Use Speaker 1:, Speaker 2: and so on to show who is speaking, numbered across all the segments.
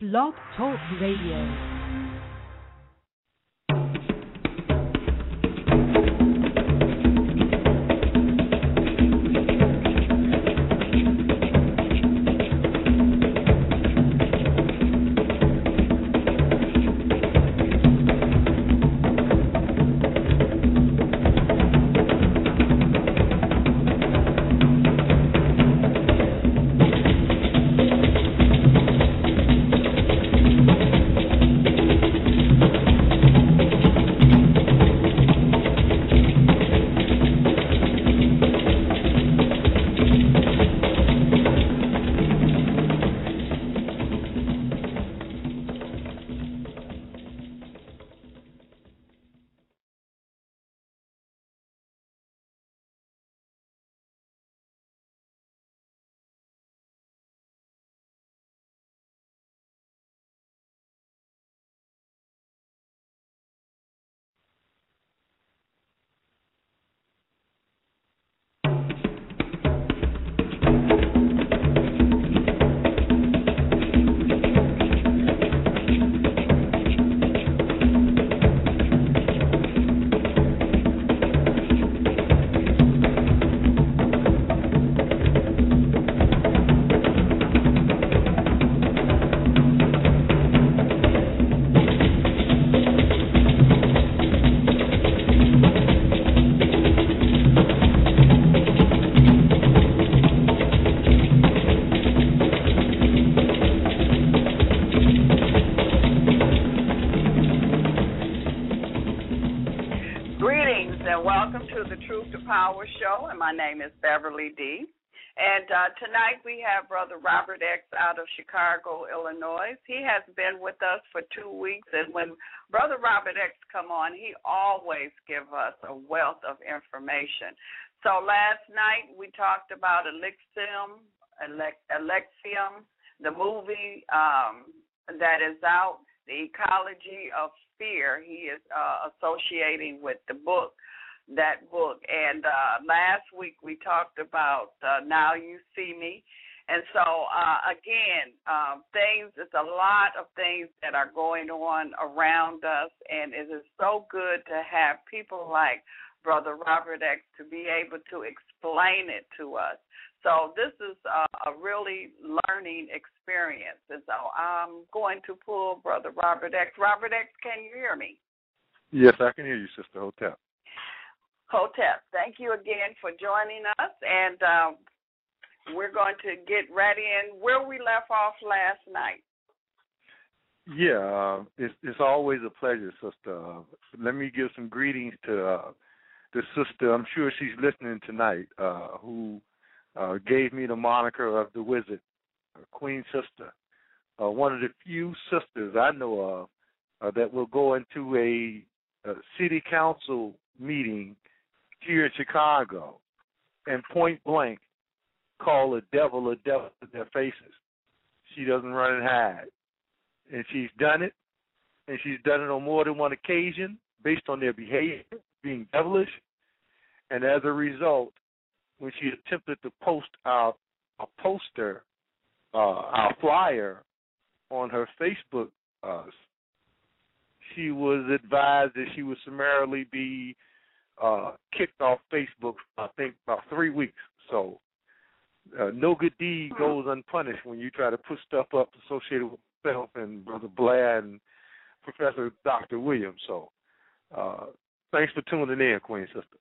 Speaker 1: Blog Talk Radio.
Speaker 2: Beverly D. And uh, tonight we have Brother Robert X out of Chicago, Illinois. He has been with us for two weeks, and when Brother Robert X come on, he always give us a wealth of information. So last night we talked about Elixium, Elixium, the movie um, that is out, the ecology of fear. He is uh, associating with the book that book. And uh, last week we talked about uh, Now You See Me. And so, uh, again, um, things, it's a lot of things that are going on around us, and it is so good to have people like Brother Robert X to be able to explain it to us. So, this is a, a really learning experience. And so, I'm going to pull Brother Robert X. Robert X, can you hear me?
Speaker 3: Yes, I can hear you, Sister Hotep.
Speaker 2: Hotep. Thank you again for joining us, and uh, we're going to get right in where we left off last night.
Speaker 3: Yeah, uh, it's it's always a pleasure, sister. Uh, let me give some greetings to uh, the sister. I'm sure she's listening tonight. Uh, who uh, gave me the moniker of the wizard, Queen Sister. One of the few sisters I know of that will go into a, a city council meeting here in Chicago and point blank call a devil a devil to their faces. She doesn't run and hide. And she's done it, and she's done it on more than one occasion based on their behavior, being devilish. And as a result, when she attempted to post our a poster, uh, our flyer on her Facebook, uh, she was advised that she would summarily be uh, kicked off Facebook, I think, about three weeks. So uh, no good deed goes unpunished when you try to put stuff up associated with myself and Brother Blair and Professor Dr. Williams. So uh, thanks for tuning in, Queen Sister.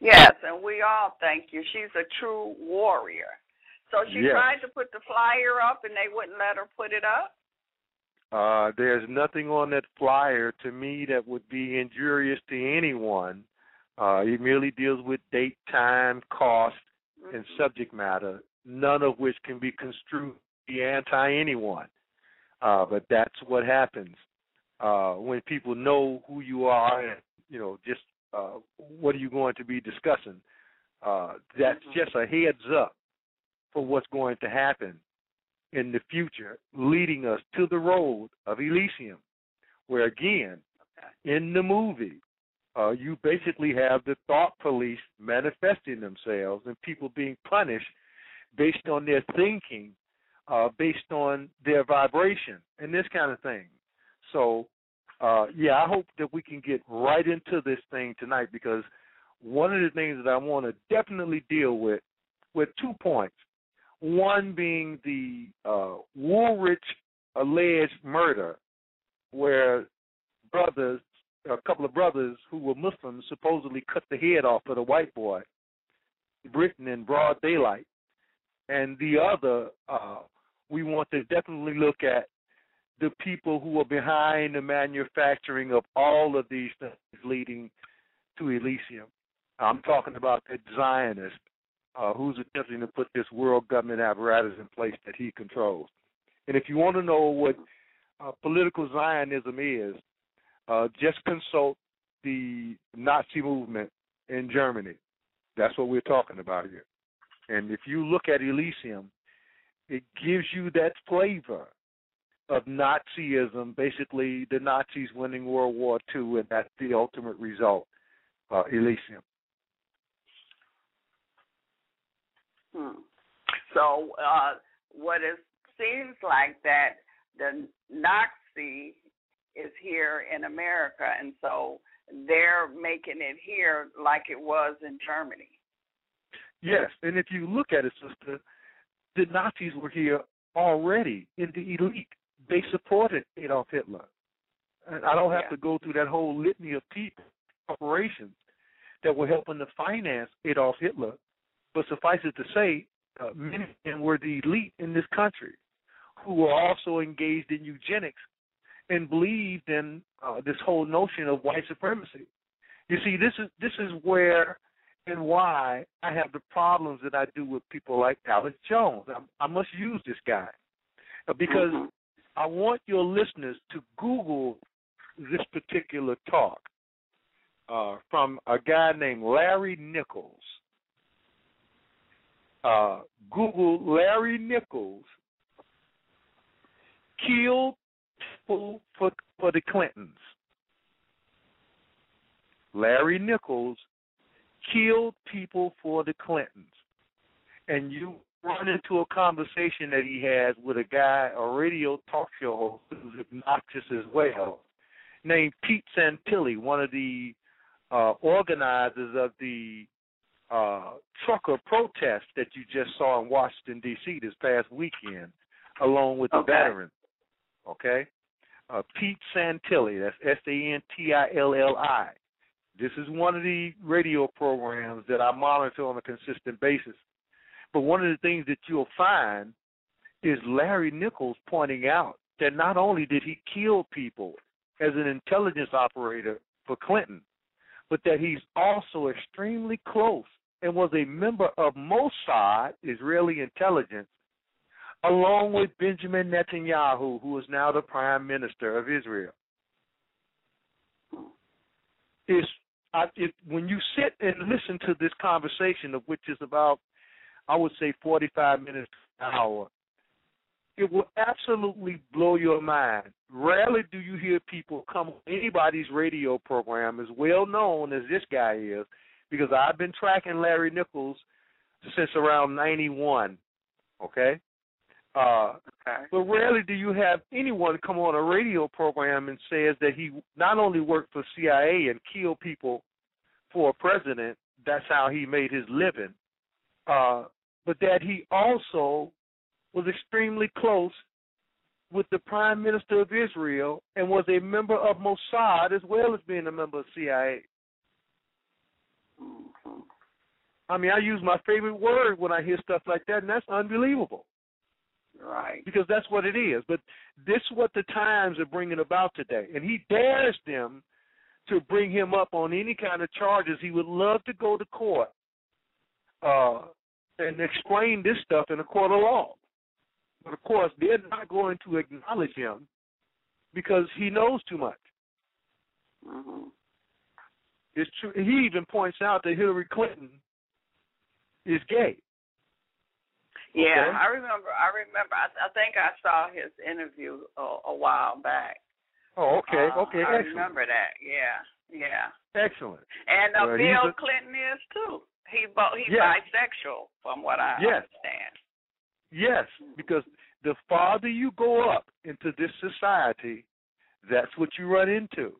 Speaker 2: Yes, and we all thank you. She's a true warrior. So she
Speaker 3: yes.
Speaker 2: tried to put the flyer up and they wouldn't let her put it up?
Speaker 3: Uh, there's nothing on that flyer to me that would be injurious to anyone. Uh, it merely deals with date, time, cost, mm-hmm. and subject matter, none of which can be construed to be anti anyone. Uh, but that's what happens uh, when people know who you are and you know just uh, what are you going to be discussing. Uh, that's mm-hmm. just a heads up for what's going to happen in the future, leading us to the road of Elysium, where again, in the movie, uh, you basically have the thought police manifesting themselves and people being punished based on their thinking uh, based on their vibration and this kind of thing. So, uh, yeah, I hope that we can get right into this thing tonight because one of the things that I want to definitely deal with with two points. One being the uh, Woolwich alleged murder, where brothers, a couple of brothers who were Muslims, supposedly cut the head off of the white boy, Britain in broad daylight, and the other, uh, we want to definitely look at the people who are behind the manufacturing of all of these things leading to Elysium. I'm talking about the Zionist uh, who's attempting to put this world government apparatus in place that he controls. And if you want to know what uh, political Zionism is, uh, just consult the Nazi movement in Germany. That's what we're talking about here. And if you look at Elysium, it gives you that flavor of Nazism, basically the Nazis winning World War II, and that's the ultimate result, uh, Elysium.
Speaker 2: Hmm. So, uh, what it seems like that the Nazi is here in America, and so they're making it here like it was in Germany.
Speaker 3: Yes, and if you look at it, sister, the Nazis were here already in the elite. They supported Adolf Hitler. And I don't have
Speaker 2: yeah.
Speaker 3: to go through that whole litany of people, corporations that were helping to finance Adolf Hitler. But suffice it to say, uh, many them were the elite in this country who were also engaged in eugenics and believed in uh, this whole notion of white supremacy. You see, this is this is where and why I have the problems that I do with people like Alex Jones. I, I must use this guy uh, because. I want your listeners to Google this particular talk uh, from a guy named Larry Nichols. Uh, Google Larry Nichols killed people for for the Clintons. Larry Nichols killed people for the Clintons. And you run into a conversation that he has with a guy, a radio talk show host who's obnoxious as well, named Pete Santilli, one of the uh, organizers of the uh, trucker protest that you just saw in Washington D.C. this past weekend, along with the
Speaker 2: Okay.
Speaker 3: veterans. Okay, uh, Pete Santilli. That's S A N T I L L I. This is one of the radio programs that I monitor on a consistent basis. But one of the things that you'll find is Larry Nichols pointing out that not only did he kill people as an intelligence operator for Clinton, but that he's also extremely close and was a member of Mossad, Israeli intelligence, along with Benjamin Netanyahu, who is now the prime minister of Israel. It's I, if, when you sit and listen to this conversation, of which is about, I would say, 45 minutes an hour, it will absolutely blow your mind. Rarely do you hear people come on anybody's radio program as well known as this guy is, because I've been tracking Larry Nichols since around 91, okay? Uh,
Speaker 2: Okay.
Speaker 3: but rarely do you have anyone come on a radio program and says that he not only worked for CIA and killed people for a president, that's how he made his living, uh, but that he also was extremely close with the prime minister of Israel and was a member of Mossad as well as being a member of CIA.
Speaker 2: Hmm
Speaker 3: I mean, I use my favorite word when I hear stuff like that, and that's unbelievable.
Speaker 2: Right.
Speaker 3: because that's what it is. But this is what the Times are bringing about today, and he dares them to bring him up on any kind of charges. He would love to go to court uh, and explain this stuff in a court of law. But of course, they're not going to acknowledge him because he knows too much.
Speaker 2: hmm
Speaker 3: It's true. He even points out that Hillary Clinton is gay.
Speaker 2: Yeah,
Speaker 3: Okay.
Speaker 2: I remember. I remember. I, I think I saw his interview a, a while back.
Speaker 3: Oh, okay,
Speaker 2: Uh,
Speaker 3: okay,
Speaker 2: I
Speaker 3: excellent,
Speaker 2: remember that. Yeah, yeah.
Speaker 3: excellent.
Speaker 2: And uh,
Speaker 3: Well,
Speaker 2: Bill
Speaker 3: a-
Speaker 2: Clinton is too. He bo- he's
Speaker 3: Yes.
Speaker 2: bisexual, from what I
Speaker 3: Yes.
Speaker 2: understand.
Speaker 3: Yes, because the farther you go up into this society, that's what you run into.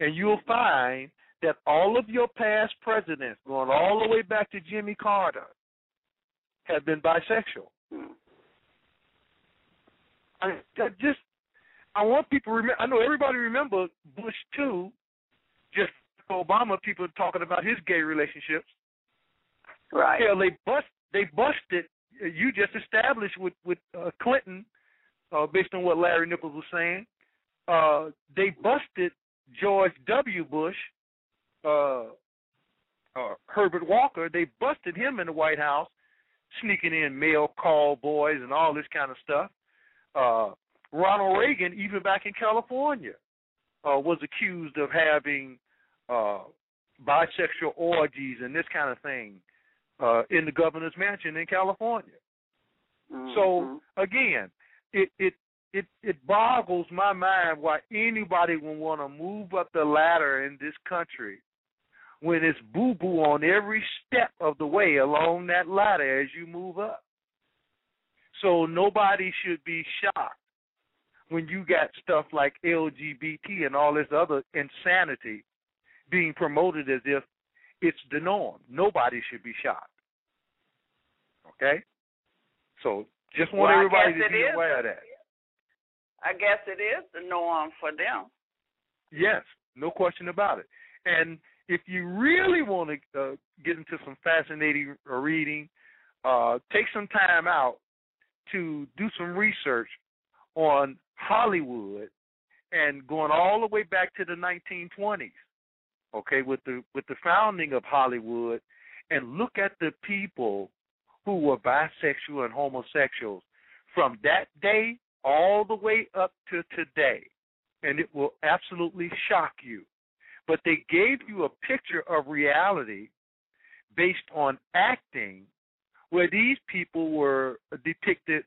Speaker 3: And you'll find that all of your past presidents, going all the way back to Jimmy Carter, have been bisexual. I, I just I want people to remember. I know everybody remember Bush too. Just Obama, people talking about his gay relationships.
Speaker 2: Right.
Speaker 3: Hell, they bust they busted. You just established with with uh, Clinton, uh, based on what Larry Nichols was saying. Uh, they busted George W. Bush, uh, uh, Herbert Walker. They busted him in the White House, sneaking in male call boys and all this kind of stuff. Uh, Ronald Reagan, even back in California, uh, was accused of having uh, bisexual orgies and this kind of thing uh, in the governor's mansion in California.
Speaker 2: Mm-hmm.
Speaker 3: So again, it it it it boggles my mind why anybody would want to move up the ladder in this country when it's boo boo on every step of the way along that ladder as you move up. So nobody should be shocked when you got stuff like LGBT and all this other insanity being promoted as if it's the norm. Nobody should be shocked. Okay? So just want
Speaker 2: well,
Speaker 3: everybody to be aware of that.
Speaker 2: I guess it is the norm for them.
Speaker 3: Yes, no question about it. And if you really want to uh, get into some fascinating reading, uh, take some time out to do some research on Hollywood and going all the way back to the 1920s. Okay, with the with the founding of Hollywood, and look at the people who were bisexual and homosexuals from that day all the way up to today, and it will absolutely shock you. But they gave you a picture of reality based on acting where these people were depicted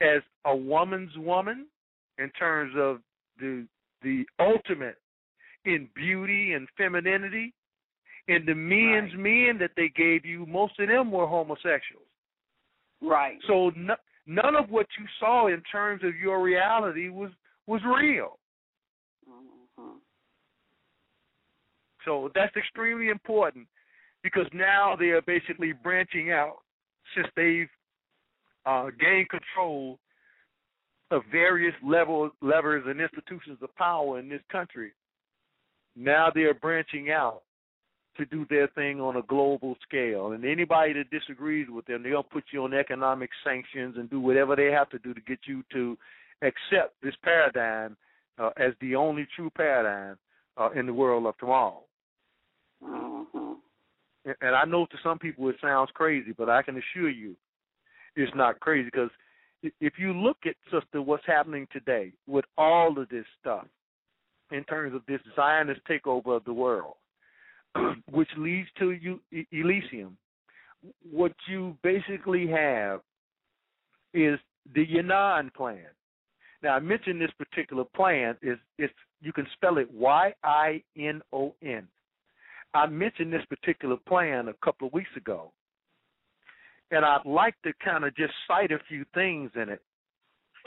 Speaker 3: as a woman's woman in terms of the the ultimate in beauty and femininity. And the men's
Speaker 2: right.
Speaker 3: men that they gave you, most of them were homosexuals.
Speaker 2: Right.
Speaker 3: So no, none of what you saw in terms of your reality was was real.
Speaker 2: Mm-hmm.
Speaker 3: So that's extremely important because now they are basically branching out since they've uh, gained control of various level levers and institutions of power in this country. Now they are branching out to do their thing on a global scale. And anybody that disagrees with them, they'll put you on economic sanctions and do whatever they have to do to get you to accept this paradigm uh, as the only true paradigm uh, in the world of tomorrow.
Speaker 2: Mm-hmm.
Speaker 3: And I know to some people it sounds crazy, but I can assure you it's not crazy because if you look at, sister, what's happening today with all of this stuff in terms of this Zionist takeover of the world, which leads to you, Elysium, what you basically have is the Yinon plan. Now, I mentioned this particular plan is it's you can spell it Y I N O N. I mentioned this particular plan a couple of weeks ago, and I'd like to kind of just cite a few things in it,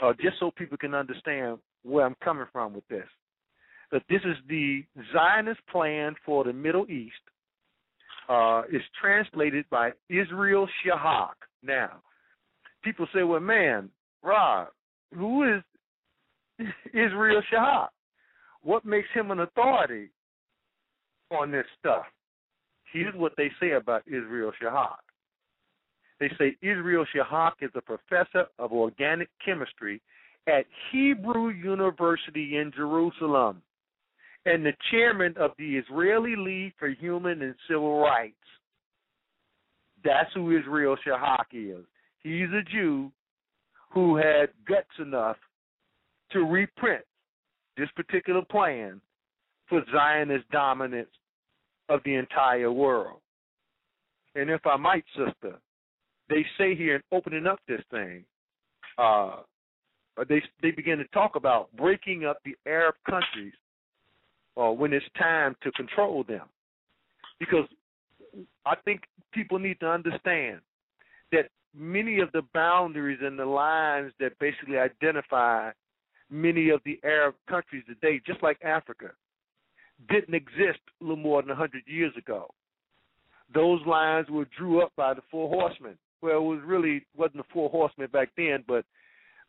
Speaker 3: uh, just so people can understand where I'm coming from with this. That this is the Zionist plan for the Middle East. Uh, it's translated by Israel Shahak. Now, people say, "Well, man, Rob, who is Israel Shahak? What makes him an authority on this stuff?" Here's what they say about Israel Shahak. They say Israel Shahak is a professor of organic chemistry at Hebrew University in Jerusalem and the chairman of the Israeli League for Human and Civil Rights. That's who Israel Shahak is. He's a Jew who had guts enough to reprint this particular plan for Zionist dominance of the entire world. And if I might, sister, they say here in opening up this thing, uh, they they begin to talk about breaking up the Arab countries uh, when it's time to control them, because I think people need to understand that many of the boundaries and the lines that basically identify many of the Arab countries today, just like Africa, didn't exist a little more than a 100 years ago. Those lines were drew up by the Four Horsemen. Well, it was really wasn't the Four Horsemen back then, but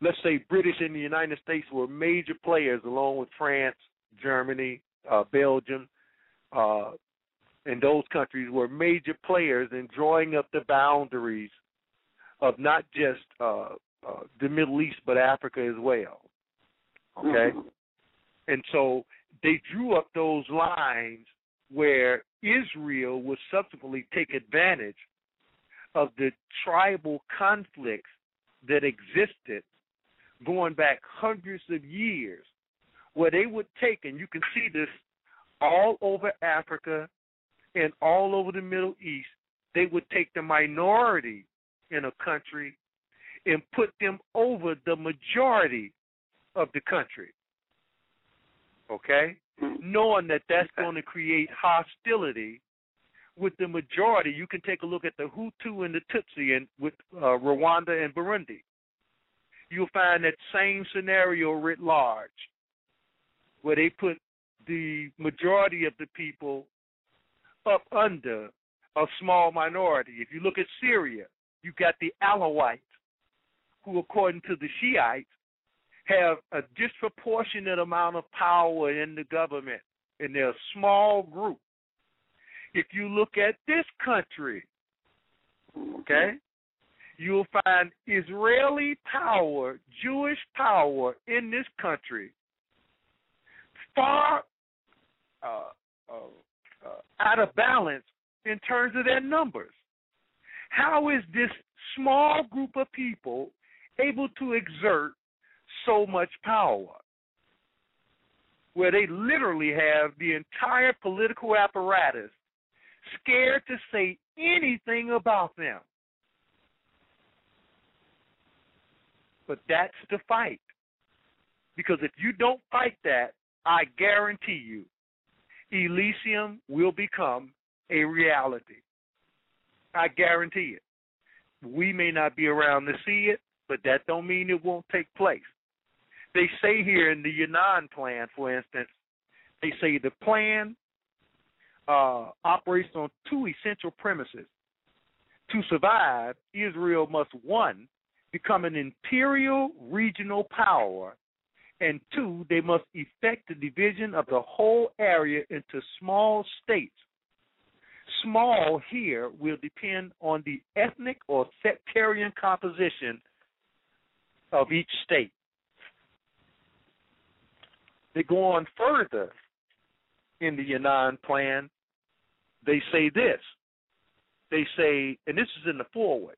Speaker 3: let's say British and the United States were major players, along with France, Germany, uh, Belgium, uh, and those countries were major players in drawing up the boundaries of not just uh, uh, the Middle East but Africa as well. Okay,
Speaker 2: Mm-hmm.
Speaker 3: and so they drew up those lines where Israel would subsequently take advantage of the tribal conflicts that existed going back hundreds of years, where they would take, and you can see this all over Africa and all over the Middle East, they would take the minority in a country and put them over the majority of the country. Okay? Knowing that that's going to create hostility with the majority. You can take a look at the Hutu and the Tutsi and with uh, Rwanda and Burundi. You'll find that same scenario writ large, where they put the majority of the people up under a small minority. If you look at Syria, you've got the Alawites, who, according to the Shiites, have a disproportionate amount of power in the government, and they're a small group. If you look at this country, okay, you'll find Israeli power, Jewish power in this country far uh, uh, uh, out of balance in terms of their numbers. How is this small group of people able to exert so much power? Where they literally have the entire political apparatus scared to say anything about them. But that's the fight. Because if you don't fight that, I guarantee you, Elysium will become a reality. I guarantee it. We may not be around to see it, but that don't mean it won't take place. They say here in the Yinon plan, for instance, they say the plan uh, operates on two essential premises. To survive, Israel must one become an imperial regional power, and two, they must effect the division of the whole area into small states. Small here will depend on the ethnic or sectarian composition of each state. They go on further in the Yinon plan. They say this. They say, and this is in the foreword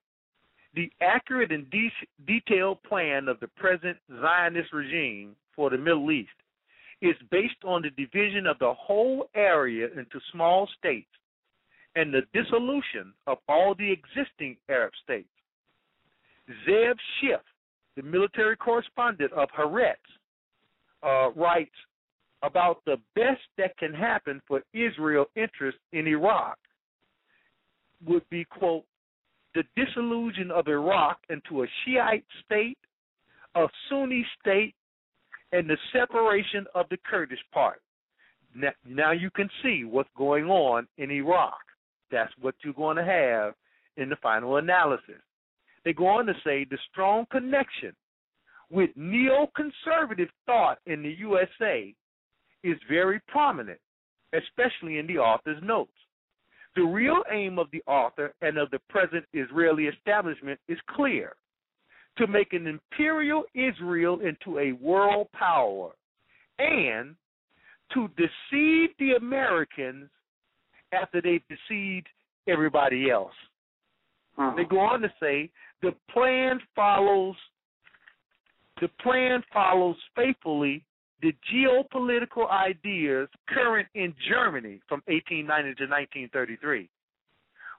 Speaker 3: the accurate and de- detailed plan of the present Zionist regime for the Middle East is based on the division of the whole area into small states and the dissolution of all the existing Arab states. Zev Schiff, the military correspondent of Haaretz, uh, writes about the best that can happen for Israel interest in Iraq would be, quote, the dissolution of Iraq into a Shiite state, a Sunni state, and the separation of the Kurdish part. Now, now you can see what's going on in Iraq. That's what you're going to have in the final analysis. They go on to say the strong connection with neoconservative thought in the USA is very prominent, especially in the author's notes. The real aim of the author and of the present Israeli establishment is clear to make an imperial Israel into a world power and to deceive the Americans after they've deceived everybody else. They go on to say the plan follows the plan follows faithfully the geopolitical ideas current in Germany from 1890 to 1933,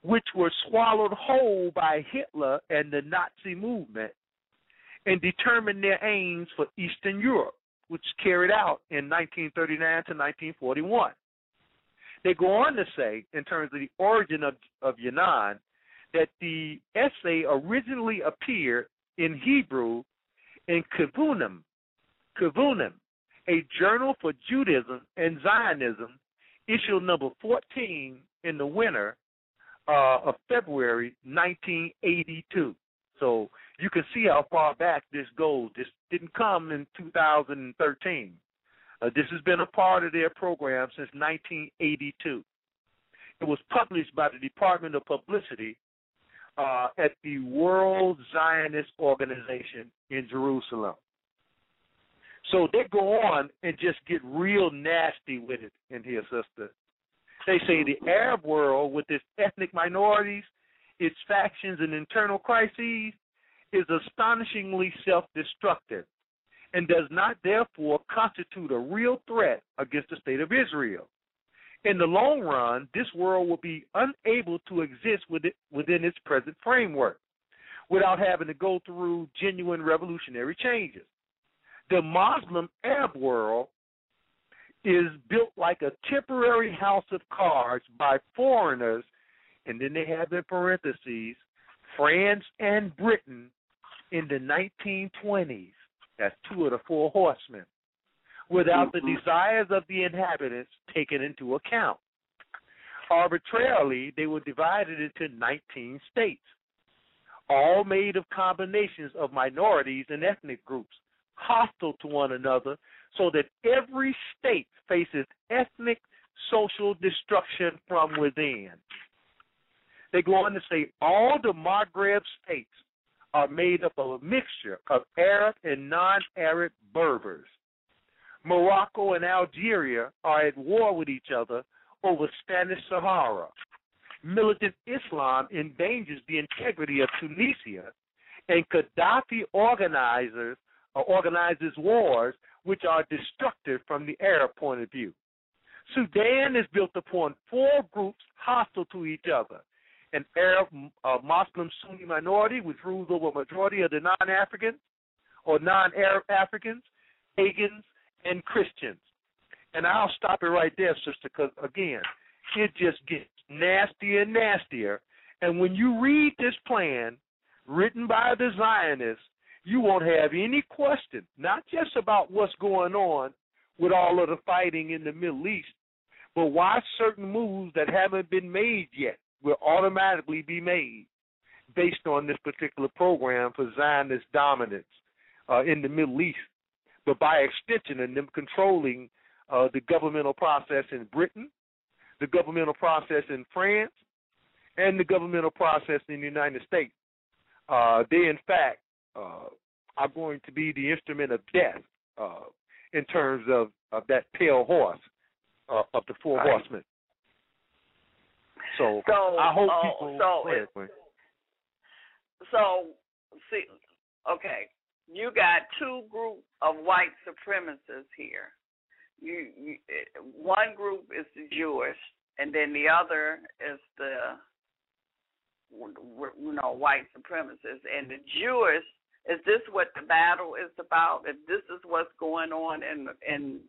Speaker 3: which were swallowed whole by Hitler and the Nazi movement, and determined their aims for Eastern Europe, which carried out in 1939 to 1941. They go on to say, in terms of the origin of, of Yinon, that the essay originally appeared in Hebrew in Kivunim, Kivunim, a journal for Judaism and Zionism, issue number 14 in the winter uh, of February 1982. So you can see how far back this goes. This didn't come in 2013. Uh, this has been a part of their program since 1982. It was published by the Department of Publicity uh, at the World Zionist Organization in Jerusalem. So they go on and just get real nasty with it in here, sister. They say the Arab world, with its ethnic minorities, its factions and internal crises, is astonishingly self destructive and does not therefore constitute a real threat against the state of Israel. In the long run, this world will be unable to exist within its present framework without having to go through genuine revolutionary changes. The Muslim Arab world is built like a temporary house of cards by foreigners, and then they have in parentheses France and Britain in the 1920s. That's two of the four horsemen, without mm-hmm. the desires of the inhabitants taken into account. Arbitrarily, they were divided into 19 states, all made of combinations of minorities and ethnic groups, hostile to one another, so that every state faces ethnic social destruction from within. They go on to say all the Maghreb states are made up of a mixture of Arab and non Arab Berbers. Morocco and Algeria are at war with each other over Spanish Sahara. Militant Islam endangers the integrity of Tunisia, and Gaddafi organizers uh, organizes wars which are destructive from the Arab point of view. Sudan is built upon four groups hostile to each other an Arab uh, Muslim Sunni minority, which rules over a majority of the non Africans or non Arab Africans, pagans, and Christians. And I'll stop it right there, sister, because again, it just gets nastier and nastier. And when you read this plan written by the Zionists, you won't have any question, not just about what's going on with all of the fighting in the Middle East, but why certain moves that haven't been made yet will automatically be made based on this particular program for Zionist dominance uh, in the Middle East, but by extension, and them controlling uh, the governmental process in Britain, the governmental process in France, and the governmental process in the United States. Uh, they, in fact, uh, are going to be the instrument of death uh, in terms of, of that pale horse uh, of the four right. horsemen. So,
Speaker 2: so
Speaker 3: I hope
Speaker 2: uh,
Speaker 3: people.
Speaker 2: So, it, so see, okay, you got two group of white supremacists here. You, you, one group is the Jewish, and then the other is the you know white supremacists. And the Jewish is this what the battle is about? If this is what's going on in in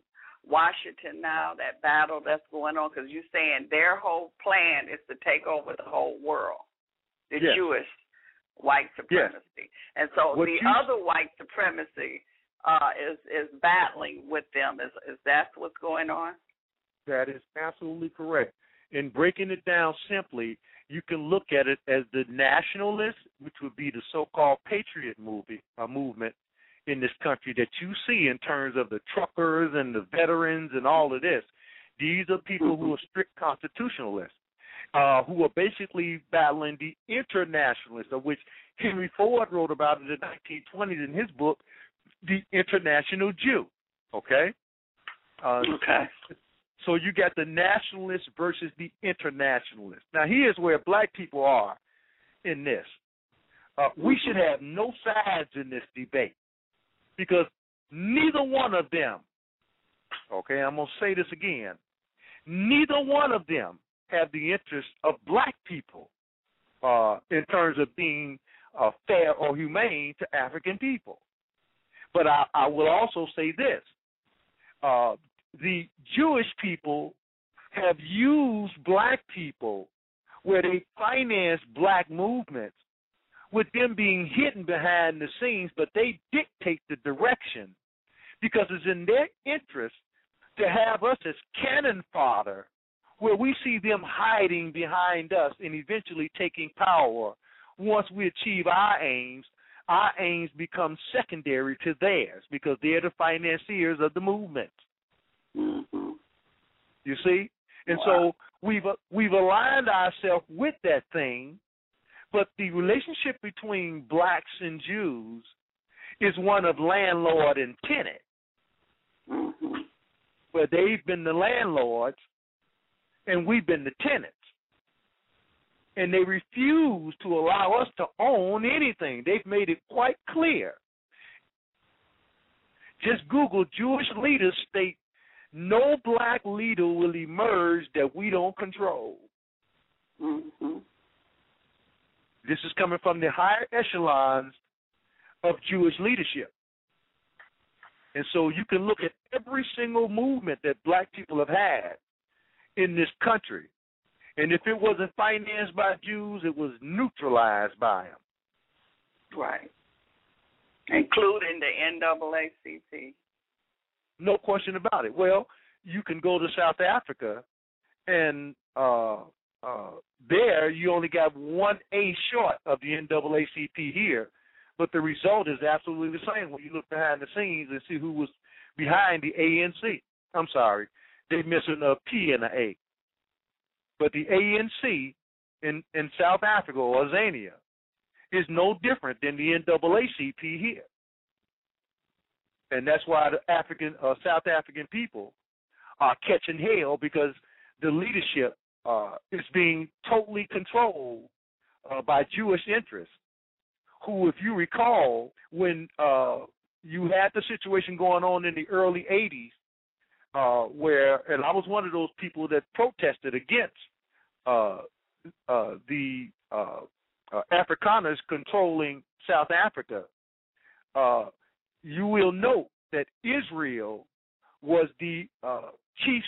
Speaker 2: Washington now, that battle that's going on, because you're saying their whole plan is to take over the whole world, the
Speaker 3: yes.
Speaker 2: Jewish white supremacy,
Speaker 3: yes.
Speaker 2: and so
Speaker 3: what
Speaker 2: the
Speaker 3: you...
Speaker 2: other white supremacy uh, is is battling with them. Is is that what's going on?
Speaker 3: That is absolutely correct. In breaking it down simply, you can look at it as the nationalist, which would be the so-called patriot movie, a movement, in this country that you see in terms of the truckers and the veterans and all of this. These are people who are strict constitutionalists, uh, who are basically battling the internationalists, of which Henry Ford wrote about in the 1920s in his book, The International Jew. Okay?
Speaker 2: Uh, okay.
Speaker 3: So you got the nationalists versus the internationalists. Now, here's where black people are in this. Uh, we should have no sides in this debate because neither one of them, okay, I'm going to say this again, neither one of them have the interest of black people uh, in terms of being uh, fair or humane to African people. But I, I will also say this uh, the Jewish people have used black people where they finance black movements with them being hidden behind the scenes, but they dictate the direction because it's in their interest to have us as cannon fodder where we see them hiding behind us and eventually taking power once we achieve our aims our aims become secondary to theirs because they're the financiers of the movement
Speaker 2: Mm-hmm.
Speaker 3: you see and
Speaker 2: Wow.
Speaker 3: so we've we've aligned ourselves with that thing but the relationship between blacks and jews is one of landlord and tenant
Speaker 2: Mm-hmm.
Speaker 3: where they've been the landlords and we've been the tenants. And they refuse to allow us to own anything. They've made it quite clear. Just Google Jewish leaders state no black leader will emerge that we don't control.
Speaker 2: Mm-hmm.
Speaker 3: This is coming from the higher echelons of Jewish leadership. And so you can look at every single movement that black people have had in this country. And if it wasn't financed by Jews, it was neutralized by them.
Speaker 2: Right. Including the NAACP.
Speaker 3: No question about it. Well, you can go to South Africa and uh uh there you only got one A short of the NAACP here, but the result is absolutely the same when you look behind the scenes and see who was behind the ANC. I'm sorry, they're missing a P and a A. But the ANC in in South Africa or Azania is no different than the NAACP here, and that's why the African uh, South African people are catching hell because the leadership uh, is being totally controlled uh, by Jewish interests. Who, if you recall, when uh, you had the situation going on in the early '80s, uh, where, and I was one of those people that protested against uh, uh, the uh, uh, Afrikaners controlling South Africa. Uh, you will note that Israel was the uh, chief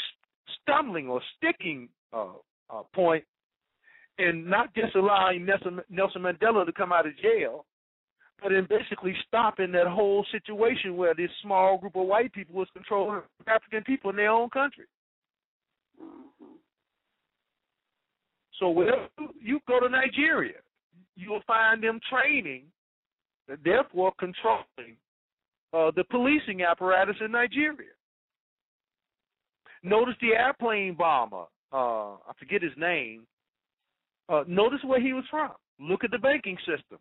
Speaker 3: stumbling or sticking uh, uh, point in not just allowing Nelson, Nelson Mandela to come out of jail, but in basically stopping that whole situation where this small group of white people was controlling African people in their own country.
Speaker 2: Mm-hmm.
Speaker 3: So wherever you go to Nigeria, you'll find them training, and therefore controlling uh, the policing apparatus in Nigeria. Notice the airplane bomber. Uh, I forget his name. Uh, notice where he was from. Look at the banking system.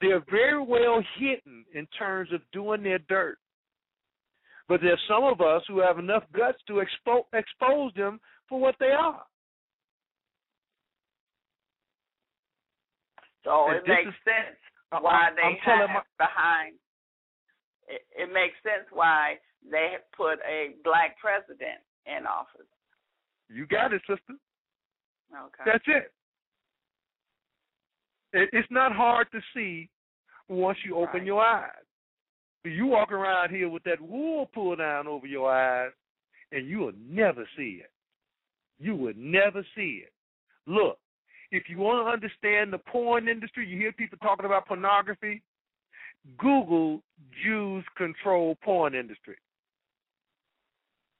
Speaker 3: They're very well hidden in terms of doing their dirt. But there's some of us who have enough guts to expo- expose them for what they are.
Speaker 2: So
Speaker 3: And
Speaker 2: it makes
Speaker 3: is-
Speaker 2: sense why
Speaker 3: I'm-
Speaker 2: they
Speaker 3: I'm
Speaker 2: have behind. It, it makes sense why they put a black president in office.
Speaker 3: You got it, sister.
Speaker 2: Okay.
Speaker 3: That's it. It. It's not hard to see once you open
Speaker 2: Right.
Speaker 3: your eyes. You walk around here with that wool pulled down over your eyes, and you will never see it. You will never see it. Look, if you want to understand the porn industry, you hear people talking about pornography. Google Jews control porn industry.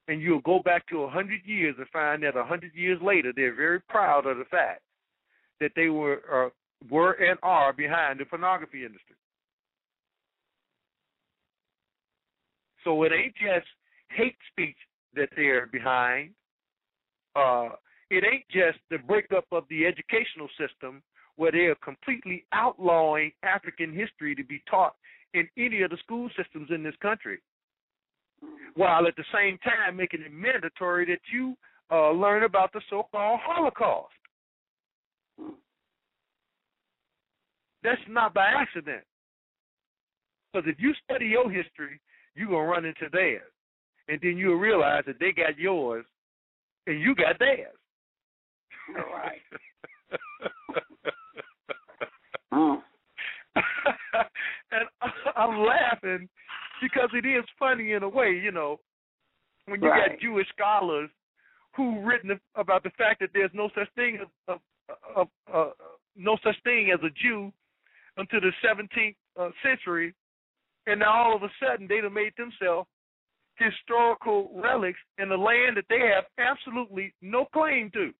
Speaker 3: And you'll go back to a hundred years and find that a hundred years later they're very proud of the fact that they were uh, were and are behind the pornography industry. So it ain't just hate speech that they're behind. Uh, it ain't just the breakup of the educational system where they are completely outlawing African history to be taught in any of the school systems in this country, while at the same time making it mandatory that you uh, learn about the so-called Holocaust. That's not by accident. Because if you study your history, you're going to run into theirs. And then you'll realize that they got yours and you got theirs.
Speaker 2: All right. Mm.
Speaker 3: and I'm laughing because it is funny in a way, you know, when you
Speaker 2: Right.
Speaker 3: got Jewish scholars who written about the fact that there's no such thing as a, uh, uh, no such thing as a Jew until the 17th uh, century, and now all of a sudden they've made themselves historical relics in a land that they have absolutely no claim to.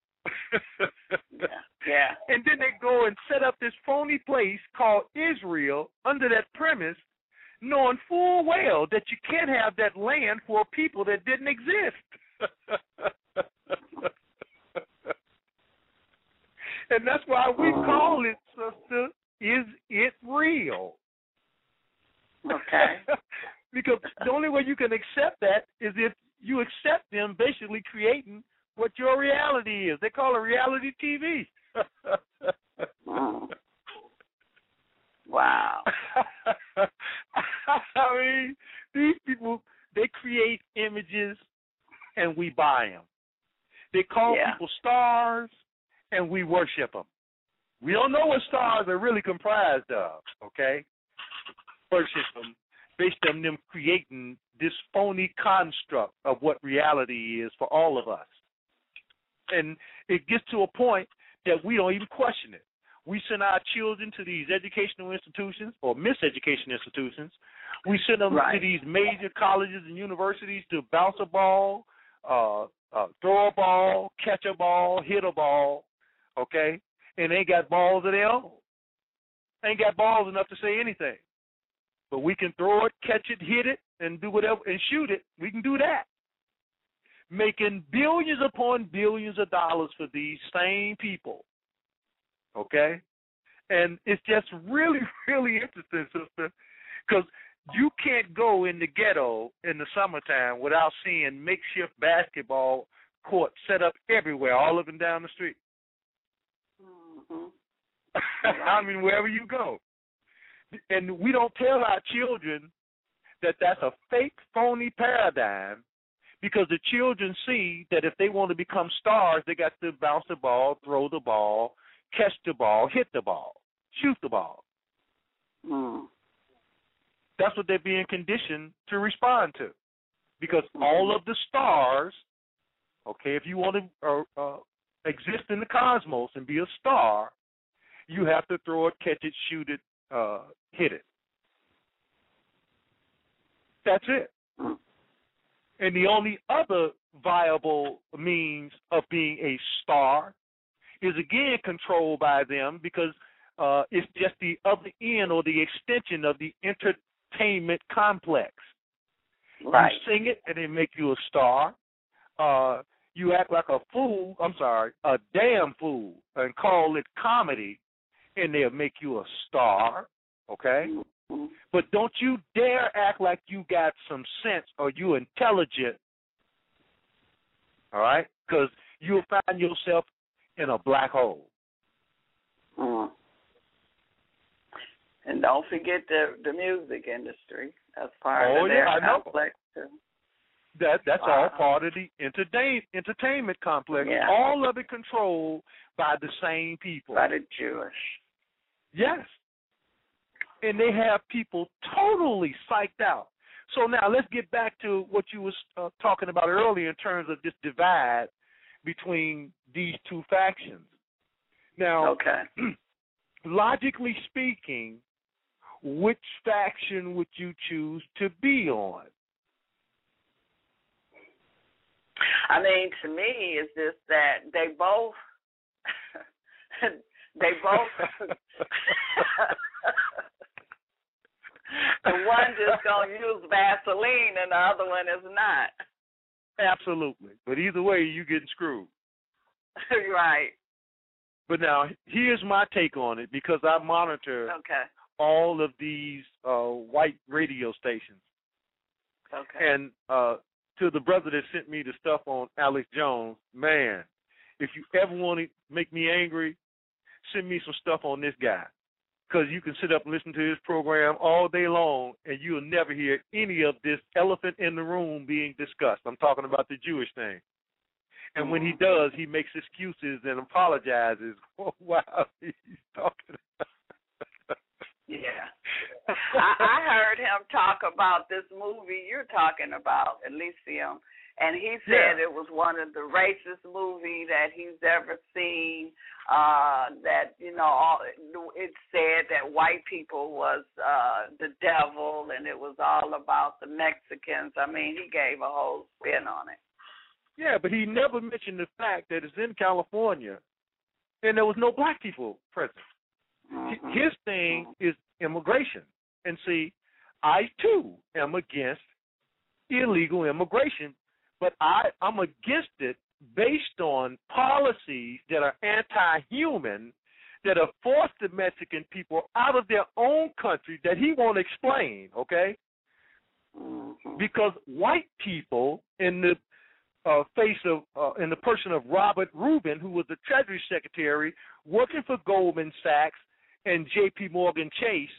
Speaker 2: yeah. yeah.
Speaker 3: And then they go and set up this phony place called Israel under that premise, knowing full well that you can't have that land for people that didn't exist. and that's why we call it, sister, is it real?
Speaker 2: Okay.
Speaker 3: because the only way you can accept that is if you accept them basically creating what your reality is. They call it reality TV.
Speaker 2: mm. Wow.
Speaker 3: I mean, these people they create images and we buy them. They call
Speaker 2: yeah.
Speaker 3: people stars and we worship them. We don't know what stars are really comprised of, okay? Worship them based on them creating this phony construct of what reality is for all of us. And it gets to a point that we don't even question it. We send our children to these educational institutions or miseducation institutions. We send them
Speaker 2: right.
Speaker 3: to these major colleges and universities to bounce a ball, uh, uh, throw a ball, catch a ball, hit a ball, okay? And they ain't got balls of their own. Ain't got balls enough to say anything. But we can throw it, catch it, hit it, and do whatever, and shoot it. We can do that. Making billions upon billions of dollars for these same people. Okay? And it's just really, really interesting, sister, because you can't go in the ghetto in the summertime without seeing makeshift basketball courts set up everywhere, all up and down the street.
Speaker 2: Mm-hmm.
Speaker 3: I mean, wherever you go. And we don't tell our children that that's a fake, phony paradigm because the children see that if they want to become stars, they got to bounce the ball, throw the ball, catch the ball, hit the ball, shoot the ball.
Speaker 2: Mm.
Speaker 3: That's what they're being conditioned to respond to. Because
Speaker 2: mm-hmm.
Speaker 3: all of the stars, okay, if you want to uh, uh, exist in the cosmos and be a star, you have to throw it, catch it, shoot it, uh, hit it. That's it. And the only other viable means of being a star is again controlled by them because uh, it's just the other end or the extension of the entertainment complex.
Speaker 2: Right.
Speaker 3: You sing it and they make you a star. Uh, you act like a fool, I'm sorry, a damn fool, and call it comedy, and they'll make you a star, okay? But don't you dare act like you got some sense or you intelligent, all right? Because you'll find yourself in a black hole.
Speaker 2: Mm. And don't forget the the music industry as part
Speaker 3: Oh,
Speaker 2: of
Speaker 3: yeah,
Speaker 2: their
Speaker 3: I know.
Speaker 2: complex too.
Speaker 3: That that's
Speaker 2: Wow.
Speaker 3: all part of the entertain entertainment complex.
Speaker 2: Yeah.
Speaker 3: All of it controlled by the same people.
Speaker 2: By the Jewish.
Speaker 3: Yes. And they have people totally psyched out. So now let's get back to what you was uh, talking about earlier in terms of this divide between these two factions. Now,
Speaker 2: Okay.
Speaker 3: logically speaking, which faction would you choose to be on?
Speaker 2: I mean, to me, it's just that they both, they both. the one just gonna use Vaseline, and the other one is not.
Speaker 3: Absolutely. But either way, you're getting screwed.
Speaker 2: right.
Speaker 3: But now, here's my take on it because I monitor
Speaker 2: Okay.
Speaker 3: all of these uh, white radio stations.
Speaker 2: Okay.
Speaker 3: And uh, to the brother that sent me the stuff on Alex Jones, man, if you ever want to make me angry, send me some stuff on this guy. Because you can sit up and listen to his program all day long, and you'll never hear any of this elephant in the room being discussed. I'm talking about the Jewish thing. And when he does, he makes excuses and apologizes. Oh, wow, he's talking.
Speaker 2: Yeah. I, I heard him talk about this movie you're talking about, Elysium, and he said
Speaker 3: Yeah.
Speaker 2: it was one of the racist movie that he's ever seen. Uh, that you know, all it said that white people was uh the devil, and it was all about the Mexicans. I mean, he gave a whole spin on it.
Speaker 3: Yeah, but he never mentioned the fact that it's in California, and there was no black people present.
Speaker 2: Mhm.
Speaker 3: His thing is immigration, and see, I too am against illegal immigration, but I I'm against it based on policies that are anti-human, that have forced the Mexican people out of their own country that he won't explain. Okay, because white people in the uh, face of uh, in the person of Robert Rubin, who was the Treasury Secretary working for Goldman Sachs and J.P. Morgan Chase,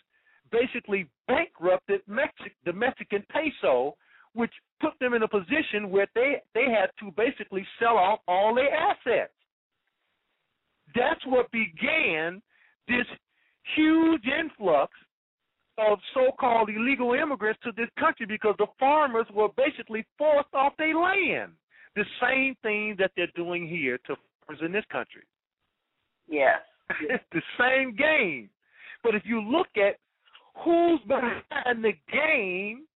Speaker 3: basically bankrupted Mexic- the Mexican peso, which put them in a position where they they had to basically sell off all their assets. That's what began this huge influx of so-called illegal immigrants to this country because the farmers were basically forced off their land. The same thing that they're doing here to farmers in this country.
Speaker 2: Yes.
Speaker 3: it's the same game. But if you look at who's behind the game,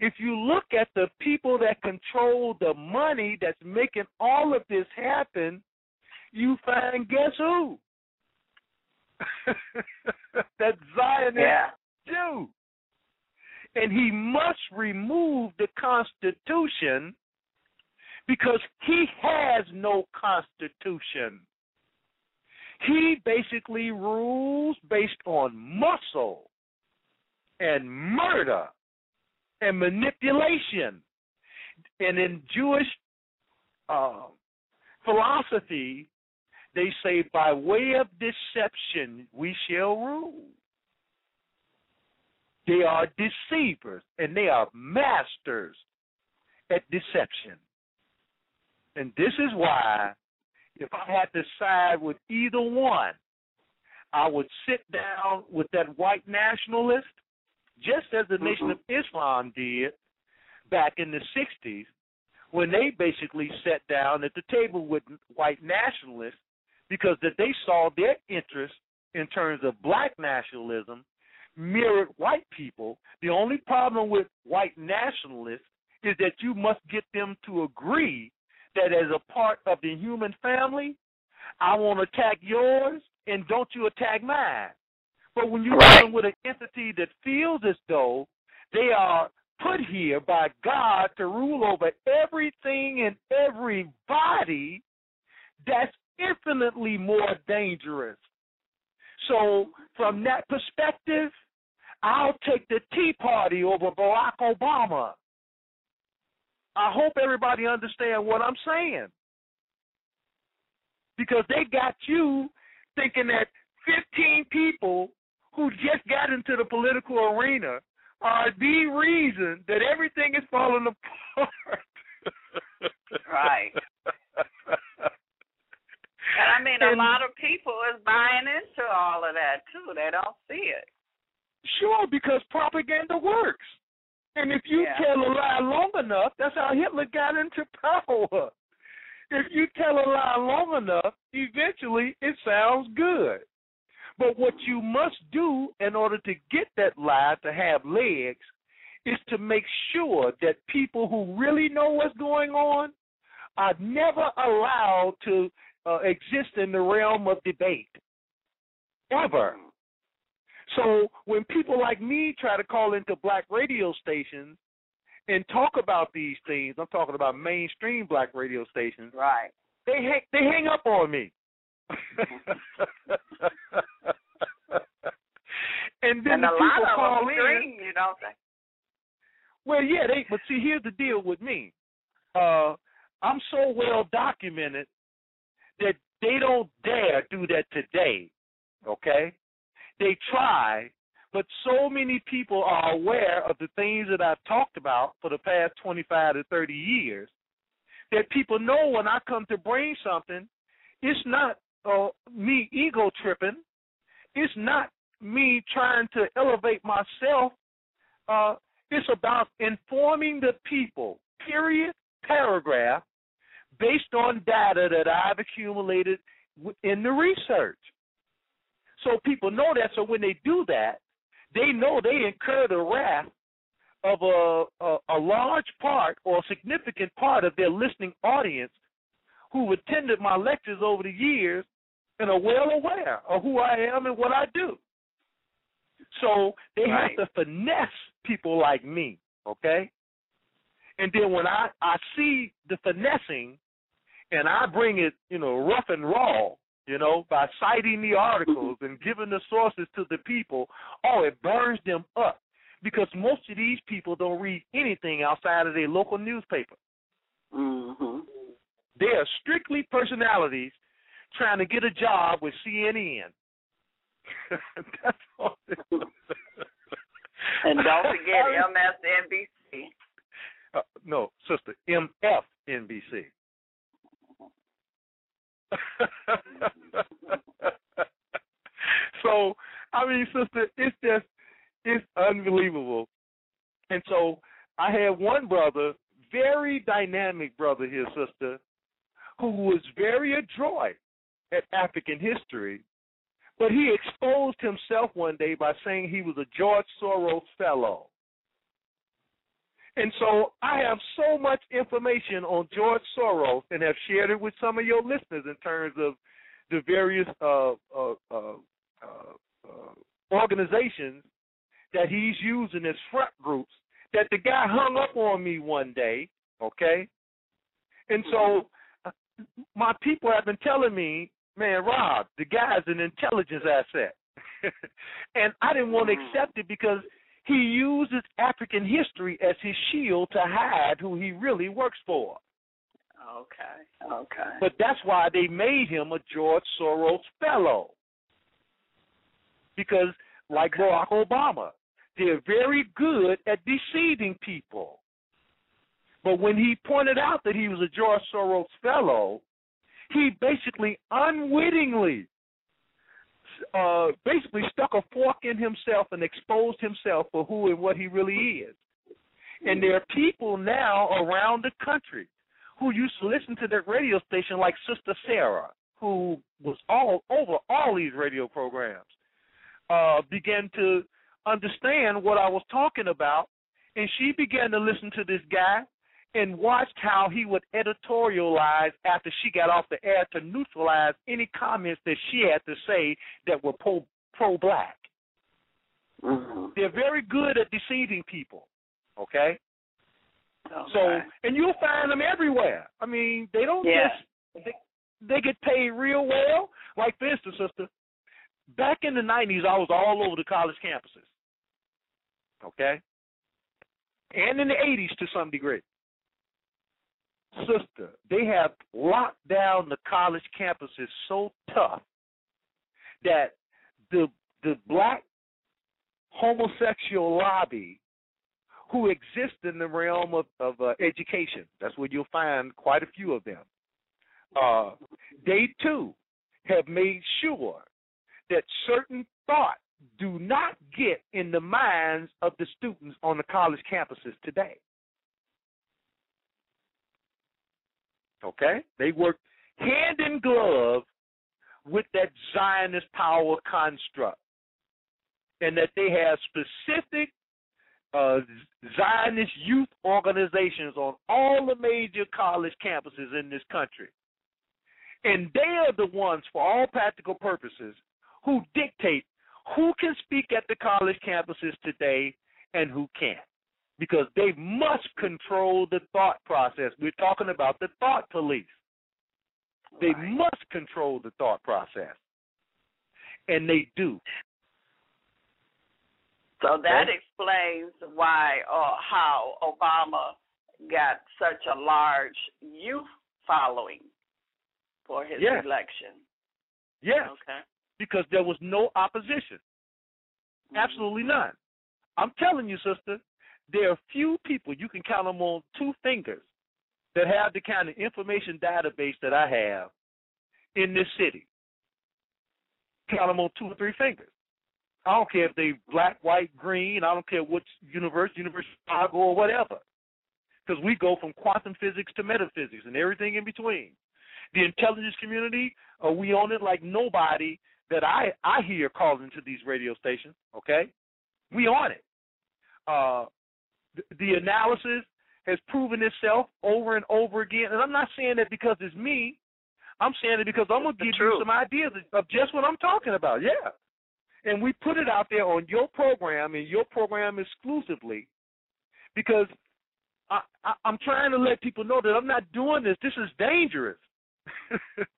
Speaker 3: if you look at the people that control the money that's making all of this happen, you find guess who? that Zionist
Speaker 2: Yeah.
Speaker 3: Jew. And he must remove the Constitution because he has no Constitution. He basically rules based on muscle and murder and manipulation. And in Jewish uh, philosophy, they say, by way of deception, we shall rule. They are deceivers and they are masters at deception. And this is why, if I had to side with either one, I would sit down with that white nationalist, just as the Nation of mm-hmm. Islam did back in the 60s, when they basically sat down at the table with white nationalists because that they saw their interest in terms of black nationalism mirrored white people. The only problem with white nationalists is that you must get them to agree that as a part of the human family, I want to attack yours and don't you attack mine. But when you're
Speaker 2: Right.
Speaker 3: dealing with an entity that feels as though they are put here by God to rule over everything and everybody, that's infinitely more dangerous. So, from that perspective, I'll take the Tea Party over Barack Obama. I hope everybody understands what I'm saying. Because they got you thinking that 15 people who just got into the political arena are the reason that everything is falling apart.
Speaker 2: Right. And I mean, a
Speaker 3: And-
Speaker 2: lot of people is buying into all of that too. They don't see it.
Speaker 3: Sure, because propaganda works. And if you
Speaker 2: Yeah.
Speaker 3: tell a lie long enough, that's how Hitler got into power. If you tell a lie long enough, eventually it sounds good. But what you must do in order to get that lie to have legs is to make sure that people who really know what's going on are never allowed to uh, exist in the realm of debate. Ever. So when people like me try to call into black radio stations and talk about these things, I'm talking about mainstream black radio stations,
Speaker 2: Right.
Speaker 3: they hang, they hang up on me. and then
Speaker 2: And
Speaker 3: the
Speaker 2: a
Speaker 3: people
Speaker 2: lot of
Speaker 3: call
Speaker 2: them
Speaker 3: in.
Speaker 2: scream, you know.
Speaker 3: Well, yeah, they. But see, here's the deal with me. Uh, I'm so well documented that they don't dare do that today. Okay, they try, but so many people are aware of the things that I've talked about for the past 25 to 30 years that people know when I come to bring something, it's not uh, me ego tripping. It's not me trying to elevate myself. Uh, it's about informing the people, period, paragraph based on data that I've accumulated in the research. So people know that. So when they do that, they know they incur the wrath of a, a, a large part or a significant part of their listening audience who attended my lectures over the years and are well aware of who I am and what I do. So they
Speaker 2: right.
Speaker 3: have to finesse people like me, okay? And then when I, I see the finessing and I bring it, you know, rough and raw, you know, by citing the articles and giving the sources to the people, oh, it burns them up because most of these people don't read anything outside of their local newspaper.
Speaker 2: Mm-hmm.
Speaker 3: They are strictly personalities trying to get a job with CNN. That's all.
Speaker 2: and don't forget MSNBC.
Speaker 3: Uh, no, sister, MFNBC. so, I mean, sister, it's just, it's unbelievable. And so, I had one brother, very dynamic brother here, sister, who was very adroit at African history, but he exposed himself one day by saying he was a George Soros fellow. And so I have so much information on George Soros and have shared it with some of your listeners in terms of the various uh, uh, uh, uh, uh organizations that he's using as front groups that the guy hung up on me one day, okay? And so my people have been telling me, man, Rob, the guy's an intelligence asset. and I didn't want to
Speaker 2: Mm.
Speaker 3: accept it because he uses African history as his shield to hide who he really works for.
Speaker 2: Okay. Okay.
Speaker 3: But that's why they made him a George Soros fellow. Because, like Barack Obama, they're very good at deceiving people. But when he pointed out that he was a George Soros fellow, he basically unwittingly uh, basically stuck a fork in himself and exposed himself for who and what he really is. And there are people now around the country who used to listen to that radio station, like Sister Sarah, who was all over all these radio programs, uh, began to understand what I was talking about, and she began to listen to this guy and watched how he would editorialize after she got off the air to neutralize any comments that she had to say that were pro pro black.
Speaker 2: Mm-hmm.
Speaker 3: They're very good at deceiving people. Okay? So and you'll find them everywhere. I mean, they don't
Speaker 2: Yeah.
Speaker 3: just they, they get paid real well. Like for instance, sister, back in the nineties I was all over the college campuses. Okay? And in the eighties to some degree. Sister, they have locked down the college campuses so tough that the the black homosexual lobby who exist in the realm of, of uh, education. That's where you'll find quite a few of them. Uh, they too have made sure that certain thought do not get in the minds of the students on the college campuses today. Okay? They work hand in glove with that Zionist power construct. And that they have specific uh, Zionist youth organizations on all the major college campuses in this country. And they are the ones, for all practical purposes, who dictate who can speak at the college campuses today and who can't. Because they must control the thought process. We're talking about the thought police. They
Speaker 2: Right.
Speaker 3: must control the thought process. And they do.
Speaker 2: So that
Speaker 3: Okay.
Speaker 2: explains why or how Obama got such a large youth following for his
Speaker 3: Yes.
Speaker 2: election.
Speaker 3: Yes.
Speaker 2: Okay.
Speaker 3: because there was no opposition. Absolutely mm-hmm. none. I'm telling you, sister, there are few people, you can count them on two fingers, that have the kind of information database that I have in this city. Count them on two or three fingers. I don't care if they black, white, green. I don't care which university, University of Chicago or whatever. because we go from quantum physics to metaphysics and everything in between. The intelligence community, uh, we own it like nobody that I I hear calls into these radio stations. Okay, we on it. Uh, the, analysis has proven itself over and over again, and I'm not saying that because it's me. I'm saying it because I'm gonna give you some ideas of just what I'm talking about. Yeah, and we put it out there on your program and your program exclusively because I, I, I'm trying to let people know that I'm not doing this. This is dangerous.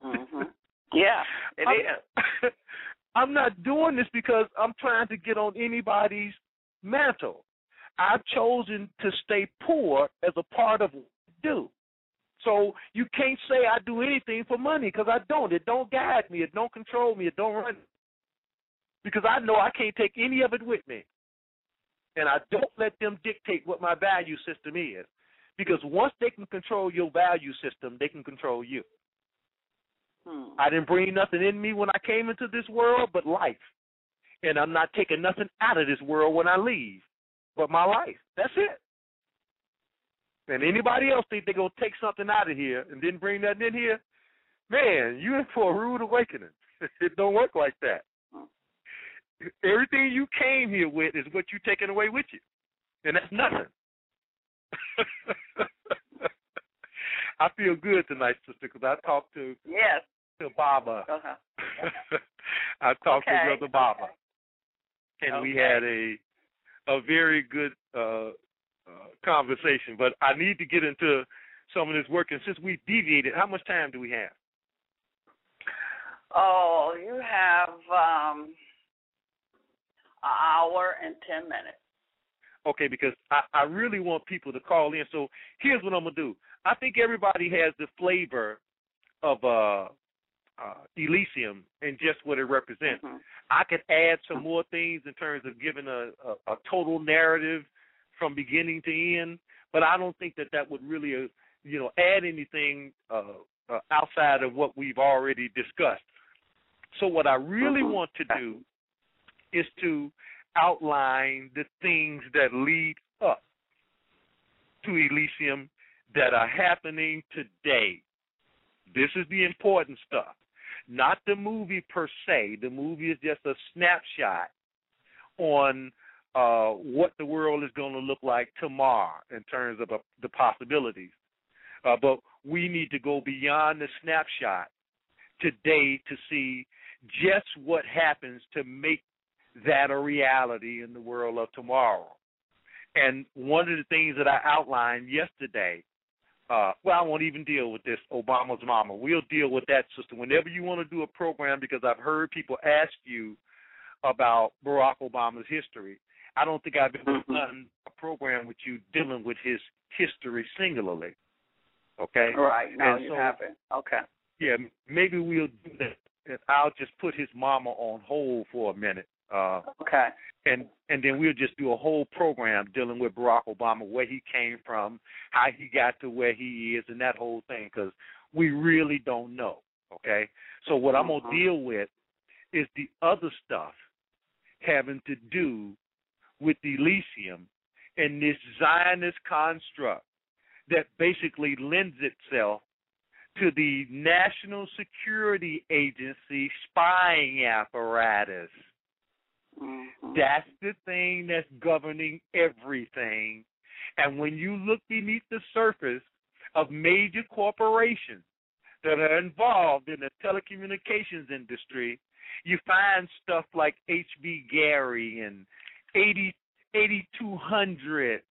Speaker 2: mm-hmm. Yeah, it
Speaker 3: I'm, is. I'm not doing this because I'm trying to get on anybody's mantle. I've chosen to stay poor as a part of what I do. So you can't say I do anything for money because I don't. It don't guide me. It don't control me. It don't run. Because I know I can't take any of it with me. And I don't let them dictate what my value system is. Because once they can control your value system, they can control you.
Speaker 2: Hmm.
Speaker 3: I didn't bring nothing in me when I came into this world but life. And I'm not taking nothing out of this world when I leave but my life. That's it. And anybody else think they're gonna take something out of here and didn't bring nothing in here, man, you in for a rude awakening. it don't work like that. Everything you came here with is what you're taking away with you, and that's nothing. I feel good tonight, sister, because I talked to
Speaker 2: yes
Speaker 3: to Baba.
Speaker 2: Uh-huh.
Speaker 3: I talked
Speaker 2: okay.
Speaker 3: to Brother Baba,
Speaker 2: okay.
Speaker 3: and
Speaker 2: okay.
Speaker 3: we had a a very good uh, uh, conversation. But I need to get into some of this work, and since we deviated, how much time do we have?
Speaker 2: Oh, you have um, an hour and ten minutes.
Speaker 3: Okay, because I, I really want people to call in. So here's what I'm gonna do. I think everybody has the flavor of uh, uh, Elysium and just what it represents.
Speaker 2: Mm-hmm.
Speaker 3: I could add some more things in terms of giving a, a, a total narrative from beginning to end, but I don't think that that would really, uh, you know, add anything uh, uh, outside of what we've already discussed. So what I really
Speaker 2: mm-hmm.
Speaker 3: want to do is to outline the things that lead up to Elysium that are happening today. This is the important stuff. Not the movie per se. The movie is just a snapshot on uh, what the world is going to look like tomorrow in terms of uh, the possibilities. Uh, but we need to go beyond the snapshot today to see just what happens to make that a reality in the world of tomorrow. And one of the things that I outlined yesterday, uh, well, I won't even deal with this Obama's mama. We'll deal with that, sister, whenever you want to do a program because I've heard people ask you about Barack Obama's history. I don't think I've ever
Speaker 2: Mm-hmm.
Speaker 3: done a program with you dealing with his history singularly. Okay?
Speaker 2: Right. No,
Speaker 3: And
Speaker 2: you
Speaker 3: so-
Speaker 2: haven't. Okay.
Speaker 3: Yeah, maybe we'll do that. I'll just put his mama on hold for a minute. Uh,
Speaker 2: Okay.
Speaker 3: and and then we'll just do a whole program dealing with Barack Obama, where he came from, how he got to where he is, and that whole thing, because we really don't know. Okay, so what I'm gonna deal with is the other stuff having to do with Elysium and this Zionist construct that basically lends itself to the National Security Agency spying apparatus.
Speaker 2: Mhm.
Speaker 3: That's the thing that's governing everything. And when you look beneath the surface of major corporations that are involved in the telecommunications industry, you find stuff like HBGary and 80, 8200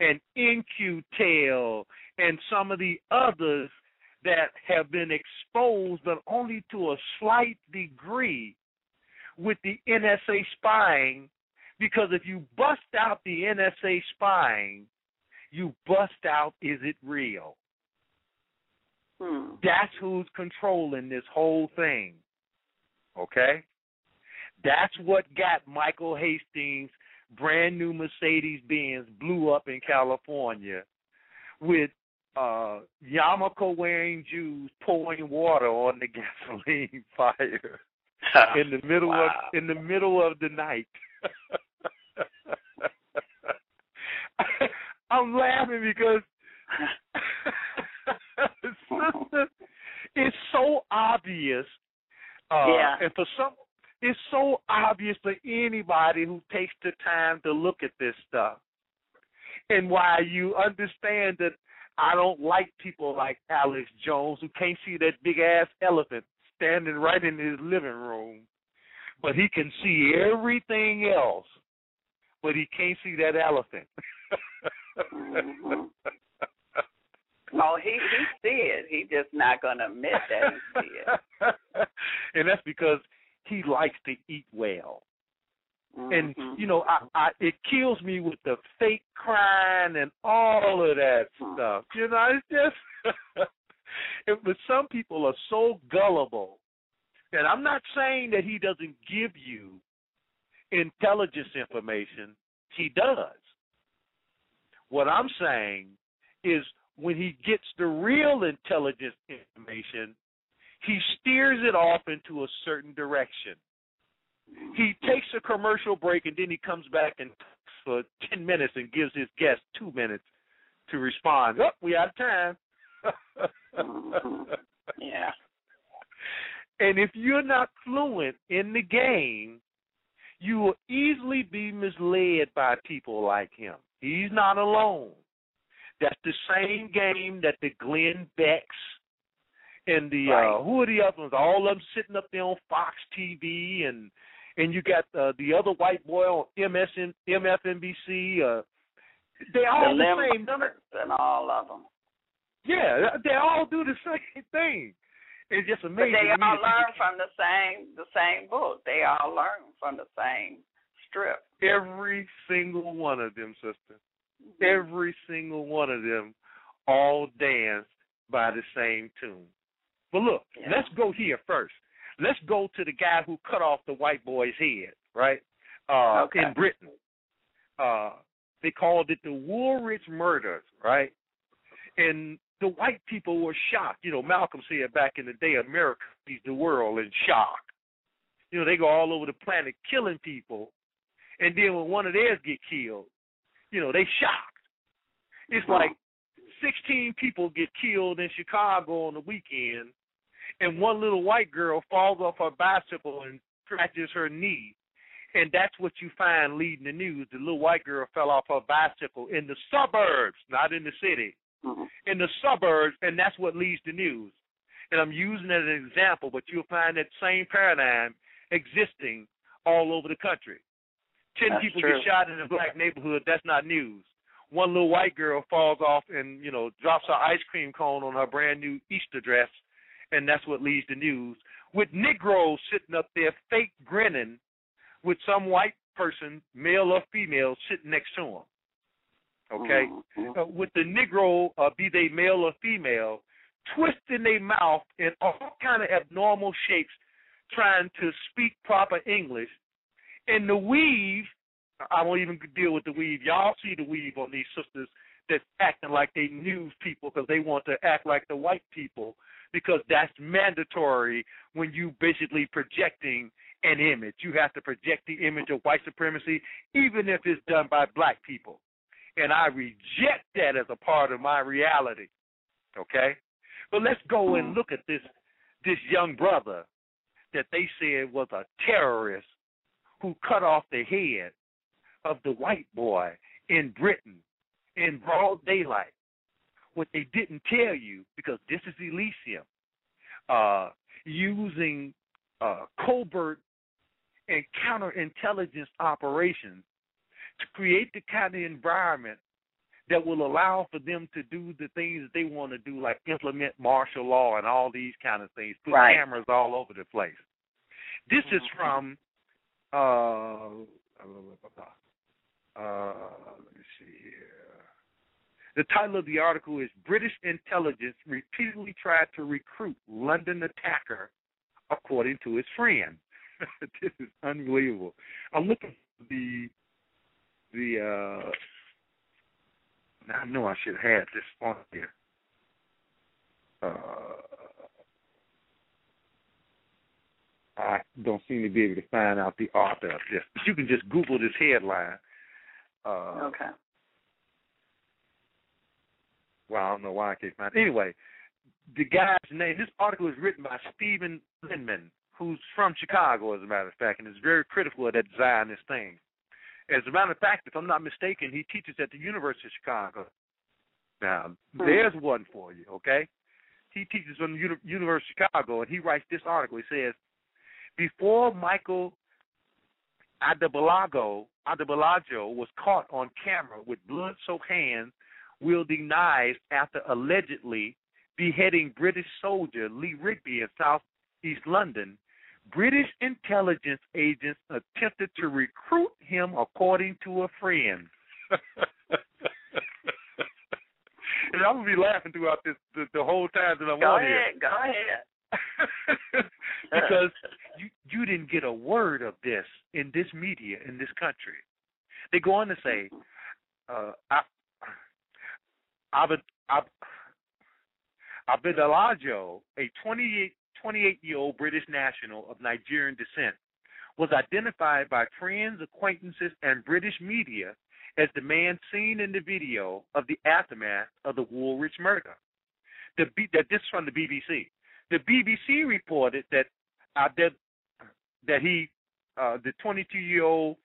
Speaker 3: and In-Q-Tel and some of the others that have been exposed, but only to a slight degree with the NSA spying because if you bust out the NSA spying, you bust out is it real?
Speaker 2: Hmm.
Speaker 3: That's who's controlling this whole thing. Okay? That's what got Michael Hastings' brand new Mercedes Benz blew up in California with uh yarmulke wearing Jews pouring water on the gasoline fire in the middle
Speaker 2: Wow.
Speaker 3: of in the middle of the night. I'm laughing because Sister, it's so obvious. Uh,
Speaker 2: Yeah.
Speaker 3: And for some, it's so obvious for anybody who takes the time to look at this stuff. And why you understand that I don't like people like Alex Jones who can't see that big ass elephant standing right in his living room, but he can see everything else, but he can't see that elephant.
Speaker 2: Mhm. Oh, he he see it. He just not gonna admit that he see it.
Speaker 3: and that's because he likes to eat well. And
Speaker 2: Mhm.
Speaker 3: you know, I, I it kills me with the fake crying and all of that
Speaker 2: Mhm.
Speaker 3: stuff. You know, it's just but some people are so gullible. And I'm not saying that he doesn't give you intelligence information. He does. What I'm saying is when he gets the real intelligence information, he steers it off into a certain direction. He takes a commercial break and then he comes back and talks for 10 minutes and gives his guest two minutes to respond. Oh, we out of time.
Speaker 2: Mhm. Yeah.
Speaker 3: And if you're not fluent in the game, you will easily be misled by people like him. He's not alone. That's the same game that the Glenn Becks and the
Speaker 2: Right.
Speaker 3: uh who are the other ones? All of them sitting up there on Fox TV and and you got uh, the other white boy on MSN MFNBC. Uh, they all
Speaker 2: the
Speaker 3: the, same. None of,
Speaker 2: and all of them.
Speaker 3: Yeah, they all do the same thing. It's just
Speaker 2: But
Speaker 3: amazing.
Speaker 2: they all learn from the same the same book. They all learn from the same strip.
Speaker 3: Every single one of them, sister. Every single one of them all dance by the same tune. But look,
Speaker 2: Yeah.
Speaker 3: let's go here first. Let's go to the guy who cut off the white boy's head, right? Uh
Speaker 2: Okay.
Speaker 3: in Britain. Uh they called it the Woolwich murders, right? And the white people were shocked. You know, Malcolm said back in the day, America sees the world in shock. You know, they go all over the planet killing people, and then when one of theirs get killed, you know, they shocked. It's like sixteen people get killed in Chicago on the weekend, and one little white girl falls off her bicycle and scratches her knee. And that's what you find leading the news. The little white girl fell off her bicycle in the suburbs, not in the city
Speaker 2: Mhm.
Speaker 3: in the suburbs, and that's what leads to news. And I'm using it as an example, but you'll find that same paradigm existing all over the country. Ten
Speaker 2: That's
Speaker 3: people
Speaker 2: true.
Speaker 3: get shot in a black neighborhood, that's not news. One little white girl falls off and, you know, drops her ice cream cone on her brand new Easter dress, and that's what leads to news. With Negroes sitting up there fake grinning with some white person, male or female, sitting next to them. Okay?
Speaker 2: Mhm.
Speaker 3: uh, with the Negro, uh, be they male or female, twisting their mouth in all kind of abnormal shapes, trying to speak proper English. And the weave, I won't even deal with the weave. Y'all see the weave on these sisters that's acting like they news people because they want to act like the white people because that's mandatory when you basically projecting an image. You have to project the image of white supremacy, even if it's done by black people and I reject that as a part of my reality. Okay? But let's go and look at this this young brother that they said was a terrorist who cut off the head of the white boy in Britain in broad daylight. What they didn't tell you, because this is Elysium, uh, using uh, covert and counterintelligence operations to create the kind of environment that will allow for them to do the things that they want to do, like implement martial law and all these kind of things, put
Speaker 2: Right.
Speaker 3: cameras all over the place. This is from uh, uh, let me see here. The title of the article is British Intelligence Repeatedly Tried to Recruit London Attacker, according to his friend. this is unbelievable. I'm looking for the the uh I know I should have had this on here. Uh I don't seem to be able to find out the author of this. But you can just Google this headline. Uh
Speaker 2: Okay.
Speaker 3: well, I don't know why I can't find. It. Anyway, the guy's name. This article is written by Stephen Lendman, who's from Chicago, as a matter of fact, and is very critical of that Zionist thing. As a matter of fact, if I'm not mistaken, he teaches at the University of Chicago. Now, hmm. there's one for you, okay? He teaches from the Uni- University of Chicago, and he writes this article. He says, before Michael Adebolago, Adebolajo was caught on camera with blood-soaked hands wielding knives after allegedly beheading British soldier Lee Rigby in southeast London, British intelligence agents attempted to recruit him according to a friend. and I'm gonna be laughing throughout this the, the whole time that I'm
Speaker 2: go
Speaker 3: on
Speaker 2: ahead,
Speaker 3: here.
Speaker 2: Go ahead.
Speaker 3: because you you didn't get a word of this in this media in this country. They go on to say, uh, Abed, Abedalajo, a 28, 28 year old British national of Nigerian descent, was identified by friends, acquaintances, and British media as the man seen in the video of the aftermath of the Woolwich murder. The B, that this is from the BBC. The BBC reported that uh, that that he, uh, the 22 year old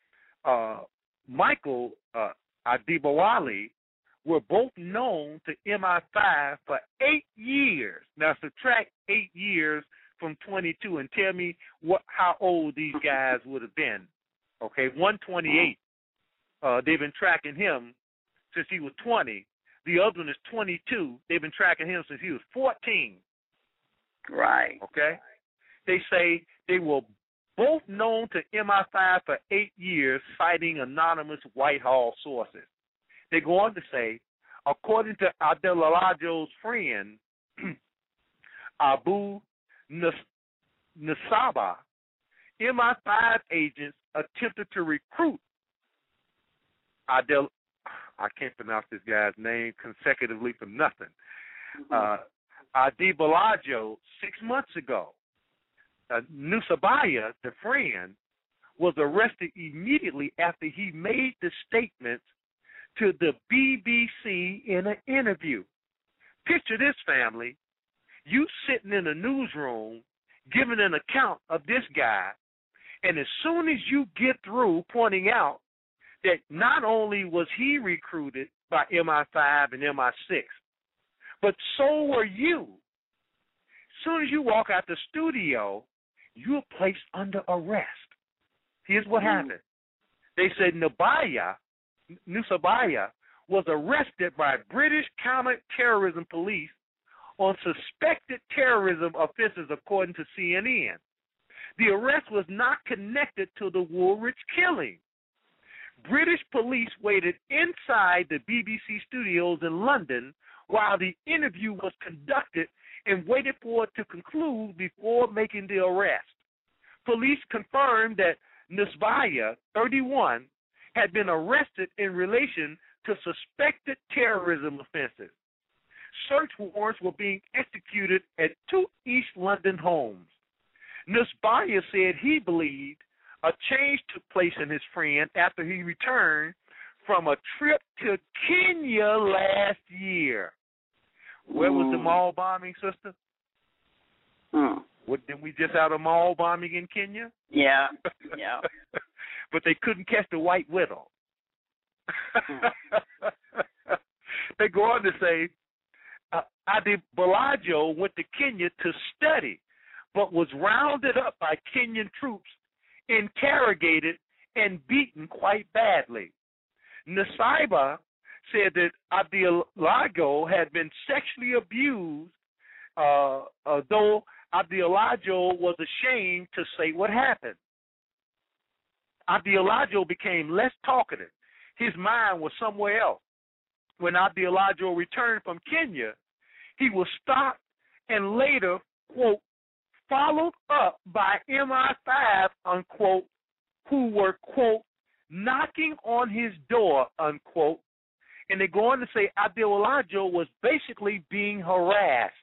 Speaker 3: uh, Michael uh, Adibawale, were both known to MI5 for eight years. Now subtract eight years from 22 and tell me what how old these guys would have been. Okay, 128. Uh, they've been tracking him since he was 20. The other one is 22. They've been tracking him since he was 14.
Speaker 2: Right.
Speaker 3: Okay. They say they were both known to MI5 for eight years, citing anonymous Whitehall sources. They go on to say, according to Adelajo's friend, Abu Nasaba, MI5 agents attempted to recruit Adel. I can't pronounce this guy's name consecutively for nothing. Mm-hmm. Uh, six months ago. Uh, Nusabaya, the friend, was arrested immediately after he made the statements to the BBC in an interview. Picture this, family. You sitting in a newsroom giving an account of this guy, and as soon as you get through pointing out that not only was he recruited by MI5 and MI6, but so were you. As soon as you walk out the studio, you're placed under arrest. Here's what mm. happened. They said Nabaya Nusabaya was arrested by British counterterrorism police on suspected terrorism offenses, according to CNN. The arrest was not connected to the Woolwich killing. British police waited inside the BBC studios in London while the interview was conducted and waited for it to conclude before making the arrest. Police confirmed that Nusbaya, 31, had been arrested in relation to suspected terrorism offenses. Search warrants were being executed at two East London homes. Nusbaya said he believed a change took place in his friend after he returned from a trip to Kenya last year. Where was the hmm. mall bombing, sister?
Speaker 2: Hmm.
Speaker 3: What did we just have a mall bombing in Kenya?
Speaker 2: Yeah, yeah.
Speaker 3: But they couldn't catch the white widow. they go on to say, uh, Adebolajo went to Kenya to study, but was rounded up by Kenyan troops, interrogated, and beaten quite badly. Nasaiba said that Abdialago had been sexually abused, uh, uh, though Abdialajo was ashamed to say what happened. Abdialajo became less talkative. His mind was somewhere else. When Abdialajo returned from Kenya, he was stopped and later, quote, followed up by MI5, unquote, who were, quote, knocking on his door, unquote. And they go on to say Abdialajo was basically being harassed.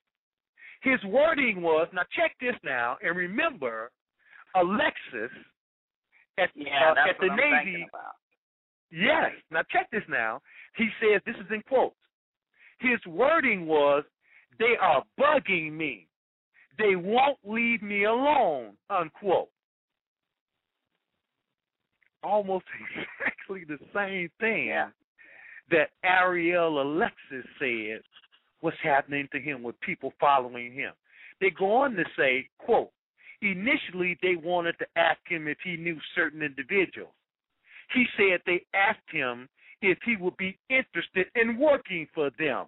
Speaker 3: His wording was, now check this now, and remember, Alexis at,
Speaker 2: yeah,
Speaker 3: uh, at the
Speaker 2: I'm
Speaker 3: Navy. Yes. Now check this now. He says this is in quotes. his wording was, "They are bugging me. They won't leave me alone." Unquote. Almost exactly the same thing
Speaker 2: Yeah.
Speaker 3: that Ariel Alexis said What's happening to him with people following him. They go on to say, quote, initially they wanted to ask him if he knew certain individuals. He said they asked him if he would be interested in working for them,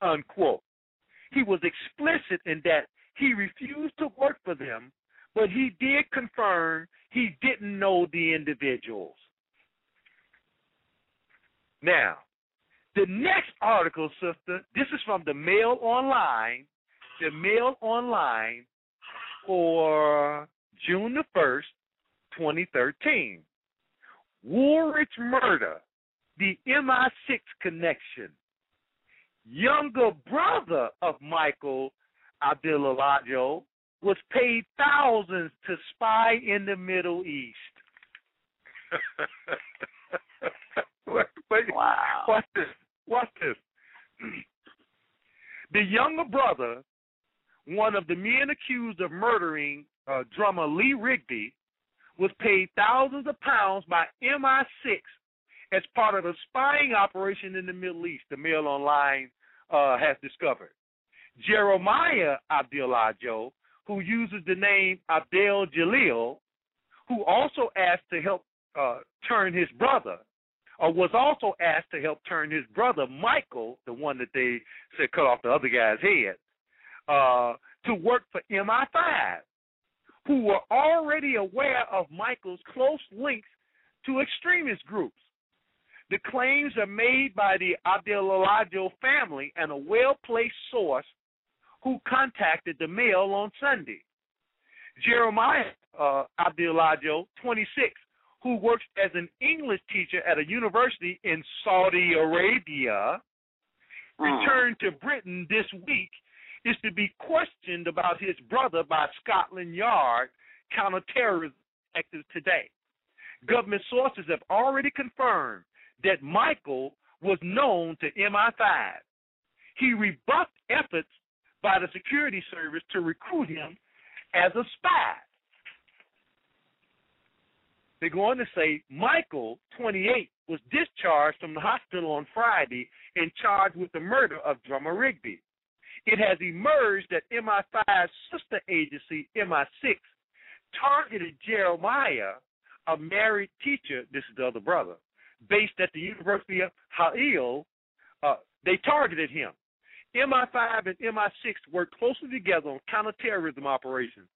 Speaker 3: unquote. He was explicit in that he refused to work for them, but he did confirm he didn't know the individuals. Now, the next article, sister, this is from the Mail Online, the Mail Online for June the 1st, 2013. Woolwich murder, the MI6 connection. Younger brother of Michael Adebolajo was paid thousands to spy in the Middle East. wait, wait,
Speaker 2: Wow.
Speaker 3: Watch this. Watch this. the younger brother, one of the men accused of murdering uh, drummer Lee Rigby, was paid thousands of pounds by MI6 as part of a spying operation in the Middle East, the Mail Online uh, has discovered. Jeremiah Adebolajo, who uses the name Abdel Jalil, who also asked to help uh, turn his brother, or was also asked to help turn his brother Michael, the one that they said cut off the other guy's head, uh, to work for MI5, who were already aware of Michael's close links to extremist groups. The claims are made by the Adebolajo family and a well-placed source who contacted the Mail on Sunday. Jeremiah uh, Adebolajo, 26, who works as an English teacher at a university in Saudi Arabia, returned to Britain this week, is to be questioned about his brother by Scotland Yard counterterrorism detectives today. Government sources have already confirmed that Michael was known to MI5. He rebuffed efforts by the security service to recruit him as a spy. They go on to say Michael, 28, was discharged from the hospital on Friday and charged with the murder of drummer Rigby. It has emerged that MI5's sister agency, MI6, targeted Jeremiah, a married teacher, this is the other brother, based at the University of Hail. Uh, they targeted him. MI5 and MI6 work closely together on counterterrorism operations.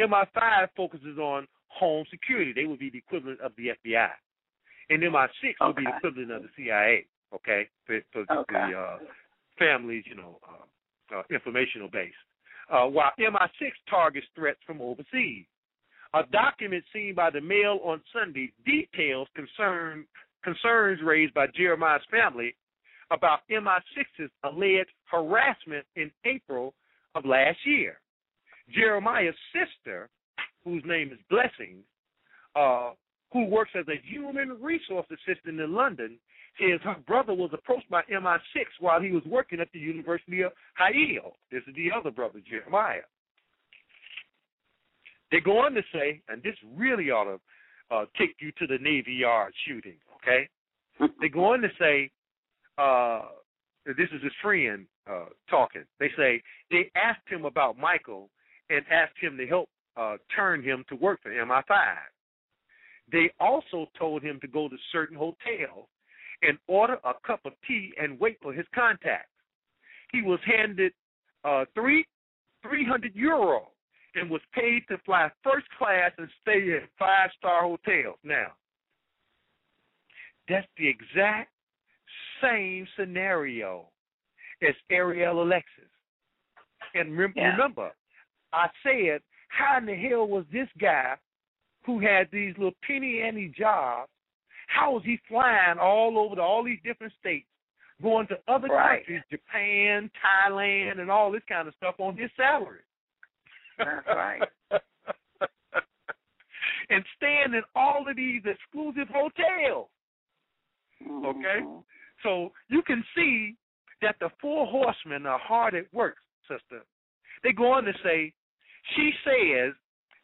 Speaker 3: MI5 focuses on home security. They would be the equivalent of the FBI. And MI6 would be the equivalent of the CIA, okay, for, for
Speaker 2: Okay.
Speaker 3: the uh, families, you know, uh, uh, informational base. Uh, while MI6 targets threats from overseas. A document seen by the Mail on Sunday details concern, concerns raised by Jeremiah's family about MI6's alleged harassment in April of last year. Jeremiah's sister, whose name is Blessings, uh, who works as a human resource assistant in London, says her brother was approached by MI6 while he was working at the University of Hail. This is the other brother, Jeremiah. They go on to say, and this really ought to uh, take you to the Navy Yard shooting, okay? they go on to say, uh, this is his friend uh, talking. They say they asked him about Michael and asked him to help uh, turn him to work for MI5. They also told him to go to certain hotels and order a cup of tea and wait for his contact. He was handed uh, three three hundred euro and was paid to fly first class and stay in five star hotels. Now, that's the exact same scenario as Ariel Alexis. And rem-
Speaker 2: Yeah.
Speaker 3: remember, I said, how in the hell was this guy who had these little penny ante jobs? How was he flying all over to all these different states, going to other
Speaker 2: Right.
Speaker 3: countries, Japan, Thailand, and all this kind of stuff on his salary?
Speaker 2: That's right.
Speaker 3: and staying in all of these exclusive hotels. Okay.
Speaker 2: Mhm.
Speaker 3: So you can see that the four horsemen are hard at work, sister. They go on to say, she says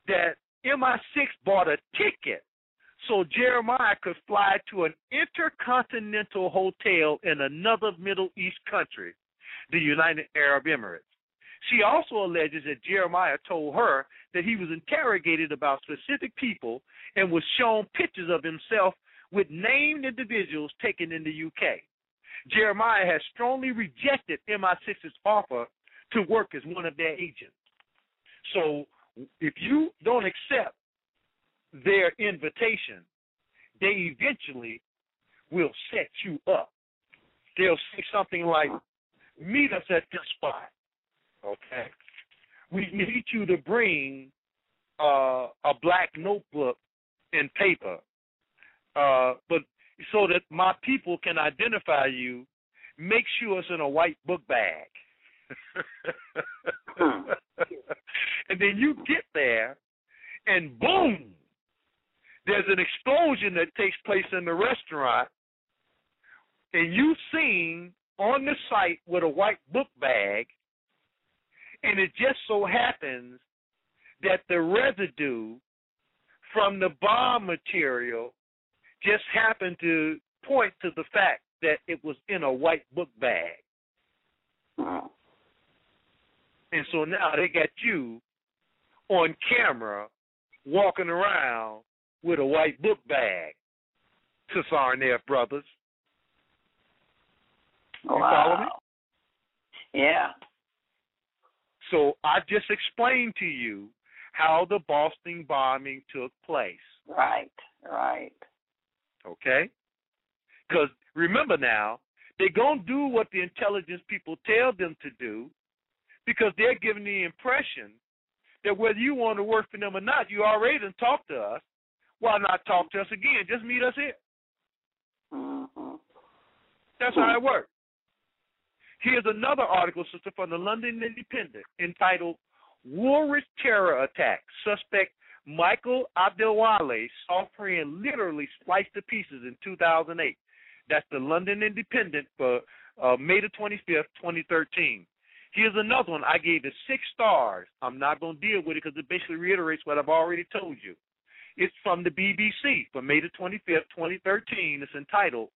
Speaker 3: that MI6 bought a ticket so Jeremiah could fly to an intercontinental hotel in another Middle East country, the United Arab Emirates. She also alleges that Jeremiah told her that he was interrogated about specific people and was shown pictures of himself with named individuals taken in the UK. Jeremiah has strongly rejected MI6's offer to work as one of their agents. So if you don't accept their invitation, they eventually will set you up. They'll say something like, Meet us at this spot. Okay. We need you to bring uh, a black notebook and paper. Uh, but so that my people can identify you, make sure it's in a white book bag. and then you get there, and boom, there's an explosion that takes place in the restaurant, and you seen on the site with a white book bag, and it just so happens that the residue from the bomb material just happened to point to the fact that it was in a white book bag. And so now they got you on camera walking around with a white book bag to Tsarnaev Brothers. You
Speaker 2: wow.
Speaker 3: follow me?
Speaker 2: Yeah.
Speaker 3: So I just explained to you how the Boston bombing took place.
Speaker 2: Right, right.
Speaker 3: Okay? Because remember now, they're going to do what the intelligence people tell them to do because they're giving the impression that whether you want to work for them or not, you already done talked to us. Why not talk to us again? Just meet us here.
Speaker 2: Mm-hmm.
Speaker 3: That's how it works. Here's another article, sister, from the London Independent entitled Woolwich Terror Attack. Suspect Michael Adebowale saw friend literally sliced to pieces in 2008. That's the London Independent for uh, May the 25th, 2013. Here's another one. I gave it six stars. I'm not going to deal with it because it basically reiterates what I've already told you. It's from the BBC for May the 25th, 2013. It's entitled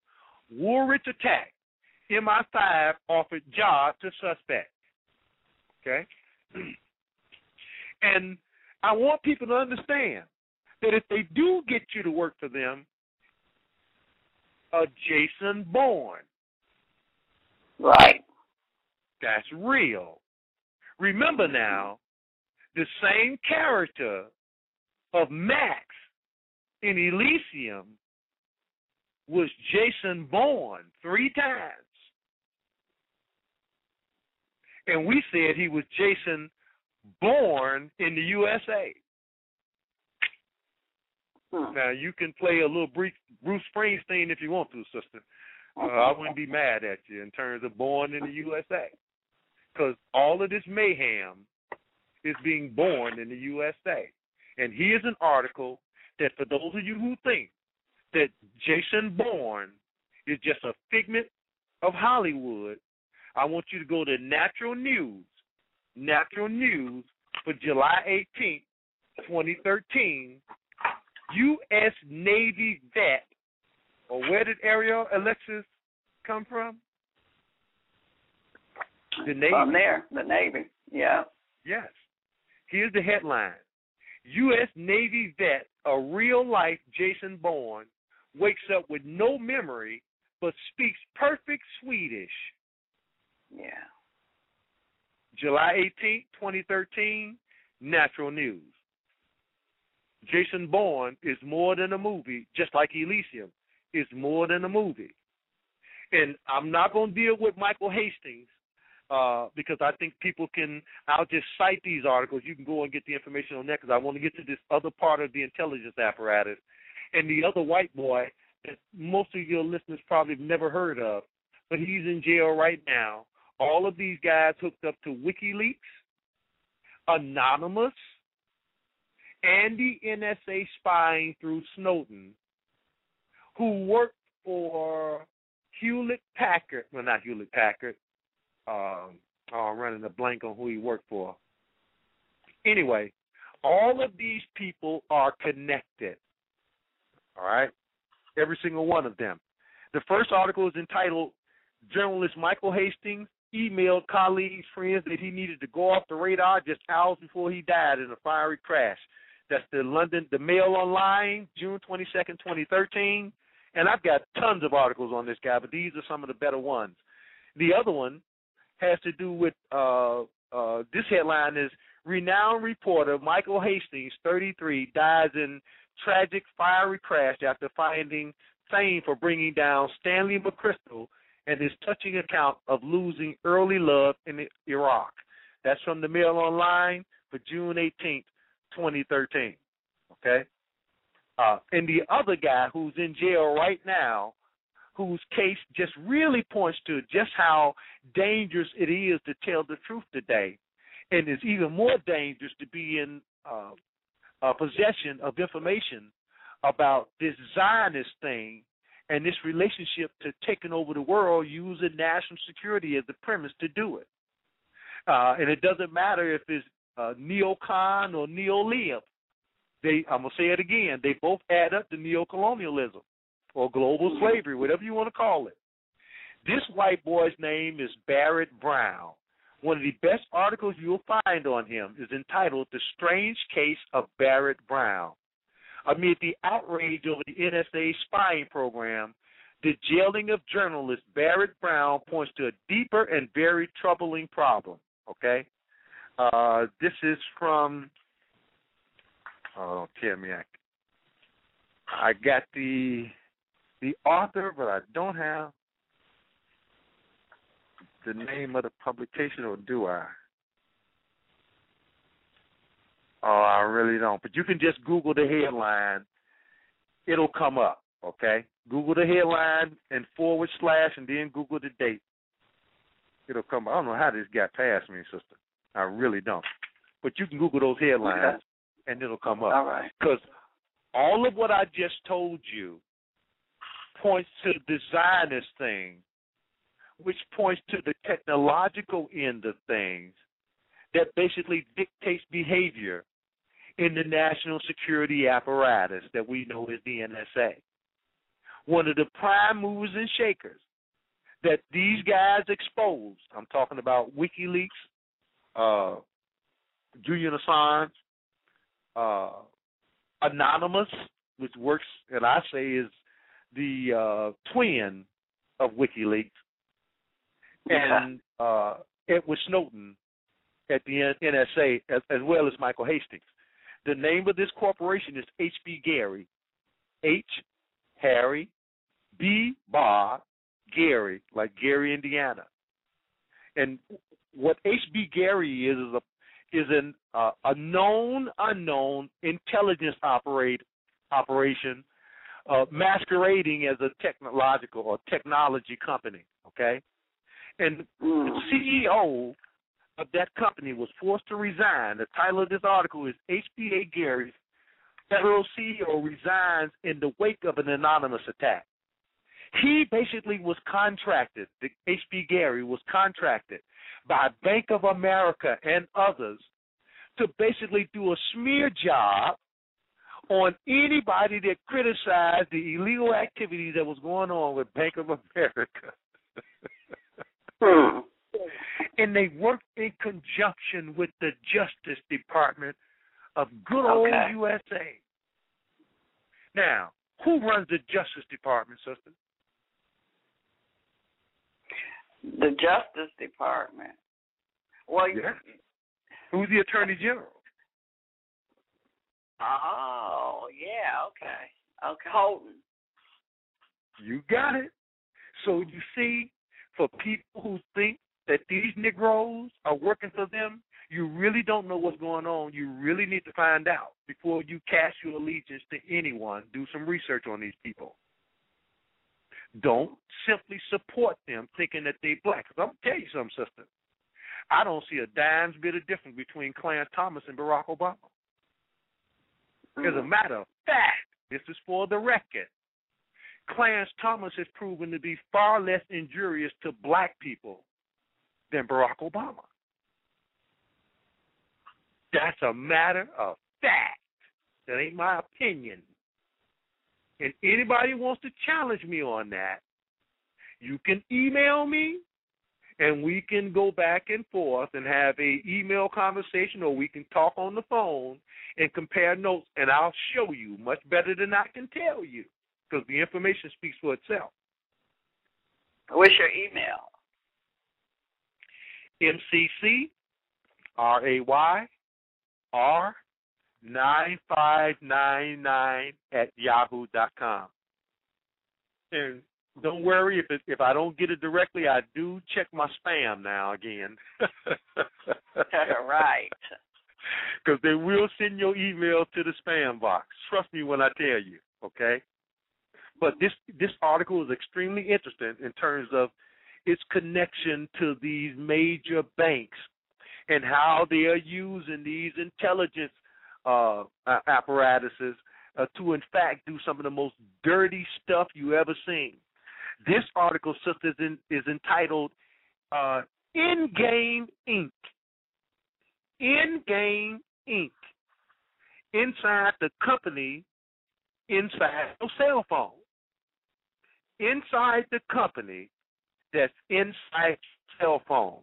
Speaker 3: Woolwich Attack. MI5 offered job to suspect. Okay? And I want people to understand that if they do get you to work for them, a Jason Bourne,
Speaker 2: Right.
Speaker 3: that's real. Remember now, the same character of Max in Elysium was Jason Bourne three times. And we said he was Jason Bourne in the USA.
Speaker 2: Hmm.
Speaker 3: Now you can play a little Bruce Bruce Springsteen if you want to, sister. Uh, I wouldn't be mad at you in terms of born in the USA, because all of this mayhem is being born in the USA. And here's an article that for those of you who think that Jason Bourne is just a figment of Hollywood, I want you to go to Natural News, Natural News for July 18th, 2013. U.S. Navy vet, or where did Ariel Alexis come from? The Navy.
Speaker 2: From there, the Navy. Yeah.
Speaker 3: Yes. Here's the headline U.S. Navy vet, a real life Jason Bourne, wakes up with no memory but speaks perfect Swedish.
Speaker 2: Yeah.
Speaker 3: July 18th, 2013, Natural News. Jason Bourne is more than a movie, just like Elysium is more than a movie. And I'm not going to deal with Michael Hastings uh, because I think people can. I'll just cite these articles. You can go and get the information on that because I want to get to this other part of the intelligence apparatus and the other white boy that most of your listeners probably have never heard of, but he's in jail right now. All of these guys hooked up to WikiLeaks, Anonymous, and the NSA spying through Snowden, who worked for Hewlett Packard, well, not Hewlett Packard, um, I'm running a blank on who he worked for. Anyway, all of these people are connected. All right, every single one of them. The first article is entitled "Journalist Michael Hastings emailed colleagues, friends that he needed to go off the radar just hours before he died in a fiery crash." That's the London, the Mail Online, June 22nd, 2013. And I've got tons of articles on this guy, but these are some of the better ones. The other one has to do with uh, uh, this headline is renowned reporter Michael Hastings, 33, dies in tragic fiery crash after finding fame for bringing down Stanley McChrystal and his touching account of losing early love in Iraq. That's from the Mail Online for June 18th, 2013. Okay? Uh, and the other guy who's in jail right now, whose case just really points to just how dangerous it is to tell the truth today, and it's even more dangerous to be in uh, uh, possession of information about this Zionist thing and this relationship to taking over the world using national security as the premise to do it. Uh, and it doesn't matter if it's uh, neocon or neo-live. They, I'm gonna say it again. They both add up to neocolonialism or global slavery, whatever you want to call it. This white boy's name is Barrett Brown. One of the best articles you'll find on him is entitled "The Strange Case of Barrett Brown." Amid the outrage over the NSA spying program, the jailing of journalist Barrett Brown points to a deeper and very troubling problem. Okay, uh, this is from. Oh, tell me I. I got the the author, but I don't have the name of the publication, or do I? Oh, I really don't. But you can just Google the headline; it'll come up. Okay, Google the headline and forward slash, and then Google the date. It'll come. Up. I don't know how this got past me, sister. I really don't. But you can Google those headlines and it'll come up.
Speaker 2: All right.
Speaker 3: Because all of what I just told you points to the Zionist thing, which points to the technological end of things that basically dictates behavior in the national security apparatus that we know as the NSA. One of the prime movers and shakers that these guys exposed, I'm talking about WikiLeaks, uh, Julian Assange, uh, Anonymous, which works, and I say is the uh, twin of WikiLeaks, and uh, Edward Snowden at the NSA, as, as well as Michael Hastings. The name of this corporation is HBGary, H. Harry, B. Bob, Gary, like Gary, Indiana. And what HBGary is is a is an uh, a known unknown intelligence operate operation uh, masquerading as a technological or technology company. Okay, and the
Speaker 2: mm.
Speaker 3: CEO of that company was forced to resign. The title of this article is HBGary's federal CEO resigns in the wake of an anonymous attack. He basically was contracted, the HBGary was contracted by Bank of America and others to basically do a smear job on anybody that criticized the illegal activity that was going on with Bank of America.
Speaker 2: hmm.
Speaker 3: And they worked in conjunction with the Justice Department of good old
Speaker 2: okay.
Speaker 3: USA. Now, who runs the Justice Department, sister?
Speaker 2: The Justice Department. Well,
Speaker 3: yeah. Who's the Attorney General?
Speaker 2: Oh, yeah, okay. Okay, Holder.
Speaker 3: You got it. So you see, for people who think that these Negroes are working for them, you really don't know what's going on. You really need to find out before you cast your allegiance to anyone. Do some research on these people. Don't simply support them thinking that they black. Cause I'm gonna tell you something, sister. I don't see a dime's bit of difference between Clarence Thomas and Barack Obama. As a mm. matter of fact, this is for the record. Clarence Thomas has proven to be far less injurious to black people than Barack Obama. That's a matter of fact. That ain't my opinion. And anybody wants to challenge me on that, you can email me and we can go back and forth and have a email conversation or we can talk on the phone and compare notes and I'll show you much better than I can tell you because the information speaks for itself.
Speaker 2: What's your email?
Speaker 3: MCC R A Y R nine five nine nine at yahoo dot com. And don't worry if it, if I don't get it directly, I do check my spam now again.
Speaker 2: right.
Speaker 3: Because they will send your email to the spam box. Trust me when I tell you. Okay. But this this article is extremely interesting in terms of its connection to these major banks and how they are using these intelligence uh, apparatuses uh, to, in fact, do some of the most dirty stuff you ever seen. This article, sister, is, is entitled uh, "Endgame Inc." Endgame Inc. Inside the company, inside your cell phone. Inside the company, that's inside cell phone.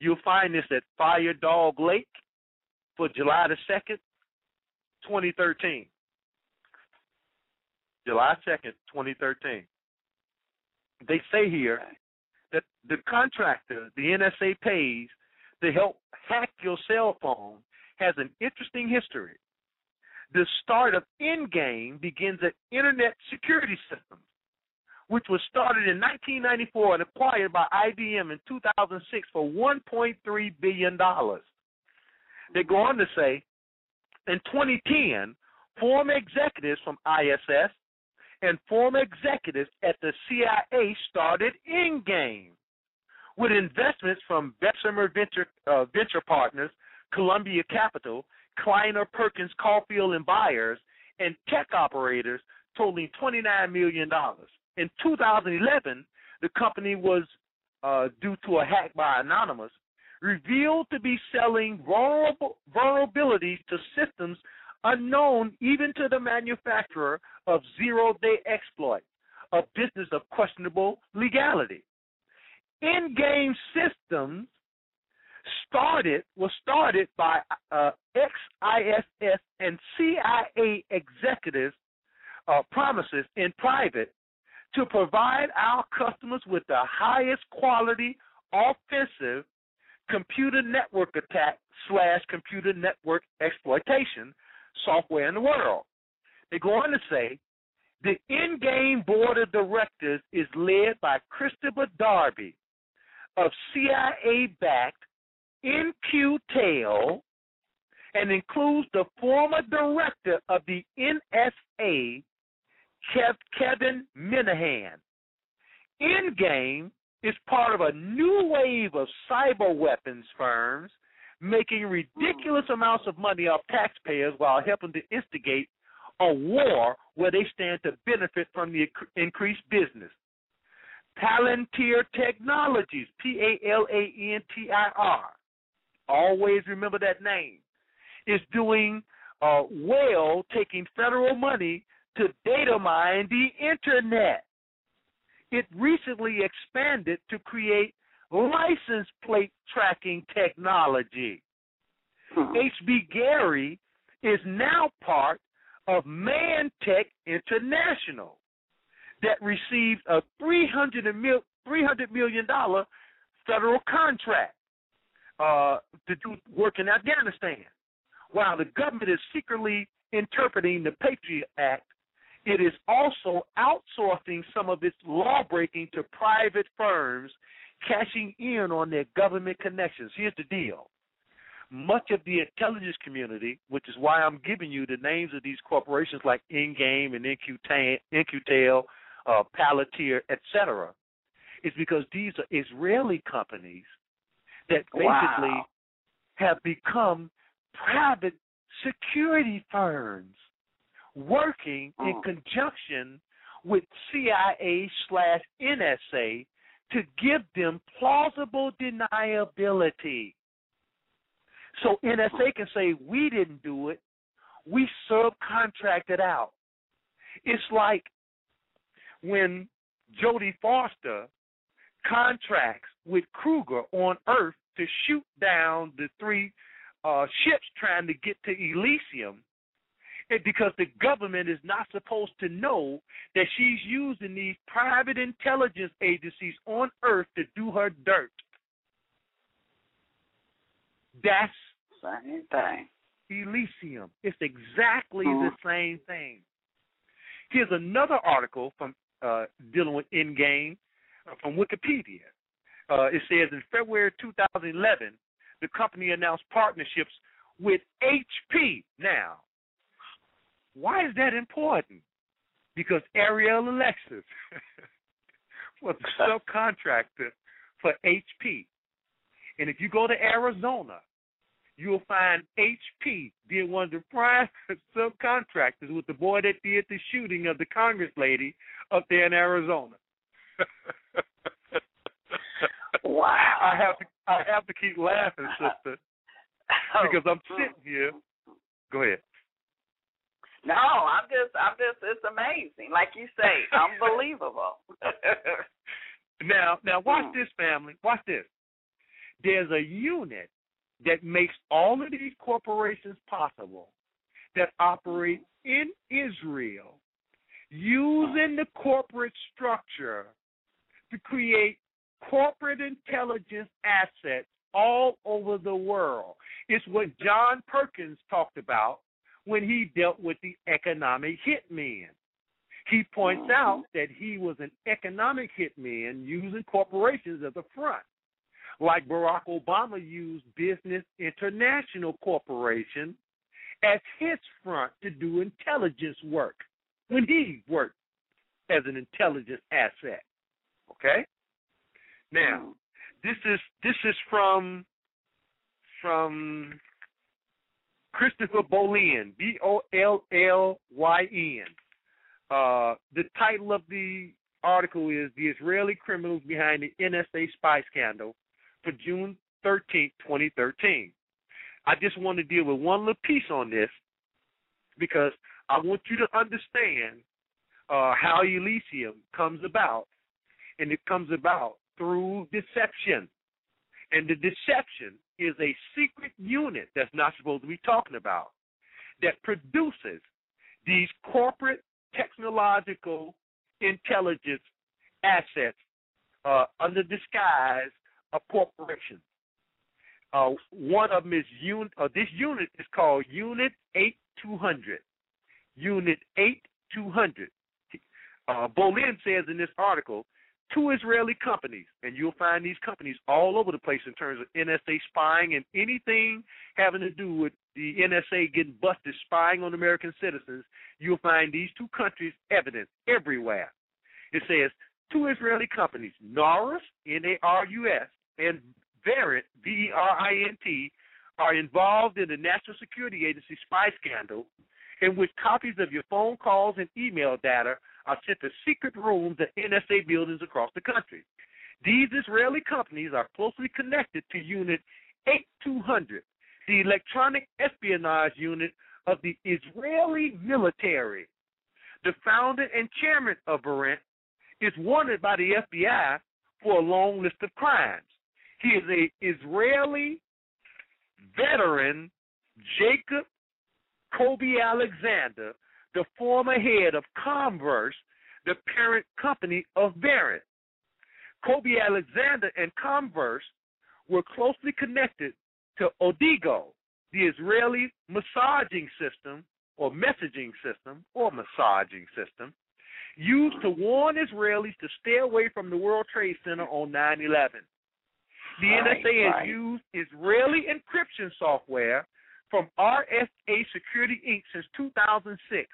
Speaker 3: You'll find this at Firedoglake for July the 2nd, 2013. July 2nd, 2013. They say here that the contractor the NSA pays to help hack your cell phone has an interesting history. The start of Endgame begins at Internet Security Systems, which was started in 1994 and acquired by IBM in 2006 for 1.3 billion dollars. They go on to say, in 2010, former executives from ISS and former executives at the CIA started Endgame with investments from Bessemer Venture, uh, Venture Partners, Columbia Capital, Kleiner Perkins Caufield and Byers, and TechOperators totaling $29 million. In 2011, the company was, uh, due to a hack by Anonymous, revealed to be selling vulnerable, vulnerabilities to systems unknown even to the manufacturer of zero day exploit, a business of questionable legality. Endgame systems started was started by uh, ex-ISS and CIA executives uh, promises in private to provide our customers with the highest quality offensive computer network attack slash computer network exploitation software in the world. They go on to say the Endgame board of directors is led by Christopher Darby of CIA backed In-Q-Tel and includes the former director of the NSA, Kev- Kevin Minihan. Endgame is part of a new wave of cyber weapons firms making ridiculous amounts of money off taxpayers while helping to instigate a war where they stand to benefit from the increased business. Palantir Technologies, P A L A N T I R, always remember that name, is doing uh, well taking federal money to data mine the internet. It recently expanded to create license plate tracking technology. HBGary is now part of ManTech International that received a $300 million federal contract uh, to do work in Afghanistan. While the government is secretly interpreting the Patriot Act, it is also outsourcing some of its lawbreaking to private firms cashing in on their government connections. Here's the deal. Much of the intelligence community, which is why I'm giving you the names of these corporations like Endgame and In-Q-Tel, uh, Palantir, etc., is because these are Israeli companies that basically
Speaker 2: wow.
Speaker 3: have become private security firms working in
Speaker 2: oh.
Speaker 3: conjunction with CIA slash NSA to give them plausible deniability. So NSA can say, we didn't do it, we subcontracted out. It's like when Jodie Foster contracts with Kruger on Earth to shoot down the three uh, ships trying to get to Elysium because the government is not supposed to know that she's using these private intelligence agencies on Earth to do her dirt. That's
Speaker 2: same thing.
Speaker 3: Elysium. It's exactly
Speaker 2: mm-hmm.
Speaker 3: the same thing. Here's another article from uh, dealing with Endgame uh, from Wikipedia. Uh, it says in February 2011, the company announced partnerships with HP. Now, why is that important? Because Ariel Alexis was a subcontractor for HP. And if you go to Arizona, you'll find HP being one of the prime subcontractors with the boy that did the shooting of the Congress lady up there in Arizona.
Speaker 2: wow.
Speaker 3: I have to I have to keep laughing, sister. Oh, because I'm sitting here. Go ahead.
Speaker 2: No, I'm just, I'm just, it's amazing. Like you say, unbelievable.
Speaker 3: now, now watch
Speaker 2: Hmm.
Speaker 3: this, family. Watch this. There's a unit that makes all of these corporations possible that operate in Israel using the corporate structure to create corporate intelligence assets all over the world. It's what John Perkins talked about when he dealt with the economic hitman. He points mm-hmm. out that he was an economic hitman using corporations as a front. Like Barack Obama used Business International Corporation as his front to do intelligence work when he worked as an intelligence asset. Okay? Now, mm-hmm. this is this is from from Christopher Bollyn, B O L L Y N. Uh, the title of the article is The Israeli Criminals Behind the NSA Spy Scandal for June 13, 2013. I just want to deal with one little piece on this because I want you to understand uh, how Elysium comes about. And it comes about through deception. And the deception is a secret unit that's not supposed to be talking about that produces these corporate technological intelligence assets uh, under disguise of corporations. Uh, one of them is unit. Uh, this unit is called Unit 8200. Unit 8200. Uh, Bollyn says in this article two Israeli companies, and you'll find these companies all over the place in terms of NSA spying and anything having to do with the NSA getting busted spying on American citizens. You'll find these two countries evidence everywhere. It says two Israeli companies, Narus, N-A-R-U-S, and Verint, V-E-R-I-N-T, are involved in the National Security Agency spy scandal in which copies of your phone calls and email data are sent to secret rooms at NSA buildings across the country. These Israeli companies are closely connected to Unit 8200, the electronic espionage unit of the Israeli military. The founder and chairman of Verint is wanted by the FBI for a long list of crimes. He is a Israeli veteran, Jacob Kobe Alexander, the former head of Comverse, the parent company of Verint. Kobe Alexander and Comverse were closely connected to Odigo, the Israeli massaging system or messaging system or massaging system used to warn Israelis to stay away from the World Trade Center on 9 11. The
Speaker 2: Right,
Speaker 3: NSA has
Speaker 2: right.
Speaker 3: used Israeli encryption software from RSA Security Inc. since 2006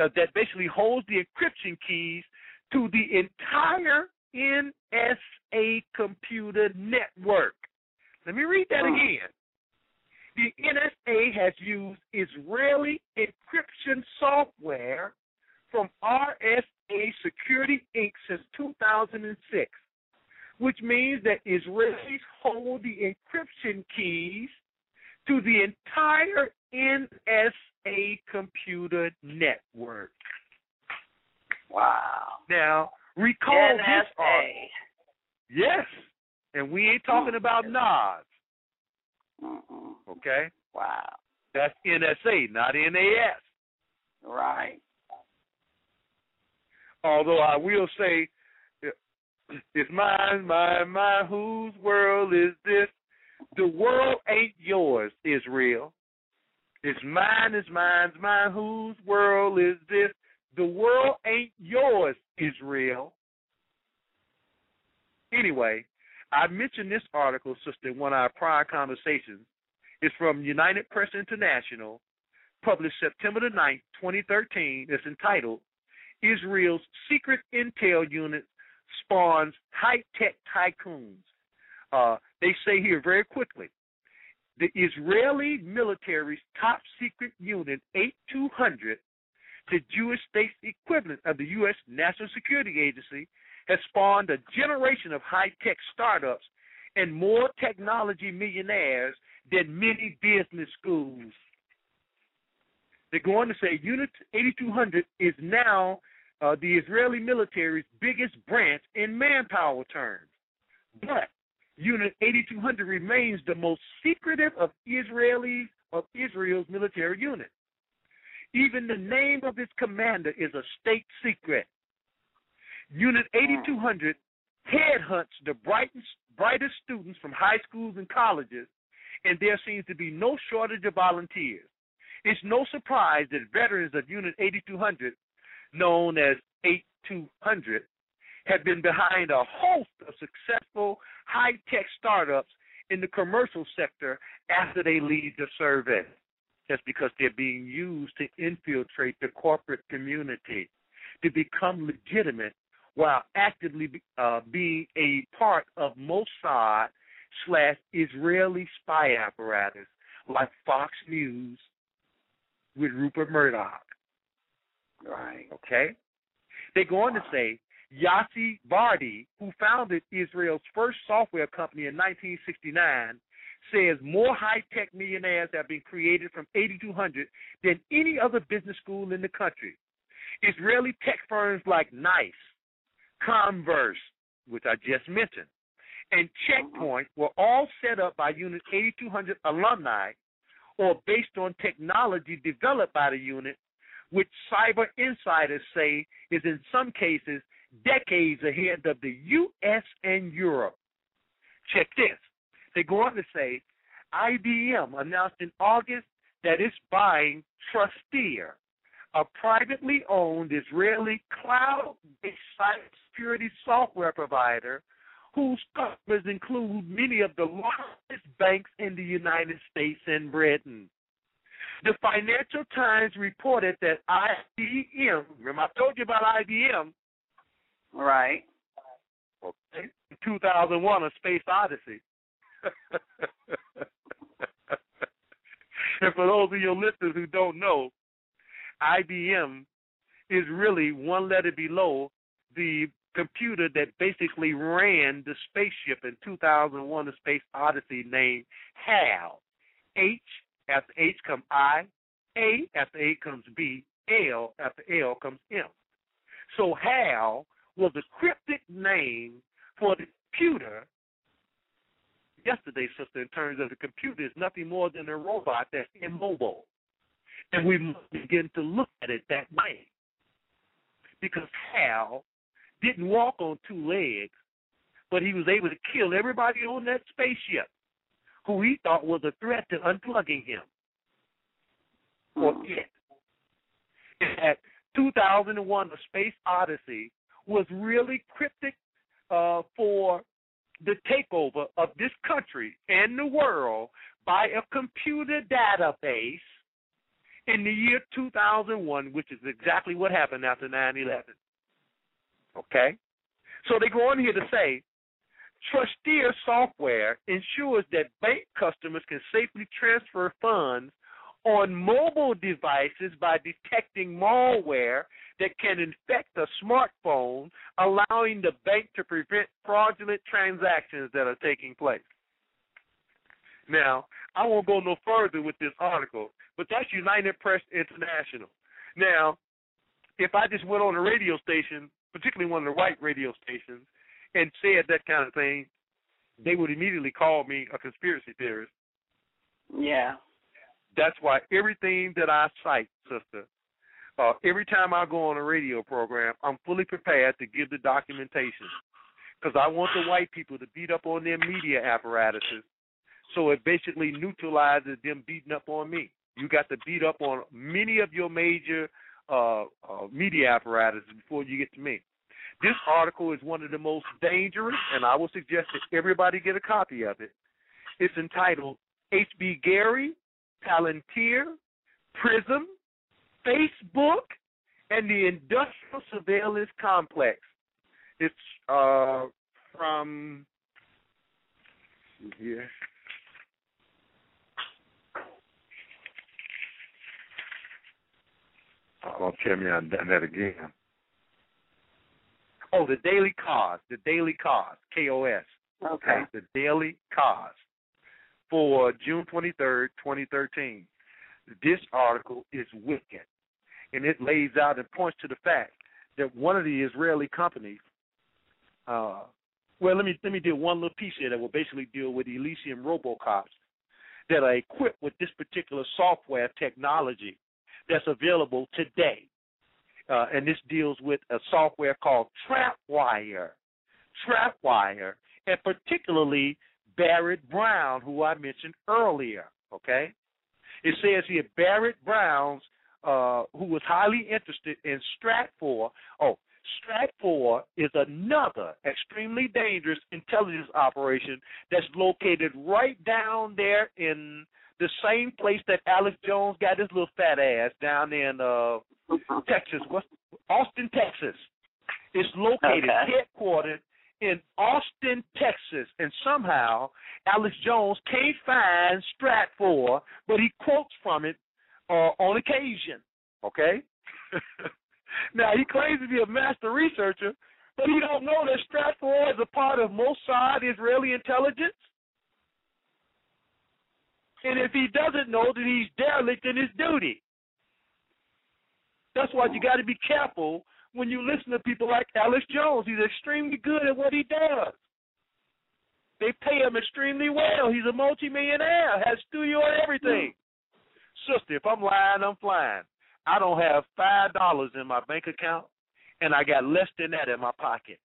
Speaker 3: uh, that basically holds the encryption keys to the entire NSA computer network. Let me read that again. The NSA has used Israeli encryption software from RSA Security Inc. since 2006 which means that Israelis hold the encryption keys to the entire NSA computer network.
Speaker 2: Wow.
Speaker 3: Now, recall this
Speaker 2: NSA.
Speaker 3: article. Yes, and we ain't talking about
Speaker 2: Mm-mm.
Speaker 3: okay?
Speaker 2: Wow.
Speaker 3: That's NSA, not NAS.
Speaker 2: Right.
Speaker 3: Although I will say, it's mine, mine, mine. Whose world is this? The world ain't yours, Israel. It's mine, it's mine, it's mine. Whose world is this? The world ain't yours, Israel. Anyway, I mentioned this article, sister, in one of our prior conversations. It's from United Press International, published September the 9th, 2013. It's entitled Israel's Secret Intel Unit Spawns High Tech Tycoons. Uh, they say here very quickly the Israeli military's top secret unit 8200, the Jewish state's equivalent of the U.S. National Security Agency, has spawned a generation of high tech startups and more technology millionaires than many business schools. They're going to say Unit 8200 is now uh, the Israeli military's biggest branch in manpower terms. But Unit 8200 remains the most secretive of Israeli of Israel's military units. Even the name of its commander is a state secret. Unit 8200 headhunts the brightest, brightest students from high schools and colleges, and there seems to be no shortage of volunteers. It's no surprise that veterans of Unit 8200, known as 8200, have been behind a host of successful high tech startups in the commercial sector after they leave the service. That's because they're being used to infiltrate the corporate community, to become legitimate while actively uh, being a part of Mossad slash Israeli spy apparatus like Fox News with Rupert Murdoch.
Speaker 2: Right.
Speaker 3: Okay? They go on to say Yossi Vardi, who founded Israel's first software company in 1969, says more high tech millionaires have been created from 8200 than any other business school in the country. Israeli tech firms like NICE, Comverse, which I just mentioned, and Checkpoint were all set up by Unit 8200 alumni or based on technology developed by the unit, which cyber insiders say is in some cases decades ahead of the U.S. and Europe. Check this. They go on to say IBM announced in August that it's buying Trusteer, a privately owned Israeli cloud based cybersecurity software provider whose customers include many of the largest banks in the United States and Britain. The Financial Times reported that IBM, remember I told you about IBM,
Speaker 2: Right.
Speaker 3: okay, 2001, A Space Odyssey. and for those of your listeners who don't know, IBM is really one letter below the computer that basically ran the spaceship in 2001 A Space Odyssey named HAL. H after H comes I, A after A comes B, L after L comes M. So HAL was a cryptic name for the computer. Yesterday, sister, in terms of the computer, is nothing more than a robot that's immobile. And we must begin to look at it that way. Because Hal didn't walk on two legs, but he was able to kill everybody on that spaceship who he thought was a threat to unplugging him. Or hmm. it. At 2001, The Space Odyssey was really cryptic uh, for the takeover of this country and the world by a computer database in the year 2001, which is exactly what happened after 9 11. Okay? So they go on here to say Trusteer software ensures that bank customers can safely transfer funds on mobile devices by detecting malware that can infect a smartphone, allowing the bank to prevent fraudulent transactions that are taking place. Now, I won't go no further with this article, but that's United Press International. Now, if I just went on a radio station, particularly one of the white radio stations, and said that kind of thing, they would immediately call me a conspiracy theorist.
Speaker 2: Yeah.
Speaker 3: That's why everything that I cite, sister, uh, every time I go on a radio program, I'm fully prepared to give the documentation because I want the white people to beat up on their media apparatuses so it basically neutralizes them beating up on me. You got to beat up on many of your major uh, uh, media apparatuses before you get to me. This article is one of the most dangerous, and I would suggest that everybody get a copy of it. It's entitled HBGary, Palantir, Prism, Facebook, and the Industrial Surveillance Complex. It's uh, from here.
Speaker 4: Don't tell me I've done that again.
Speaker 3: Oh, the Daily Kos, the Daily Kos, K O S.
Speaker 2: Okay.
Speaker 3: The Daily Kos for June 23rd, 2013. This article is wicked, and it lays out and points to the fact that one of the Israeli companies. Uh, well, let me let me do one little piece here that will basically deal with Elysium Robocops that are equipped with this particular software technology that's available today. Uh, and this deals with a software called Trapwire. Trapwire, and particularly Barrett Brown, who I mentioned earlier. Okay, it says here Barrett Brown's, uh, who was highly interested in Stratfor. Oh, Stratfor is another extremely dangerous intelligence operation that's located right down there in the same place that Alex Jones got his little fat ass down in uh Texas, What's Austin, Texas. It's located
Speaker 2: Okay.
Speaker 3: headquartered in Austin, Texas, and somehow Alex Jones can't find Stratfor, but he quotes from it uh, on occasion. Okay. now he claims to be a master researcher, but he don't know that Stratfor is a part of Mossad Israeli intelligence. And if he doesn't know, then he's derelict in his duty. That's why you got to be careful when you listen to people like Alex Jones. He's extremely good at what he does. They pay him extremely well. He's a multimillionaire, has studio and everything. Sister, if I'm lying, I'm flying. I don't have five dollars in my bank account, and I got less than that in my pocket.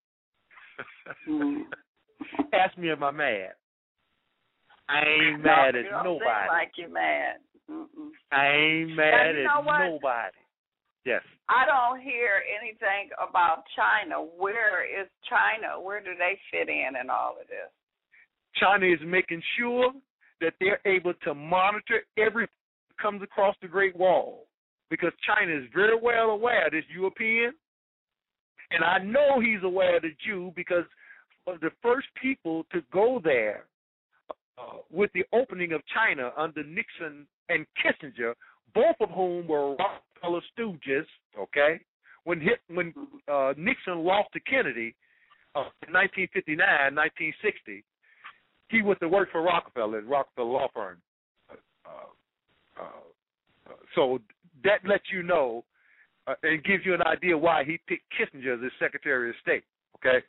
Speaker 2: Mm.
Speaker 3: Ask me if I'm mad. I ain't
Speaker 2: No,
Speaker 3: mad
Speaker 2: you
Speaker 3: at
Speaker 2: don't
Speaker 3: nobody.
Speaker 2: Seem like you're mad. Mm-mm.
Speaker 3: I ain't mad
Speaker 2: you know
Speaker 3: at
Speaker 2: what?
Speaker 3: nobody. Yes.
Speaker 2: I don't hear anything about China. Where is China? Where do they fit in in all of this?
Speaker 3: China is making sure that they're able to monitor every comes across the Great Wall because China is very well aware of this European, and I know he's aware of the Jew because of the first people to go there uh, with the opening of China under Nixon and Kissinger, both of whom were Rockefeller stooges. Okay, when hit, when uh, Nixon lost to Kennedy uh, in 1959, 1960 he went to work for Rockefeller, Rockefeller Law Firm. Uh, uh, so that lets you know uh, and gives you an idea why he picked Kissinger as his Secretary of State. Okay,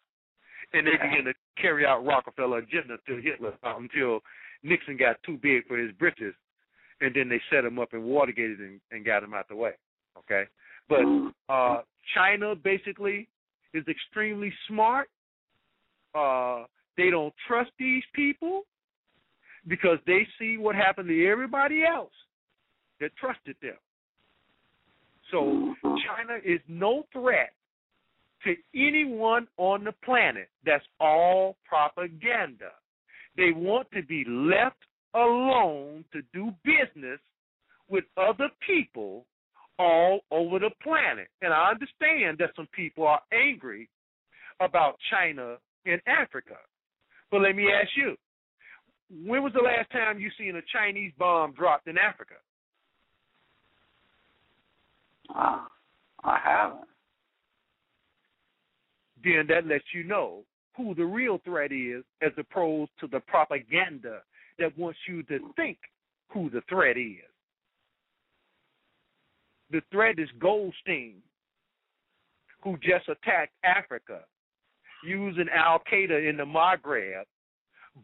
Speaker 3: and they began to carry out Rockefeller agenda until Hitler, uh, until Nixon got too big for his britches, and then they set him up in Watergate and, and got him out the way. Okay, but uh, China basically is extremely smart. Uh, they don't trust these people because they see what happened to everybody else that trusted them. So China is no threat to anyone on the planet. That's all propaganda. They want to be left alone to do business with other people all over the planet. And I understand that some people are angry about China in Africa. But let me ask you, when was the last time you seen a Chinese bomb dropped in Africa?
Speaker 2: Ah, I haven't.
Speaker 3: Then that lets you know who the real threat is as opposed to the propaganda that wants you to think who the threat is. The threat is Goldstein, who just attacked Africa using Al Qaeda in the Maghreb,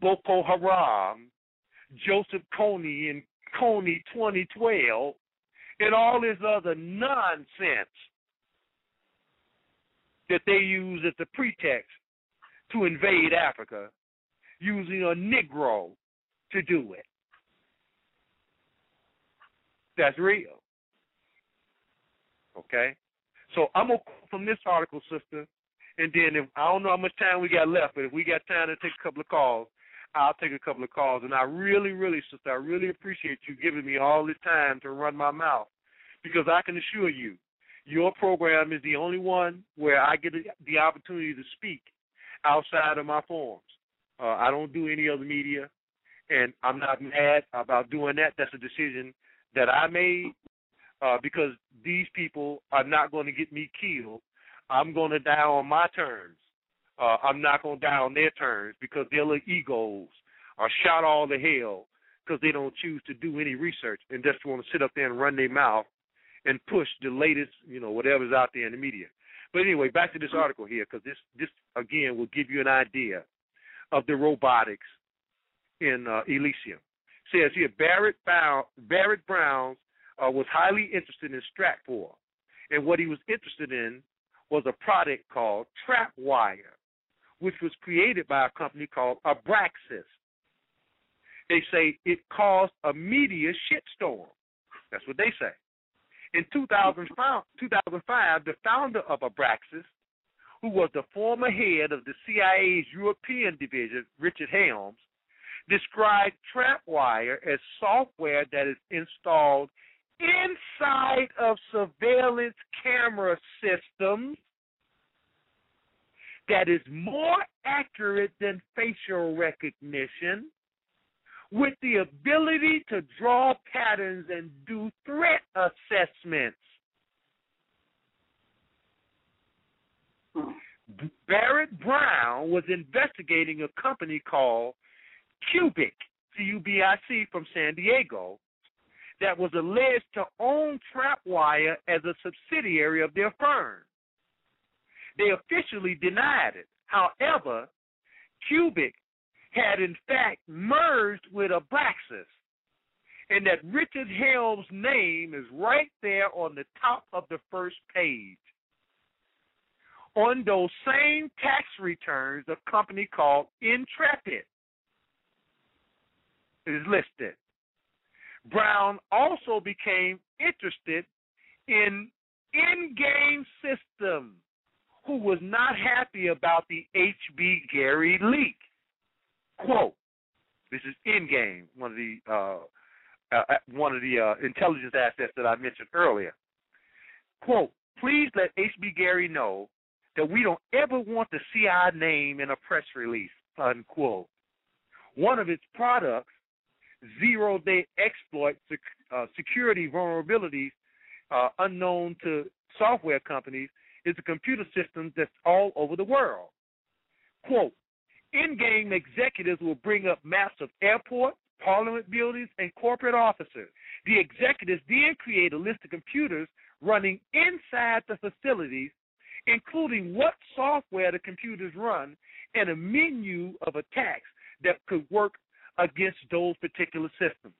Speaker 3: Boko Haram, Joseph Kony in Kony 2012, and all this other nonsense that they use as a pretext to invade Africa using a Negro to do it. That's real. Okay? So I'm going to quote from this article, sister, and then if I don't know how much time we got left, but if we got time to take a couple of calls, I'll take a couple of calls. And I really, really, sister, I really appreciate you giving me all this time to run my mouth because I can assure you, your program is the only one where I get the opportunity to speak outside of my forums. Uh, I don't do any other media, and I'm not mad about doing that. That's a decision that I made uh, because these people are not going to get me killed. I'm going to die on my terms. Uh, I'm not going to die on their terms because their little egos are shot all to hell because they don't choose to do any research and just want to sit up there and run their mouth and push the latest, you know, whatever's out there in the media. But anyway, back to this article here because this, this again will give you an idea of the robotics in uh, Elysium. It says here Barrett, Brown, Barrett Brown uh, was highly interested in Stratfor, and what he was interested in was a product called Trapwire, which was created by a company called Abraxas. They say it caused a media shitstorm. That's what they say. In 2005, 2005 the founder of Abraxas, who was the former head of the CIA's European division, Richard Helms, described Trapwire as software that is installed inside of surveillance camera systems that is more accurate than facial recognition with the ability to draw patterns and do threat assessments. Barrett Brown was investigating a company called Cubic, C U B I C, from San Diego, that was alleged to own Trapwire as a subsidiary of their firm. They officially denied it. However, Cubic had in fact merged with Abraxas, and that Richard Helms' name is right there on the top of the first page. On those same tax returns, a company called Intrepid is listed. Brown also became interested in Endgame system, who was not happy about the HB Gary leak. Quote, this is Endgame, one of the uh, uh, uh, one of the uh, intelligence assets that I mentioned earlier. Quote, please let HBGary know that we don't ever want to see our name in a press release, unquote. One of its products zero day exploit uh, security vulnerabilities uh, unknown to software companies is a computer system that's all over the world. Quote, Endgame executives will bring up maps of airports, parliament buildings, and corporate offices. The executives then create a list of computers running inside the facilities, including what software the computers run and a menu of attacks that could work against those particular systems.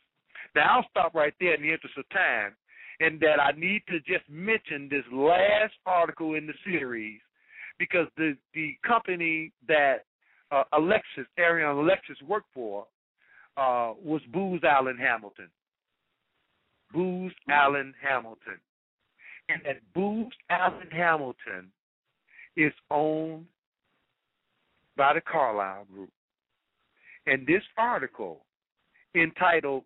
Speaker 3: Now, I'll stop right there in the interest of time, and that I need to just mention this last article in the series because the the company that uh, Alexis, Aaron Alexis worked for, uh, was Booz Allen Hamilton. Booz Allen Hamilton. And that Booz Allen Hamilton is owned by the Carlyle Group. And this article, entitled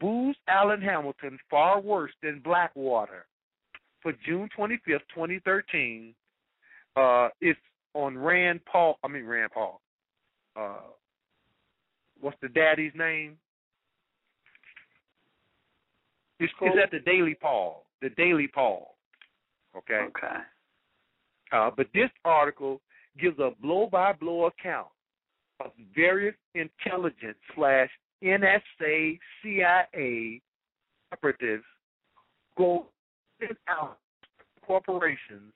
Speaker 3: Booz Allen Hamilton Far Worse Than Blackwater, for June 25th, 2013, uh, it's on Rand Paul. I mean, Rand Paul. Uh, what's the daddy's name? It's, it's at the Daily Paul. The Daily Paul.
Speaker 4: Okay.
Speaker 2: Okay.
Speaker 3: Uh, but this article gives a blow-by-blow account of various intelligence slash NSA CIA operatives go out corporations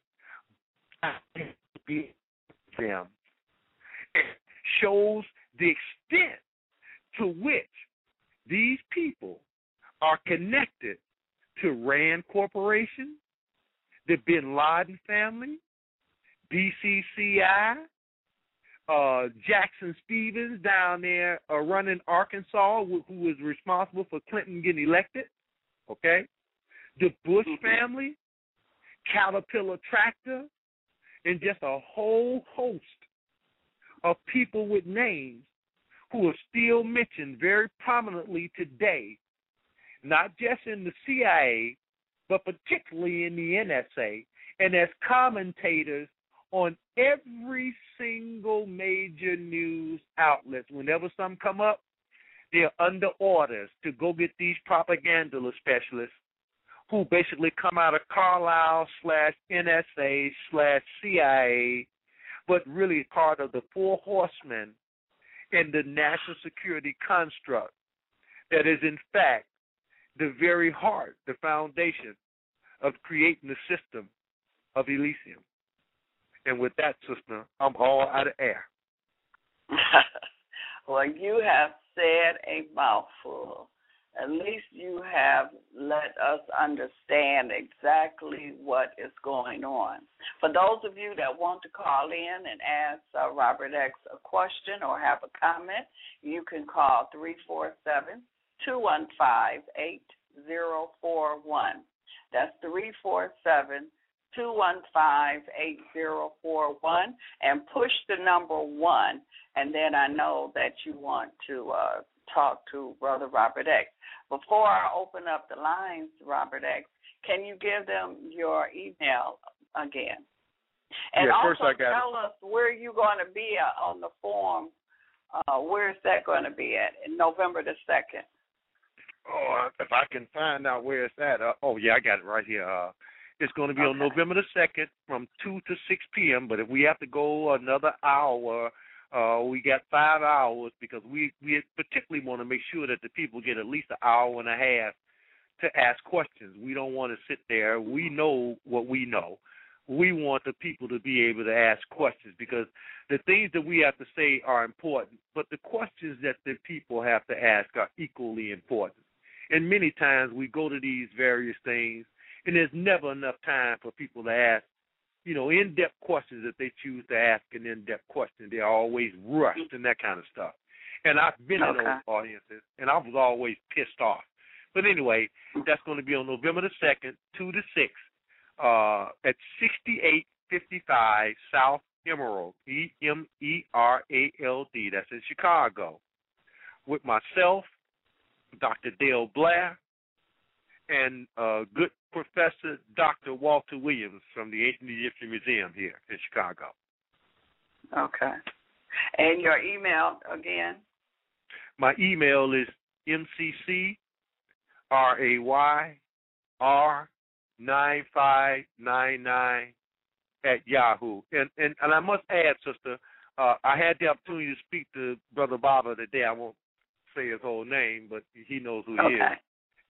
Speaker 3: them. It shows the extent to which these people are connected to Rand Corporation, the Bin Laden family, BCCI, uh, Jackson Stephens down there uh, running Arkansas, who, who was responsible for Clinton getting elected. Okay, the Bush
Speaker 2: Mhm.
Speaker 3: family, Caterpillar Tractor, and just a whole host of people with names who are still mentioned very prominently today, not just in the CIA, but particularly in the NSA, and as commentators on every single major news outlet. Whenever some come up, they're under orders to go get these propaganda specialists who basically come out of Carlyle slash NSA slash CIA, but really part of the four horsemen in the national security construct that is in fact the very heart, the foundation of creating the system of Elysium. And with that, sister, I'm all out of air.
Speaker 2: well, you have said a mouthful. At least you have let us understand exactly what is going on. For those of you that want to call in and ask uh, Robert X a question or have a comment, you can call 347 215 8041. That's 347 215 8041 and push the number one, and then I know that you want to uh, talk to Brother Robert X. Before I open up the lines, Robert X, can you give them your email again? And
Speaker 3: Yeah,
Speaker 2: also
Speaker 3: first I got it.
Speaker 2: tell us where you're going to be on the forum. Uh, where is that going to be at? In November the 2nd.
Speaker 3: Oh, if I can find out where it's at. Uh, oh, yeah, I got it right here. Uh, it's going to be on November the 2nd from 2 to 6 p.m. But if we have to go another hour, uh, we got five hours because we, we particularly want to make sure that the people get at least an hour and a half to ask questions. We don't want to sit there. We know what we know. We want the people to be able to ask questions because the things that we have to say are important, but the questions that the people have to ask are equally important. And many times we go to these various things, and there's never enough time for people to ask, you know, in-depth questions that they choose to ask an in-depth question. They're always rushed and that kind of stuff. And I've been in those audiences, and I was always pissed off. But anyway, that's going to be on November the second, two to six, uh, at sixty-eight fifty-five South Emerald, E M E R A L D. That's in Chicago. With myself, Dr. Dale Blair, and uh, good professor Dr. Walter Williams from the Ancient Egyptian Museum here in Chicago.
Speaker 2: Okay. And your email again?
Speaker 3: My email is mcc r a y r nine five nine nine at Yahoo. And and and I must add, sister, uh, I had the opportunity to speak to Brother Baba today. I won't say his whole name, but he knows who he
Speaker 2: Okay.
Speaker 3: is.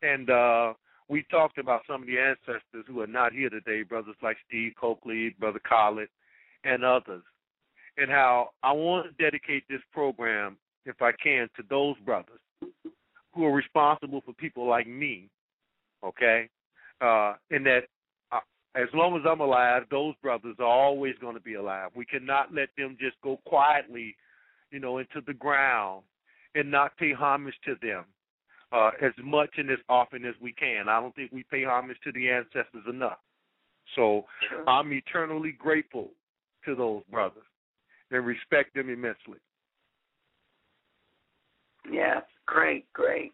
Speaker 3: And uh we talked about some of the ancestors who are not here today, brothers like Steve Cokely, Brother Collett, and others. And how I want to dedicate this program, if I can, to those brothers who are responsible for people like me, okay? Uh, and that uh, as long as I'm alive, those brothers are always going to be alive. We cannot let them just go quietly, you know, into the ground and not pay homage to them uh, as much and as often as we can. I don't think we pay homage to the ancestors enough. So. I'm eternally grateful to those brothers and respect them immensely.
Speaker 2: Yes, great, great.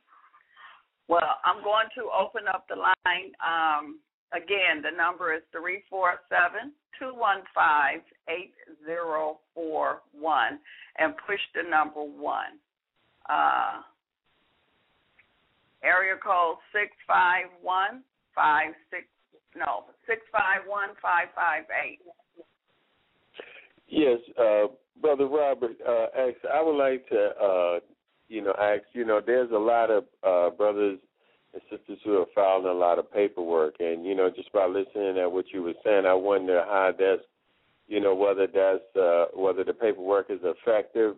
Speaker 2: Well, I'm going to open up the line. Um, again, the number is three four seven two one five eight zero four one, and push the number one. Uh, area code six five one five six no six five one five five eight.
Speaker 5: Yes, uh, brother Robert. Uh, ask, I would like to, uh, you know, ask. You know, there's a lot of uh, brothers and sisters who are filing a lot of paperwork, and you know, just by listening at what you were saying, I wonder how that's, you know, whether that's uh, whether the paperwork is effective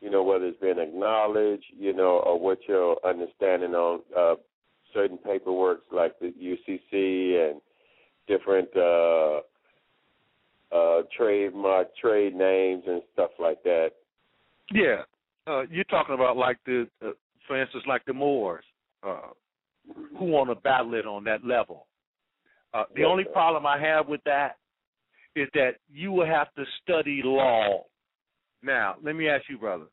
Speaker 5: you know, whether it's been acknowledged, you know, or what your understanding on uh, certain paperwork like the UCC and different uh, uh, trademark trade names and stuff like that.
Speaker 3: Yeah, uh, you're talking about like the, uh, for instance, like the Moors, uh, who want to battle it on that level. Uh, the
Speaker 5: Yes,
Speaker 3: only
Speaker 5: sir.
Speaker 3: problem I have with that is that you will have to study law. Now, let me ask you, brother.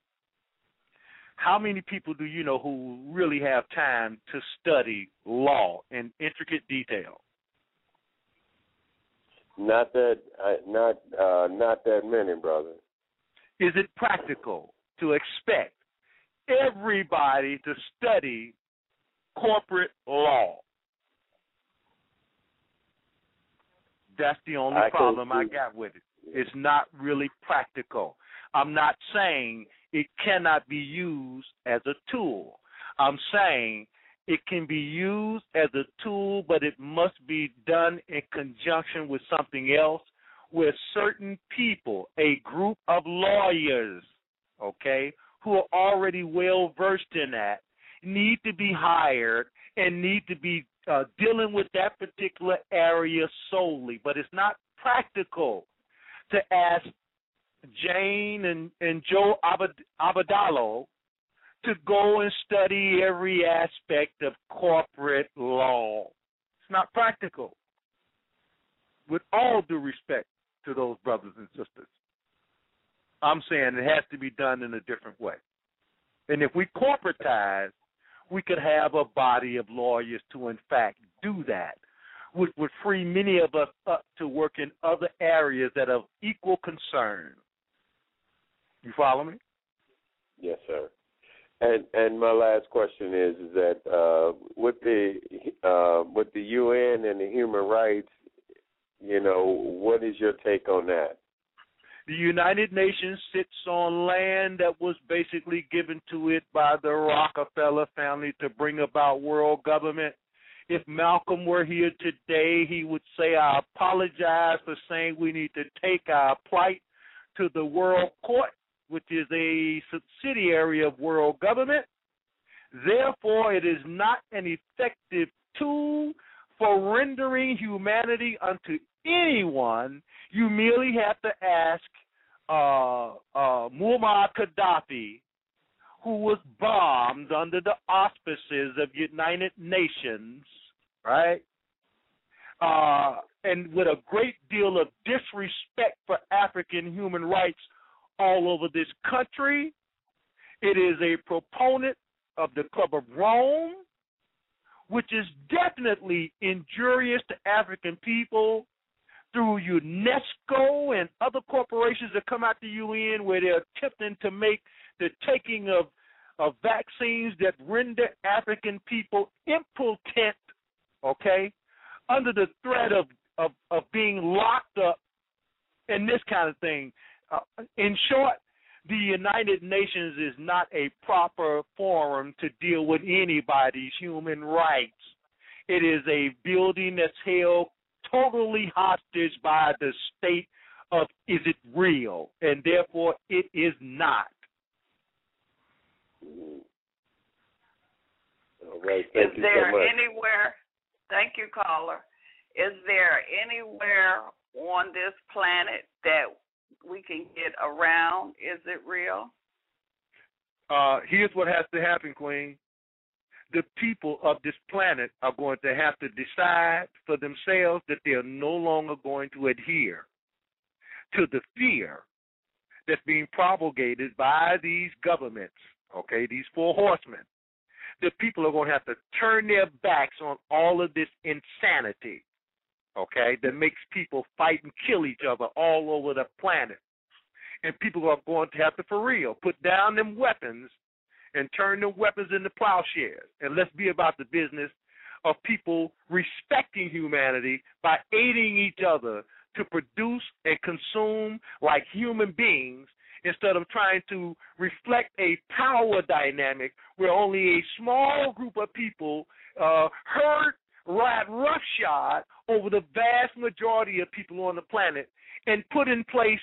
Speaker 3: How many people do you know who really have time to study law in intricate detail?
Speaker 5: Not that, uh, not uh, not that many, brother.
Speaker 3: Is it practical to expect everybody to study corporate law? That's the only
Speaker 5: I
Speaker 3: problem I got with it. It's not really practical. I'm not saying it cannot be used as a tool. I'm saying it can be used as a tool, but it must be done in conjunction with something else where certain people, a group of lawyers, okay, who are already well versed in that, need to be hired and need to be uh, dealing with that particular area solely. But it's not practical to ask Jane and, and Joe Abad- Abadalo to go and study every aspect of corporate law. It's not practical. With all due respect to those brothers and sisters, I'm saying it has to be done in a different way. And if we corporatize, we could have a body of lawyers to, in fact, do that, which would free many of us up to work in other areas that are of equal concern. You follow me?
Speaker 5: Yes, sir. And and my last question is, is that uh, with the uh, with the UN and the human rights, you know, what is your take on that?
Speaker 3: The United Nations sits on land that was basically given to it by the Rockefeller family to bring about world government. If Malcolm were here today, he would say, I apologize for saying we need to take our plight to the World Court, which is a subsidiary of world government. Therefore, it is not an effective tool for rendering humanity unto anyone. You merely have to ask uh, uh, Muammar Gaddafi, who was bombed under the auspices of United Nations, right? Uh, and with a great deal of disrespect for African human rights all over this country. It is a proponent of the Club of Rome, which is definitely injurious to African people through UNESCO and other corporations that come out the UN where they're attempting to make the taking of, of vaccines that render African people impotent, okay, under the threat of, of, of being locked up and this kind of thing. Uh, in short, the United Nations is not a proper forum to deal with anybody's human rights. It is a building that's held totally hostage by the state of is it real? And therefore it is not.
Speaker 5: All right. Thank
Speaker 2: Is
Speaker 5: you
Speaker 2: there
Speaker 5: so much.
Speaker 2: anywhere? Thank you, caller. Is there anywhere on this planet that we can get around? Is it real?
Speaker 3: Uh, here's what has to happen, Queen. The people of this planet are going to have to decide for themselves that they are no longer going to adhere to the fear that's being propagated by these governments, okay, these four horsemen. The people are going to have to turn their backs on all of this insanity, okay, that makes people fight and kill each other all over the planet. And people are going to have to, for real, put down them weapons and turn them weapons into plowshares. And let's be about the business of people respecting humanity by aiding each other to produce and consume like human beings instead of trying to reflect a power dynamic where only a small group of people uh, hurt, ride roughshod over the vast majority of people on the planet and put in place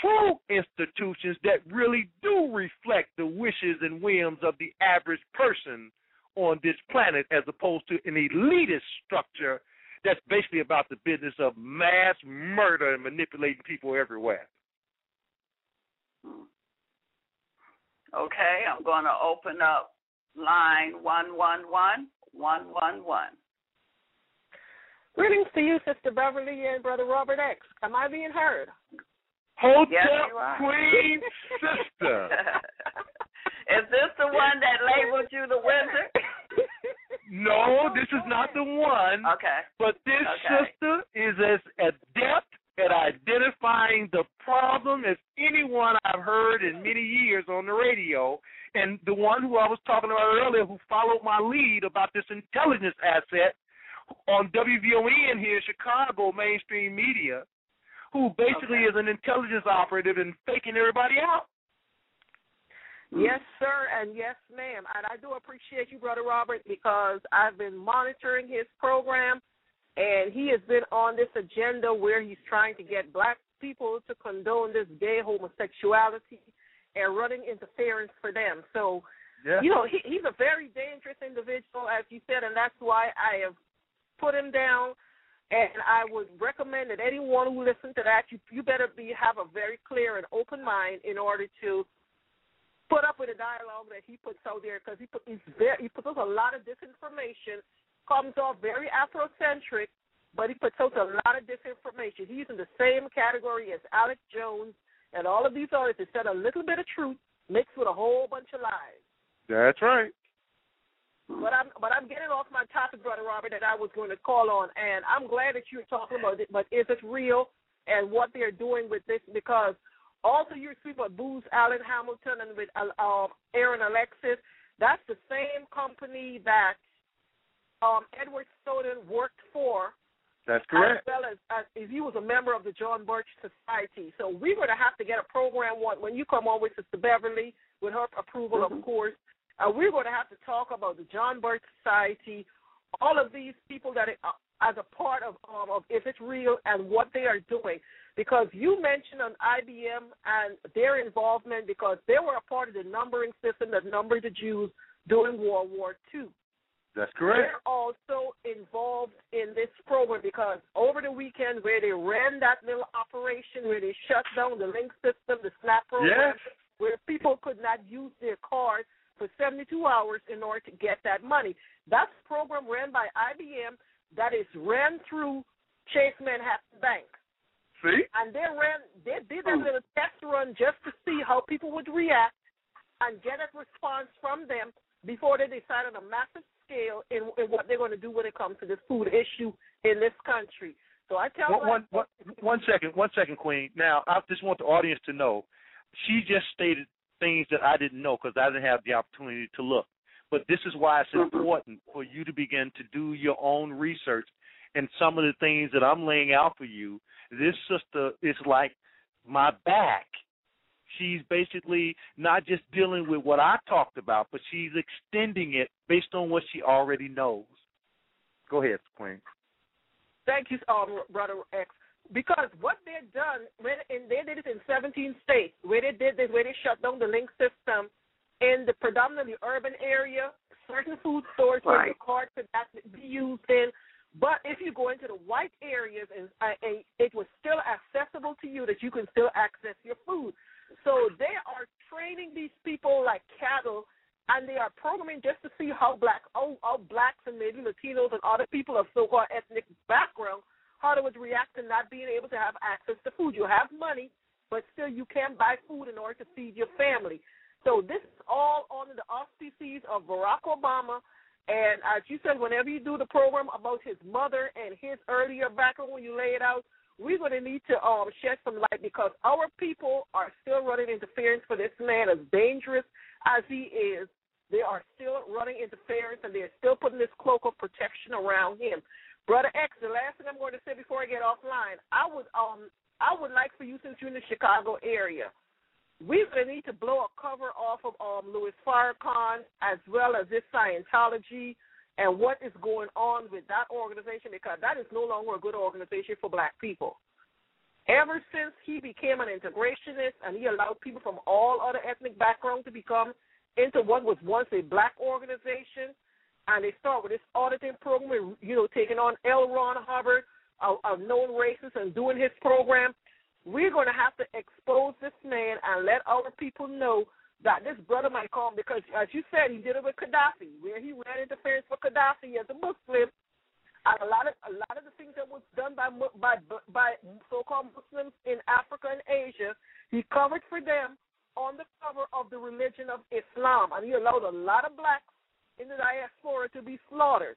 Speaker 3: true institutions that really do reflect the wishes and whims of the average person on this planet as opposed to an elitist structure that's basically about the business of mass murder and manipulating people everywhere. Hmm.
Speaker 2: Okay, I'm going to open up line 111 111.
Speaker 6: Greetings to you, Sister Beverly and Brother Robert X. Am I being heard?
Speaker 3: Hotel
Speaker 2: Yes,
Speaker 3: Queen Sister.
Speaker 2: is this the one that labeled you the wizard?
Speaker 3: No, this is not the one.
Speaker 2: Okay.
Speaker 3: But this
Speaker 2: Okay.
Speaker 3: sister is as adept at identifying the problem as anyone I've heard in many years on the radio. And the one who I was talking about earlier, who followed my lead about this intelligence asset on WVON here in Chicago, mainstream media, who basically
Speaker 2: Okay.
Speaker 3: is an intelligence operative and faking everybody out.
Speaker 6: Yes, sir, and yes, ma'am. And I do appreciate you, Brother Robert, because I've been monitoring his program, and he has been on this agenda where he's trying to get black people to condone this gay homosexuality and running interference for them. So,
Speaker 3: Yeah.
Speaker 6: you know, he, he's a very dangerous individual, as you said, and that's why I have put him down. And I would recommend that anyone who listens to that, you you better be have a very clear and open mind in order to put up with the dialogue that he puts out there because he put he's very, he puts out a lot of disinformation, comes off very Afrocentric, but he puts out a lot of disinformation. He's in the same category as Alex Jones and all of these others that said a little bit of truth mixed with a whole bunch of lies.
Speaker 3: That's right.
Speaker 6: But I'm but I'm getting off my topic, brother Robert, that I was going to call on, and I'm glad that you're talking about it. But Israel and what they're doing with this? Because also you're speaking about Booz Allen Hamilton and with uh, um, Aaron Alexis. That's the same company that um, Edward Snowden worked for.
Speaker 3: That's correct.
Speaker 6: As well as, as if he was a member of the John Birch Society. So we're going to have to get a program one when you come on with Sister Beverly, with her approval, of course. Uh, we're going to have to talk about the John Birch Society, all of these people that are, as a part of, um, of if it's real and what they are doing. Because you mentioned on IBM and their involvement because they were a part of the numbering system that numbered the Jews during World War II.
Speaker 3: That's correct.
Speaker 6: They're also involved in this program because over the weekend where they ran that little operation where they shut down the link system, the SNAP program,
Speaker 3: Yes.
Speaker 6: where people could not use their cards for 72 hours in order to get that money. That's a program ran by IBM that is ran through Chase Manhattan Bank.
Speaker 3: See?
Speaker 6: And they ran they did that hmm. little test run just to see how people would react and get a response from them before they decided on a massive scale in, in what they're going to do when it comes to this food issue in this country. So I tell
Speaker 3: One, one, one, one second, one second, Queen. Now, I just want the audience to know she just stated things that I didn't know because I didn't have the opportunity to look. But this is why it's important for you to begin to do your own research. And some of the things that I'm laying out for you, this sister is like my back. She's basically not just dealing with what I talked about, but she's extending it based on what she already knows. Go ahead, Queen.
Speaker 6: Thank you, um, Brother X. Because what they've done, when, and they did it in 17 states, where they did this, where they shut down the link system in the predominantly urban area, certain food stores where
Speaker 2: Right.
Speaker 6: the card could actually be used in. But if you go into the white areas, and, uh, and it was still accessible to you that you can still access your food. So they are training these people like cattle, and they are programming just to see how black, how, how blacks and maybe Latinos and other people of so-called ethnic background, how they would react to not being able to have access to food. You have money, but still you can't buy food in order to feed your family. So this is all under the auspices of Barack Obama. And as you said, whenever you do the program about his mother and his earlier background, when you lay it out, we're going to need to um, shed some light because our people are still running interference for this man, as dangerous as he is. They are still running interference and they're still putting this cloak of protection around around him. Brother X, the last thing I'm going to say before I get offline, I would um I would like for you since you're in the Chicago area, we're gonna need to blow a cover off of um Louis Farrakhan as well as this Scientology and what is going on with that organization because that is no longer a good organization for black people. Ever since he became an integrationist and he allowed people from all other ethnic backgrounds to become into what was once a black organization, and they start with this auditing program, you know, taking on L. Ron Hubbard, a, a known racist, and doing his program. We're going to have to expose this man and let our people know that this brother might come because, as you said, he did it with Gaddafi, where he ran interference for Gaddafi as a Muslim. And a lot of a lot of the things that was done by by by so-called Muslims in Africa and Asia, he covered for them on the cover of the religion of Islam, and he allowed a lot of blacks in the diaspora to be slaughtered.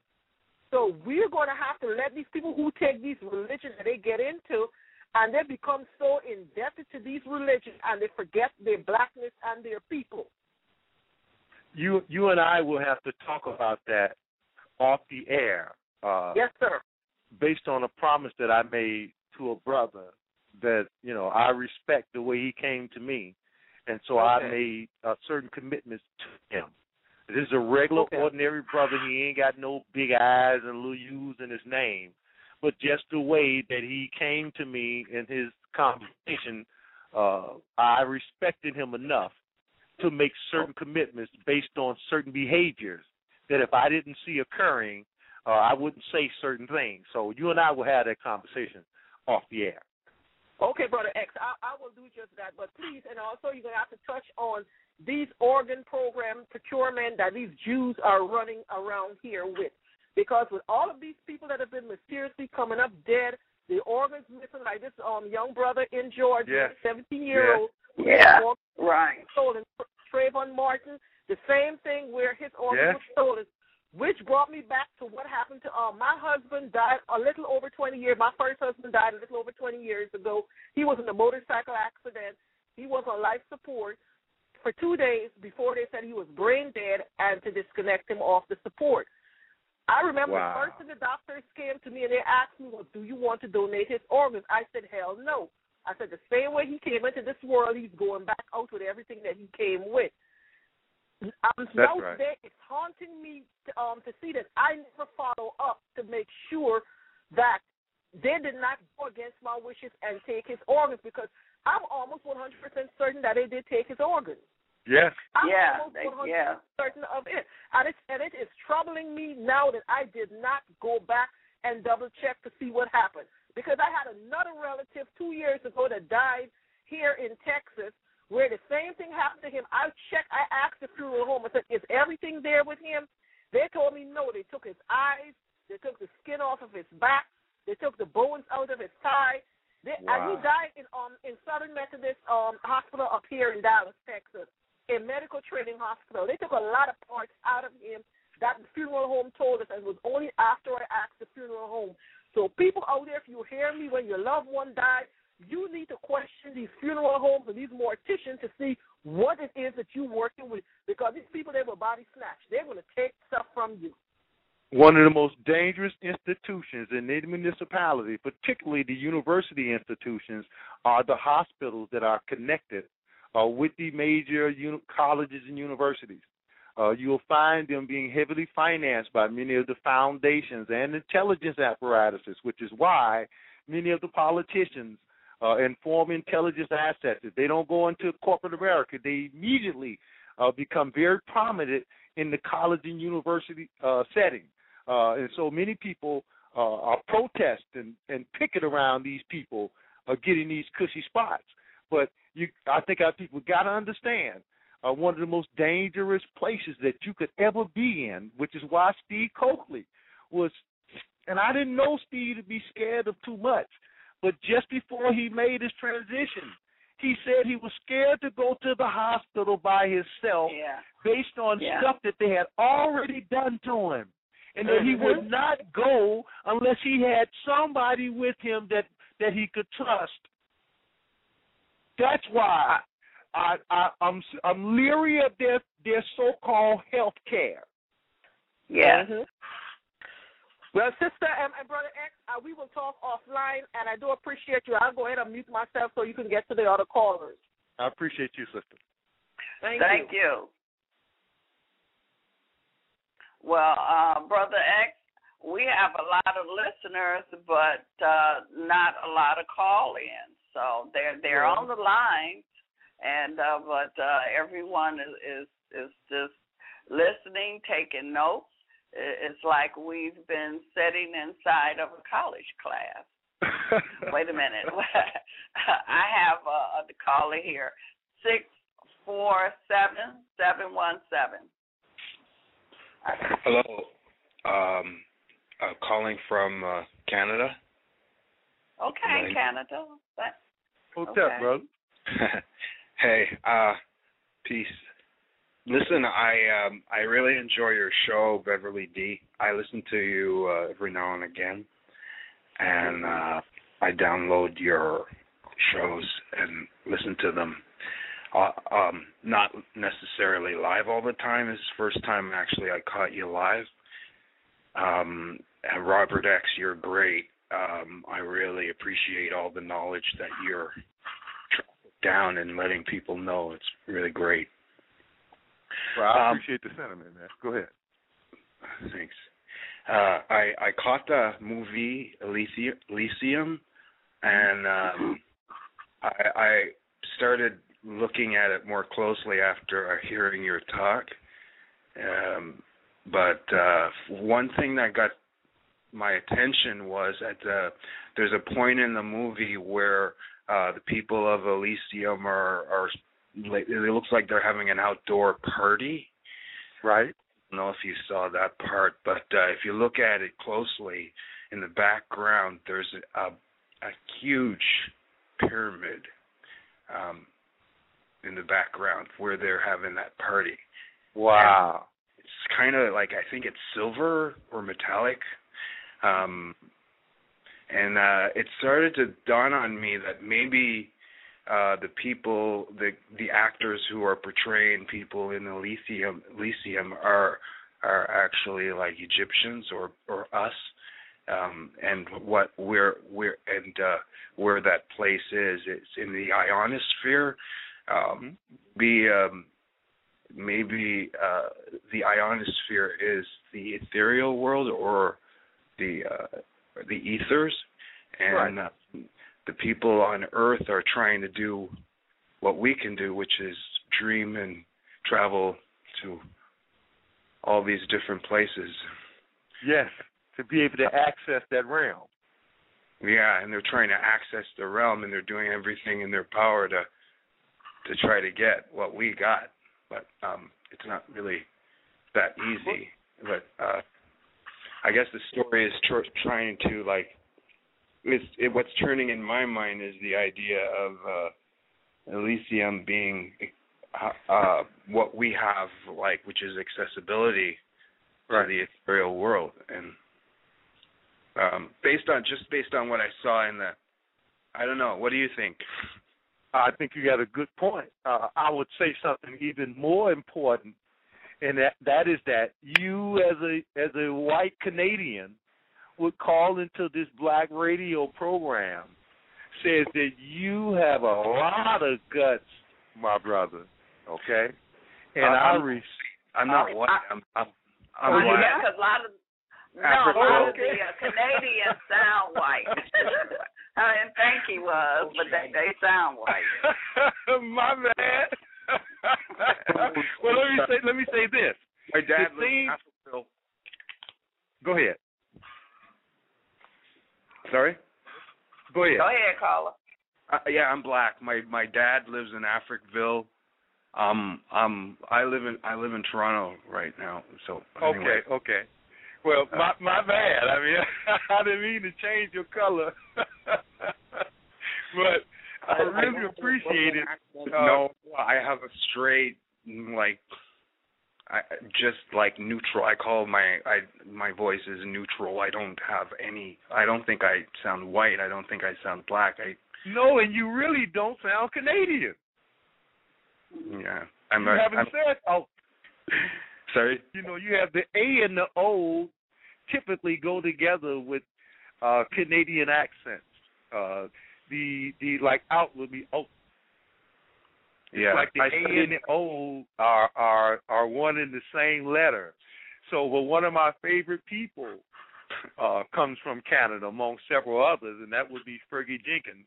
Speaker 6: So we're going to have to let these people who take these religions that they get into, and they become so indebted to these religions, and they forget their blackness and their people.
Speaker 3: You, you and I will have to talk about that off the air. Uh,
Speaker 6: yes, sir.
Speaker 3: Based on a promise that I made to a brother that you know I respect the way he came to me, and so
Speaker 6: okay.
Speaker 3: I made uh, certain commitments to him. This is a regular,
Speaker 6: okay.
Speaker 3: ordinary brother. He ain't got no big eyes and little U's in his name, but just the way that he came to me in his conversation, uh, I respected him enough to make certain commitments based on certain behaviors that if I didn't see occurring, uh, I wouldn't say certain things. So you and I will have that conversation off the air.
Speaker 6: Okay, brother X, I, I will do just that. But please, and also you're gonna have to touch on these organ program procurement that these Jews are running around here with, because with all of these people that have been mysteriously coming up dead, the organs missing, like this um young brother in Georgia,
Speaker 3: yes.
Speaker 6: 17 year old,
Speaker 2: yeah, right,
Speaker 6: stolen. Trayvon Martin, the same thing where his organs
Speaker 3: yes.
Speaker 6: were stolen which brought me back to what happened to um my husband died a little over 20 years. My first husband died a little over 20 years ago. He was in a motorcycle accident. He was on life support for two days before they said he was brain dead and to disconnect him off the support. I remember
Speaker 3: wow.
Speaker 6: first thing the doctors came to me and they asked me, "Well, do you want to donate his organs?" I said, "Hell no." I said, "The same way he came into this world, he's going back out with everything that he came with." Um,
Speaker 3: That's
Speaker 6: no,
Speaker 3: right.
Speaker 6: it's haunting me to, um, to see that I never follow up to make sure that they did not go against my wishes and take his organs because I'm almost 100% certain that they did take his organs.
Speaker 3: Yes.
Speaker 6: I'm
Speaker 2: yeah,
Speaker 6: almost 100%
Speaker 2: yeah.
Speaker 6: certain of it. And, it's, and it is troubling me now that I did not go back and double check to see what happened. Because I had another relative two years ago that died here in Texas where the same thing happened to him. I checked, I asked the funeral home, I said, Is everything there with him? They told me no. They took his eyes, they took the skin off of his back, they took the bones out of his thigh. They,
Speaker 3: wow.
Speaker 6: And he died in um in Southern Methodist um hospital up here in Dallas, Texas, a medical training hospital. They took a lot of parts out of him that the funeral home told us, and it was only after I asked the funeral home. So people out there, if you hear me when your loved one died, you need to question these funeral homes and these morticians to see what it is that you're working with because these people they will body snatch. They're going to take stuff from you.
Speaker 3: One of the most dangerous institutions in any municipality, particularly the university institutions, are the hospitals that are connected uh, with the major colleges and universities. Uh, you'll find them being heavily financed by many of the foundations and intelligence apparatuses, which is why many of the politicians uh, and intelligence assets. If they don't go into corporate America, they immediately uh, become very prominent in the college and university uh, setting. Uh, and so many people uh, are protesting and picking around these people uh, getting these cushy spots. But you, I think our people got to understand uh, one of the most dangerous places that you could ever be in, which is why Steve Cokely was, and I didn't know Steve to be scared of too much. But just before he made his transition, he said he was scared to go to the hospital by himself
Speaker 2: Yeah.
Speaker 3: based on
Speaker 2: Yeah.
Speaker 3: stuff that they had already done to him. And that he would not go unless he had somebody with him that that he could trust. That's why I, I I'm I'm leery of their their so-called health care.
Speaker 2: Yeah.
Speaker 6: Mhm. Well, sister and, and brother X, uh, we will talk offline, and I do appreciate you. I'll go ahead and mute myself so you can get to the other callers.
Speaker 3: I appreciate you, sister.
Speaker 6: Thank,
Speaker 2: Thank you. Well, uh, brother X, we have a lot of listeners, but uh, not a lot of call-ins. So they're they're
Speaker 6: Yeah.
Speaker 2: on the line, and uh, but uh, everyone is, is is just listening, taking notes. It's like we've been sitting inside of a college class. Wait a minute. I have uh, the caller here. Six four seven seven one seven.
Speaker 7: Hello. Um, uh, calling from uh, Canada.
Speaker 2: Okay,
Speaker 7: Right.
Speaker 2: Canada. That-
Speaker 3: What's
Speaker 2: Okay.
Speaker 3: up, brother?
Speaker 7: hey, uh, peace. Listen, I um, I really enjoy your show, Beverly D. I listen to you uh, every now and again, and uh, I download your shows and listen to them. Uh, um, not necessarily live all the time. It's the first time actually I caught you live. Um, and Robert X, you're great. Um, I really appreciate all the knowledge that you're down and letting people know. It's really great.
Speaker 3: Well, I
Speaker 7: Um,
Speaker 3: appreciate the sentiment, man. Go ahead.
Speaker 7: Thanks. Uh, I I caught the movie Elysium, Elysium and um, I, I started looking at it more closely after hearing your talk. Um, but uh, one thing that got my attention was at the there's a point in the movie where uh, the people of Elysium are are like it looks like they're having an outdoor party
Speaker 3: Right?
Speaker 7: I don't know if you saw that part, but uh, if you look at it closely, in the background there's a a, a huge pyramid um, in the background where they're having that party.
Speaker 3: Wow.
Speaker 7: It's kind of like I think it's silver or metallic, um, and uh, it started to dawn on me that maybe uh, the people, the the actors who are portraying people in Elysium, Elysium are are actually like Egyptians or or us, um, and what we're we're and uh, where that place is, it's in the ionosphere. Um, be um, maybe uh, the ionosphere is the ethereal world or the uh, the ethers, and uh, the people on Earth are trying to do what we can do, which is dream and travel to all these different places.
Speaker 3: Yes. To be able to access that realm.
Speaker 7: Yeah, and they're trying to access the realm, and they're doing everything in their power to to try to get what we got. But um it's not really that easy. But uh I guess the story is tr- trying to like it's it, what's turning in my mind is the idea of uh Elysium being uh, uh what we have like which is accessibility to the ethereal world and um based on just based on what I saw in the I don't know, what do you think?
Speaker 3: I think you got a good point. Uh, I would say something even more important, and that that is that you, as a as a white Canadian, would call into this black radio program, says that you have a lot of guts, my brother. Okay, and
Speaker 7: Uh,
Speaker 3: I
Speaker 7: I'm-
Speaker 3: re-
Speaker 7: I'm not
Speaker 2: I-
Speaker 7: white. I'm I'm, I'm
Speaker 2: Oh,
Speaker 7: black.
Speaker 2: yeah, 'cause a lot of no, a lot of the uh, Canadians sound white. I didn't think he was, but they they sound white.
Speaker 3: my bad. well, let me say let me say this.
Speaker 7: My dad
Speaker 3: It
Speaker 7: lives in
Speaker 3: seems-
Speaker 7: Africville.
Speaker 3: Go ahead.
Speaker 7: Sorry?
Speaker 3: Go ahead.
Speaker 2: Go ahead, caller.
Speaker 7: Uh, yeah, I'm black. My my dad lives in Africville. Um um I live in I live in Toronto right now. So anyway.
Speaker 3: Okay, okay. Well, my my bad. I mean, I didn't mean to change your color, but I really appreciate it. Uh,
Speaker 7: no, I have a straight like I just like neutral. I call my I my voice is neutral. I don't have any I don't think I sound white. I don't think I sound black. I
Speaker 3: No, and you really don't sound Canadian.
Speaker 7: yeah. I'm
Speaker 3: you
Speaker 7: a,
Speaker 3: haven't
Speaker 7: I'm
Speaker 3: said oh,
Speaker 7: sorry.
Speaker 3: you know, you have the A and the O, typically go together with uh Canadian accents. Uh the the like out would be oh it's
Speaker 7: Yeah,
Speaker 3: like the
Speaker 7: I
Speaker 3: A and the O are are are one and the same letter. So well one of my favorite people uh comes from Canada among several others and that would be Fergie Jenkins.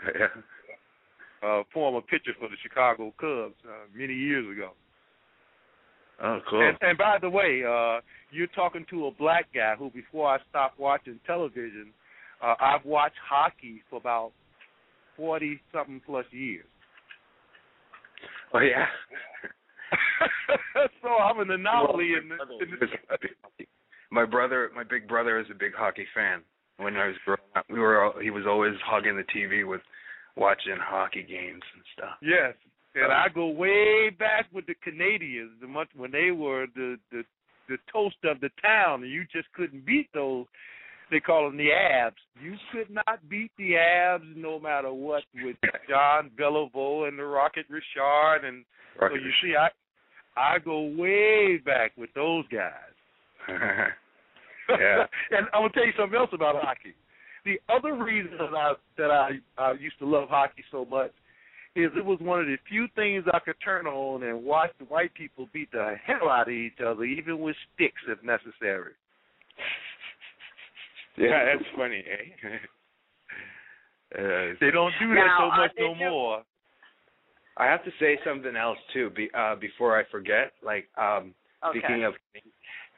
Speaker 7: yeah.
Speaker 3: uh, former pitcher for the Chicago Cubs uh, many years ago.
Speaker 7: Oh, cool.
Speaker 3: And, and by the way, uh, you're talking to a black guy who, before I stopped watching television, uh, I've watched hockey for about forty something plus years.
Speaker 7: oh yeah.
Speaker 3: so I'm an anomaly in, the, in the,
Speaker 7: my brother, my big brother, is a big hockey fan. When I was growing up, we were all, he was always hugging the TV with watching hockey games and stuff.
Speaker 3: Yes, and I go way back with the Canadiens, the much when they were the the the toast of the town, and you just couldn't beat those. They call them the Habs. You could not beat the Habs no matter what with John Beliveau and the Rocket Richard, and so you see, I I go way back with those guys.
Speaker 7: Yeah.
Speaker 3: and I'm gonna tell you something else about hockey. The other reason that I that I, I used to love hockey so much is it was one of the few things I could turn on and watch the white people beat the hell out of each other, even with sticks if necessary.
Speaker 7: yeah, that's funny, eh? uh,
Speaker 3: They don't do that
Speaker 2: Now,
Speaker 3: so
Speaker 2: uh,
Speaker 3: much
Speaker 2: did
Speaker 3: no
Speaker 2: you-
Speaker 3: more.
Speaker 7: I have to say something else too, be, uh, before I forget. Like, um,
Speaker 2: Okay.
Speaker 7: speaking of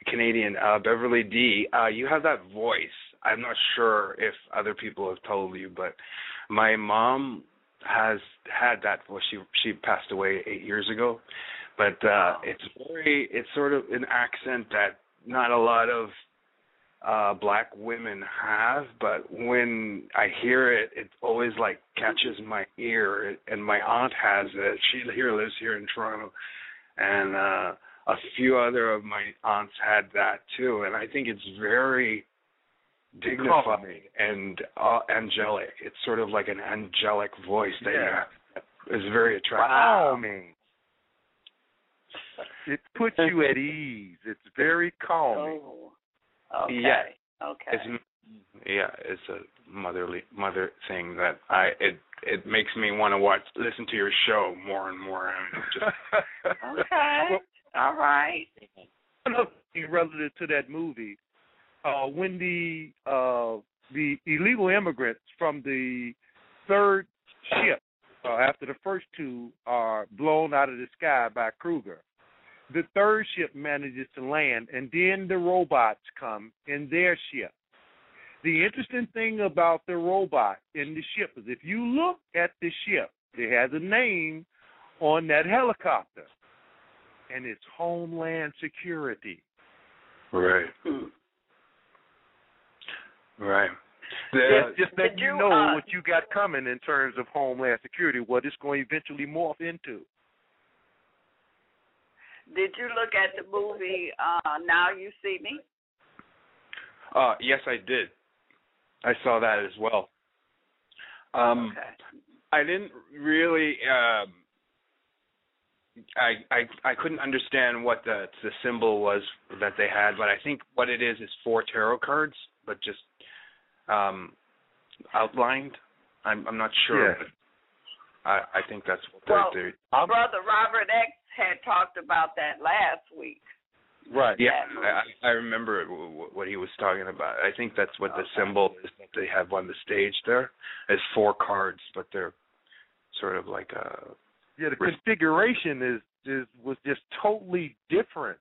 Speaker 7: Canadian, uh, Beverly D, uh, you have that voice. I'm not sure if other people have told you, but my mom has had that. Well, She she passed away eight years ago, but uh, it's very it's sort of an accent that not a lot of uh black women have but when i hear it it always like catches my ear and my aunt has it. She here lives here in toronto and uh a few other of my aunts had that too and i think it's very dignified and uh, angelic it's sort of like an angelic voice that
Speaker 3: Yeah.
Speaker 7: have it's very attractive
Speaker 3: Wow, man. It puts you at ease. It's very calming.
Speaker 2: Oh. Okay.
Speaker 7: Yeah.
Speaker 2: Okay.
Speaker 7: It's yeah, it's a motherly mother thing that I it it makes me want to watch listen to your show more and more. I mean, just
Speaker 2: okay. All right.
Speaker 3: relative to that movie, uh, when the uh, the illegal immigrants from the third ship uh, after the first two are blown out of the sky by Kruger, the third ship manages to land, and then the robots come in their ship. The interesting thing about the robot in the ship is if you look at the ship, it has a name on that helicopter, and it's Homeland Security.
Speaker 7: right,
Speaker 2: Hmm.
Speaker 7: Right.
Speaker 3: Just,
Speaker 7: The,
Speaker 3: just letting
Speaker 2: did
Speaker 3: you
Speaker 2: you,
Speaker 3: know
Speaker 2: uh,
Speaker 3: what you got coming in terms of Homeland Security, what it's going to eventually morph into.
Speaker 2: Did you look at the movie uh Now You See Me?
Speaker 7: uh, yes, I did. I saw that as well. Um,
Speaker 2: okay.
Speaker 7: I didn't really. Um, I I I couldn't understand what the the symbol was that they had, but I think what it is is four tarot cards, but just um outlined. I'm I'm not sure.
Speaker 3: Yeah.
Speaker 7: But I I think that's what
Speaker 2: Well,
Speaker 7: they're.
Speaker 2: Brother Robert X had talked about that last week.
Speaker 3: Right.
Speaker 7: Yeah, I, I remember w- w- what he was talking about. I think that's what the symbol is that they have on the stage there. Is four cards, but they're sort of like a.
Speaker 3: Yeah, the configuration is is was just totally different.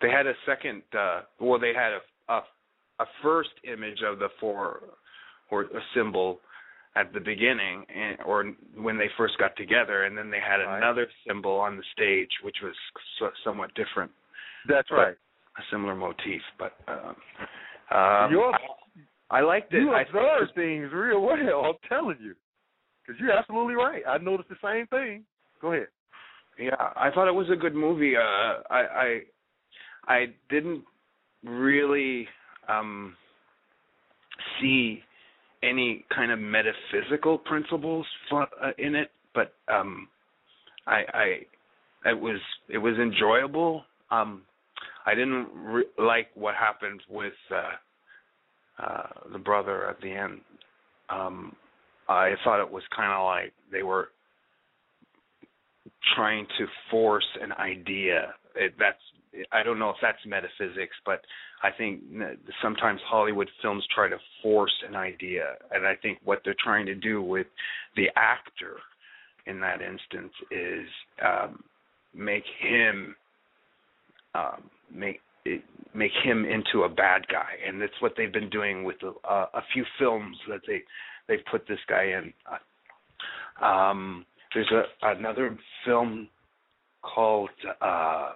Speaker 7: They had a second. uh Well, they had a a, a first image of the four or a symbol at the beginning, and, or when they first got together, and then they had
Speaker 3: Right.
Speaker 7: another symbol on the stage, which was so, somewhat different,
Speaker 3: That's right.
Speaker 7: a similar motif. But um, um,
Speaker 3: You're-
Speaker 7: I, I liked it.
Speaker 3: You
Speaker 7: I
Speaker 3: observe things real well. I'm telling you, because you're absolutely right. I noticed the same thing. Go ahead.
Speaker 7: Yeah, I thought it was a good movie. Uh, I I I didn't really um see any kind of metaphysical principles uh, in it, but um I I it was it was enjoyable. Um I didn't re- like what happened with uh, uh, the brother at the end. Um, I thought it was kind of like they were trying to force an idea. It, that's I don't know if that's metaphysics, but I think sometimes Hollywood films try to force an idea, and I think what they're trying to do with the actor in that instance is um, make him um, make make him into a bad guy, and that's what they've been doing with a, a few films that they they've put this guy in. Um, there's a another film called uh,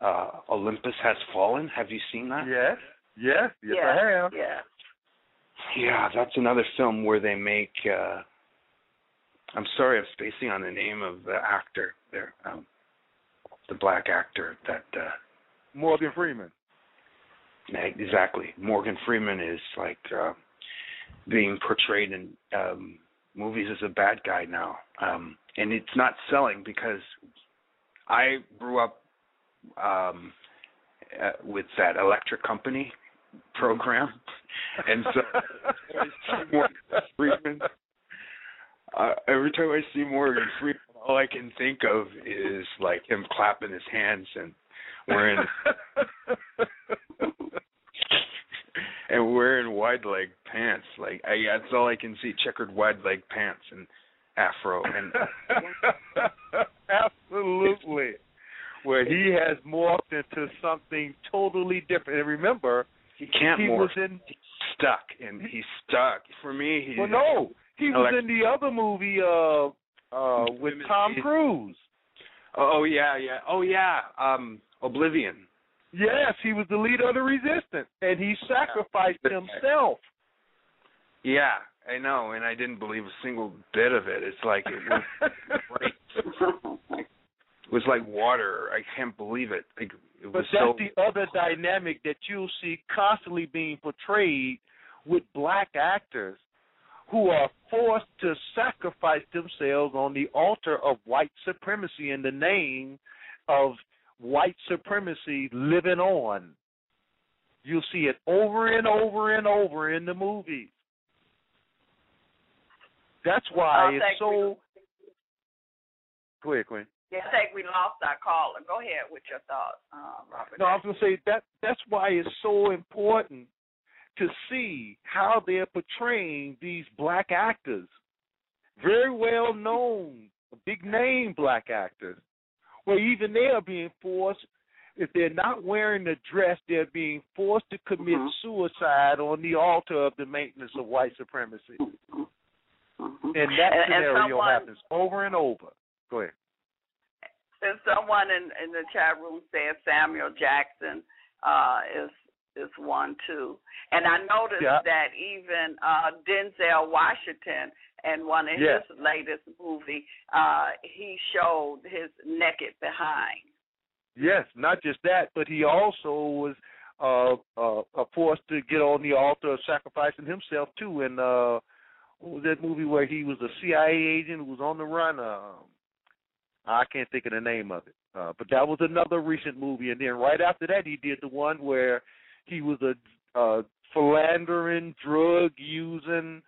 Speaker 7: uh, Olympus Has Fallen. Have you seen that?
Speaker 3: Yes, yes, yes,
Speaker 2: yeah.
Speaker 3: I have.
Speaker 2: Yeah.
Speaker 7: Yeah, that's another film where they make. uh I'm sorry, I'm spacing on the name of the actor there, um, the black actor that. uh
Speaker 3: Morgan Freeman.
Speaker 7: Exactly, Morgan Freeman is like uh, being portrayed in um movies as a bad guy now, um and it's not selling because I grew up um uh, with that electric company program. And so Morgan Freeman uh, every time I see Morgan Freeman all I can think of is like him clapping his hands and wearing and wearing wide leg pants. Like I that's all I can see checkered wide leg pants and afro and
Speaker 3: absolutely where he has morphed into something totally different. And remember,
Speaker 7: he can't
Speaker 3: he
Speaker 7: morph.
Speaker 3: was in
Speaker 7: He's stuck, and he's stuck. For me, he's
Speaker 3: well, no, he was in the other movie uh uh with Tom Cruise.
Speaker 7: Oh yeah, yeah. Oh yeah. Um, Oblivion.
Speaker 3: Yes, he was the leader of the resistance, and he sacrificed himself.
Speaker 7: Yeah, I know, and I didn't believe a single bit of it. It's like it was was like water. I can't believe it. Like it
Speaker 3: But that's
Speaker 7: so.
Speaker 3: the other dynamic that you'll see constantly being portrayed with black actors who are forced to sacrifice themselves on the altar of white supremacy in the name of white supremacy living on. You'll see it over and over and over in the movies. That's why
Speaker 2: I
Speaker 3: it's
Speaker 2: think
Speaker 3: so. Go ahead, Quinn.
Speaker 2: Yeah, I think we lost our caller. Go ahead with your thoughts, uh, Robert.
Speaker 3: No, I was gonna say that that's why it's so important to see how they're portraying these black actors, very well known, big name black actors, where even they are being forced. If they're not wearing the dress, they're being forced to commit
Speaker 2: Mhm.
Speaker 3: suicide on the altar of the maintenance of white supremacy.
Speaker 2: Mhm.
Speaker 3: And that
Speaker 2: And- and
Speaker 3: scenario
Speaker 2: someone-
Speaker 3: happens over and over. Go ahead.
Speaker 2: And someone in, in the chat room said Samuel Jackson uh, is is one too. And I noticed
Speaker 3: Yeah.
Speaker 2: that even uh, Denzel Washington in one of
Speaker 3: Yes.
Speaker 2: his latest movie, uh, he showed his naked behind.
Speaker 3: Yes, not just that, but he also was uh, uh, uh, forced to get on the altar of sacrificing himself too. And uh, what was that movie where he was a CIA agent who was on the run? Um, I can't think of the name of it, uh, but that was another recent movie. And then right after that, he did the one where he was a uh, philandering, drug using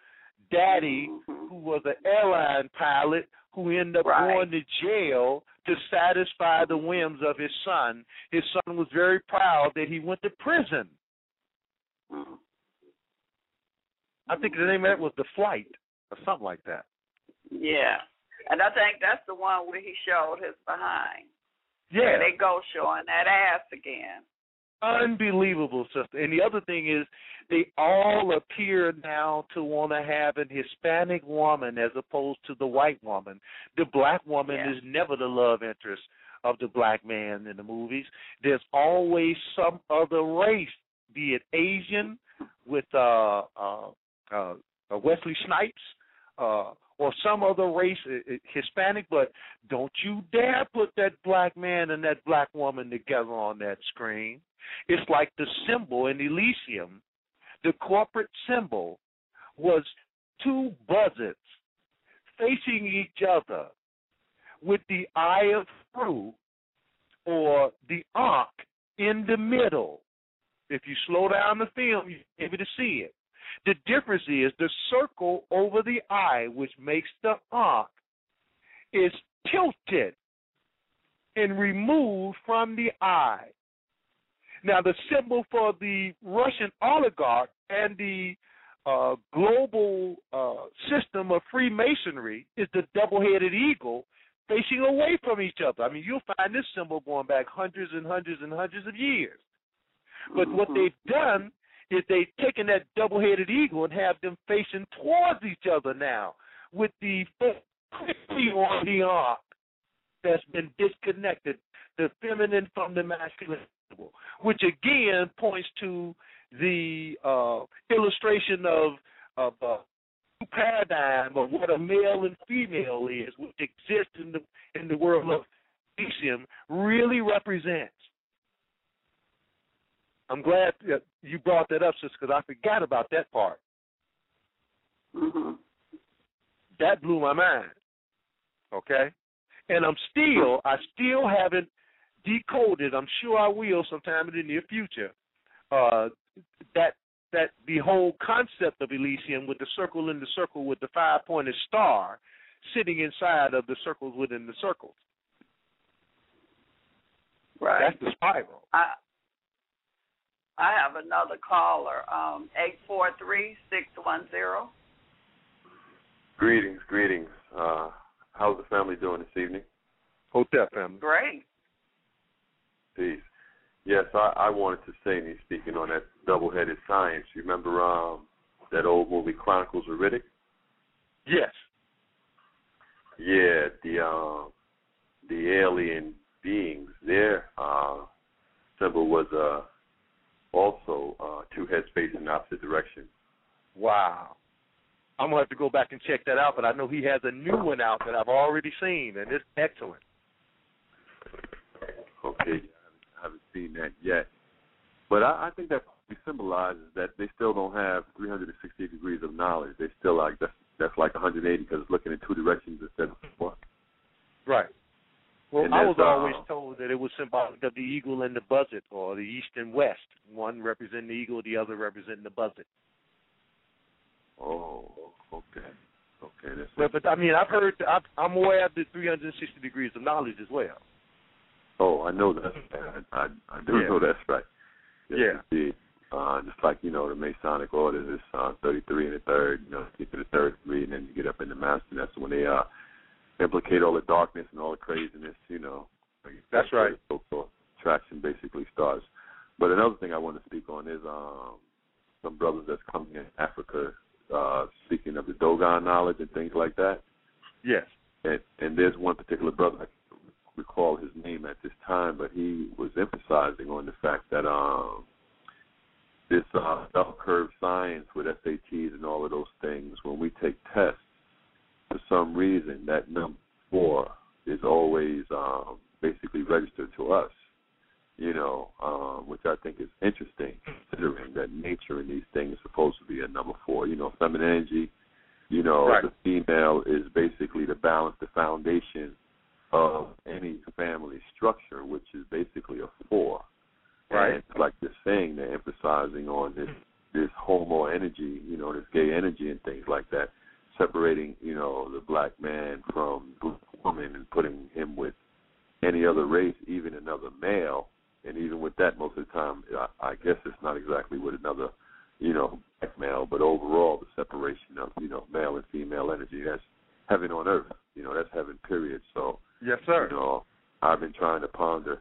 Speaker 3: daddy
Speaker 2: Mhm.
Speaker 3: who was an airline pilot who ended up
Speaker 2: Right.
Speaker 3: going to jail to satisfy the whims of his son. His son was very proud that he went to prison. I think the name of that was The Flight or something like that.
Speaker 2: Yeah. And I think that's the one where he showed his behind.
Speaker 3: Yeah,
Speaker 2: There they go showing that ass again.
Speaker 3: unbelievable, sister. And the other thing is, they all appear now to want to have an Hispanic woman as opposed to the white woman. The black woman
Speaker 2: Yeah.
Speaker 3: is never the love interest of the black man in the movies. There's always some other race, be it Asian with uh, uh, uh, uh, Wesley Snipes, uh, or some other race, uh, uh, Hispanic. But don't you dare put that black man and that black woman together on that screen. It's like the symbol in Elysium. The corporate symbol was two buzzards facing each other with the eye of Thru or the Ankh in the middle. If you slow down the film, you're able to see it. The difference is the circle over the eye, which makes the Ankh, is tilted and removed from the eye. Now, the symbol for the Russian oligarch and the uh, global uh, system of Freemasonry is the double headed eagle facing away from each other. I mean, you'll find this symbol going back hundreds and hundreds and hundreds of years. But what
Speaker 8: Mm-hmm.
Speaker 3: they've done is they've taken that double headed eagle and have them facing towards each other now with the on the Ankh that's been disconnected, the feminine from the masculine, which again points to the uh, illustration of of uh, new paradigm of what a male and female is, which exists in the in the world of Elysium, really represents. I'm glad you brought that up, sis, because I forgot about that part.
Speaker 2: Mhm.
Speaker 3: That blew my mind. Okay, and I'm still, I still haven't decoded. I'm sure I will sometime in the near future. Uh, that that the whole concept of Elysium with the circle in the circle with the five pointed star sitting inside of the circles within the circles.
Speaker 2: Right.
Speaker 3: That's the spiral.
Speaker 2: I I have another caller, um, eight four three six one zero.
Speaker 8: Greetings, greetings. Uh, how's the family doing this evening?
Speaker 3: Hotel family.
Speaker 2: Great.
Speaker 8: Peace. Yes, I, I wanted to say, me speaking on that double-headed science. You remember um, that old movie Chronicles of Riddick?
Speaker 3: Yes.
Speaker 8: Yeah, the uh, the alien beings, their uh, symbol was uh, also uh, two heads facing in opposite direction.
Speaker 3: Wow. I'm gonna have to go back and check that out, but I know he has a new one out that I've already seen, and it's excellent.
Speaker 8: Okay, I haven't seen that yet, but I, I think that probably symbolizes that they still don't have 360 degrees of knowledge. They still like that's that's like 180 because it's looking in two directions instead of one.
Speaker 3: Right. Well, I was
Speaker 8: that's, uh,
Speaker 3: always told that it was symbolic of the eagle and the buzzard, or the east and west. One representing the eagle, the other representing the buzzard.
Speaker 8: Oh, okay, okay, that's
Speaker 3: But, but I mean, I've heard, I've, I'm aware of the 360 degrees of knowledge as well.
Speaker 8: Oh, I know that. I, I, I do
Speaker 3: Yeah.
Speaker 8: know that's right. Yes,
Speaker 3: Yeah.
Speaker 8: indeed. Uh, just like you know, the Masonic orders is uh, 33 and the third. You know, get to the third degree, and then you get up in the master. That's when they uh, implicate all the darkness and all the craziness. You know,
Speaker 3: That's right.
Speaker 8: So forth. Traction basically starts. But another thing I want to speak on is um, some brothers that's coming in Africa, uh, speaking of the Dogon knowledge and things like that.
Speaker 3: Yes.
Speaker 8: And, and there's one particular brother I can't recall his name at this time, but he was emphasizing on the fact that um, this uh, bell curve science with SATs and all of those things, when we take tests, for some reason that number four is always um, basically registered to us. You know, um, which I think is interesting, considering that nature in these things is supposed to be a number four. You know, feminine energy. You know,
Speaker 3: Right.
Speaker 8: the female is basically the balance, the foundation of any family structure, which is basically a four.
Speaker 3: Right.
Speaker 8: And it's like this thing they're emphasizing on this this homo energy, you know, this gay energy and things like that, separating, you know, the black man from the woman and putting him with any other race, even another male. And even with that, most of the time, I, I guess it's not exactly with another, you know, black male, but overall, the separation of, you know, male and female energy. That's heaven on earth. You know, that's heaven, period. So,
Speaker 3: Yes, sir.
Speaker 8: you know, I've been trying to ponder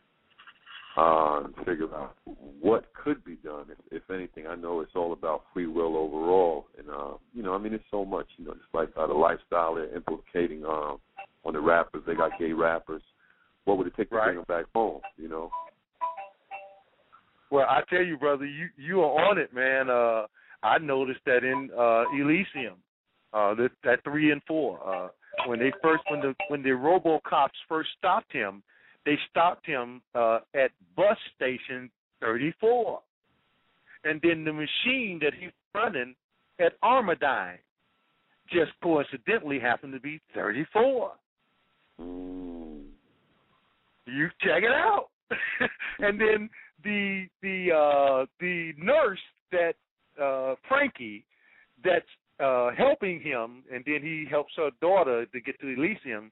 Speaker 8: uh, and figure out what could be done. If, if anything, I know it's all about free will overall, and uh, you know, I mean, it's so much. You know, just like uh, the lifestyle they're implicating um, on the rappers. They got gay rappers. What would it take to bring them back home? You know.
Speaker 3: Well, I tell you, brother, you you are on it, man. Uh, I noticed that in uh, Elysium, uh, that, that three and four, uh, when they first when the when the RoboCops first stopped him, they stopped him uh, at bus station thirty four, and then the machine that he's running at Armadyne just coincidentally happened to be thirty four.
Speaker 8: Mm.
Speaker 3: You check it out. and then the the uh the nurse that uh Frankie that's uh helping him and then he helps her daughter to get to Elysium,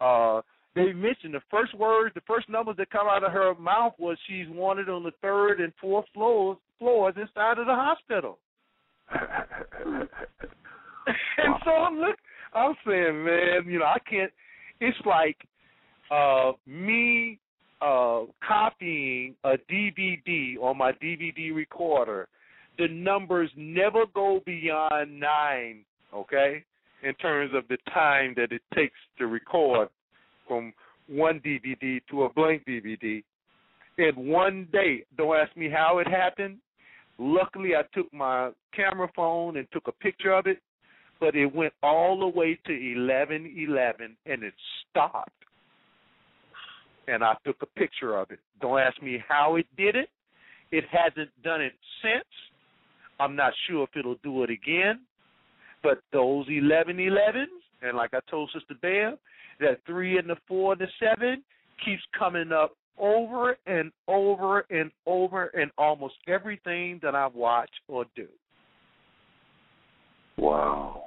Speaker 3: uh they mentioned the first words the first numbers that come out of her mouth was she's wanted on the third and fourth floors floors inside of the hospital. And so i'm look i'm saying man you know i can't it's like uh me uh, copying a DVD on my DVD recorder, the numbers never go beyond nine, okay, in terms of the time that it takes to record from one DVD to a blank DVD. In one day, don't ask me how it happened. Luckily, I took my camera phone and took a picture of it, but it went all the way to 11:11 and it stopped and I took a picture of it. Don't ask me how it did it. It hasn't done it since. I'm not sure if it'll do it again. But those 11 11s, and like I told Sister Bear, that 3 and the 4 and the 7 keeps coming up over and over and over in almost everything that I watch or do.
Speaker 8: Wow.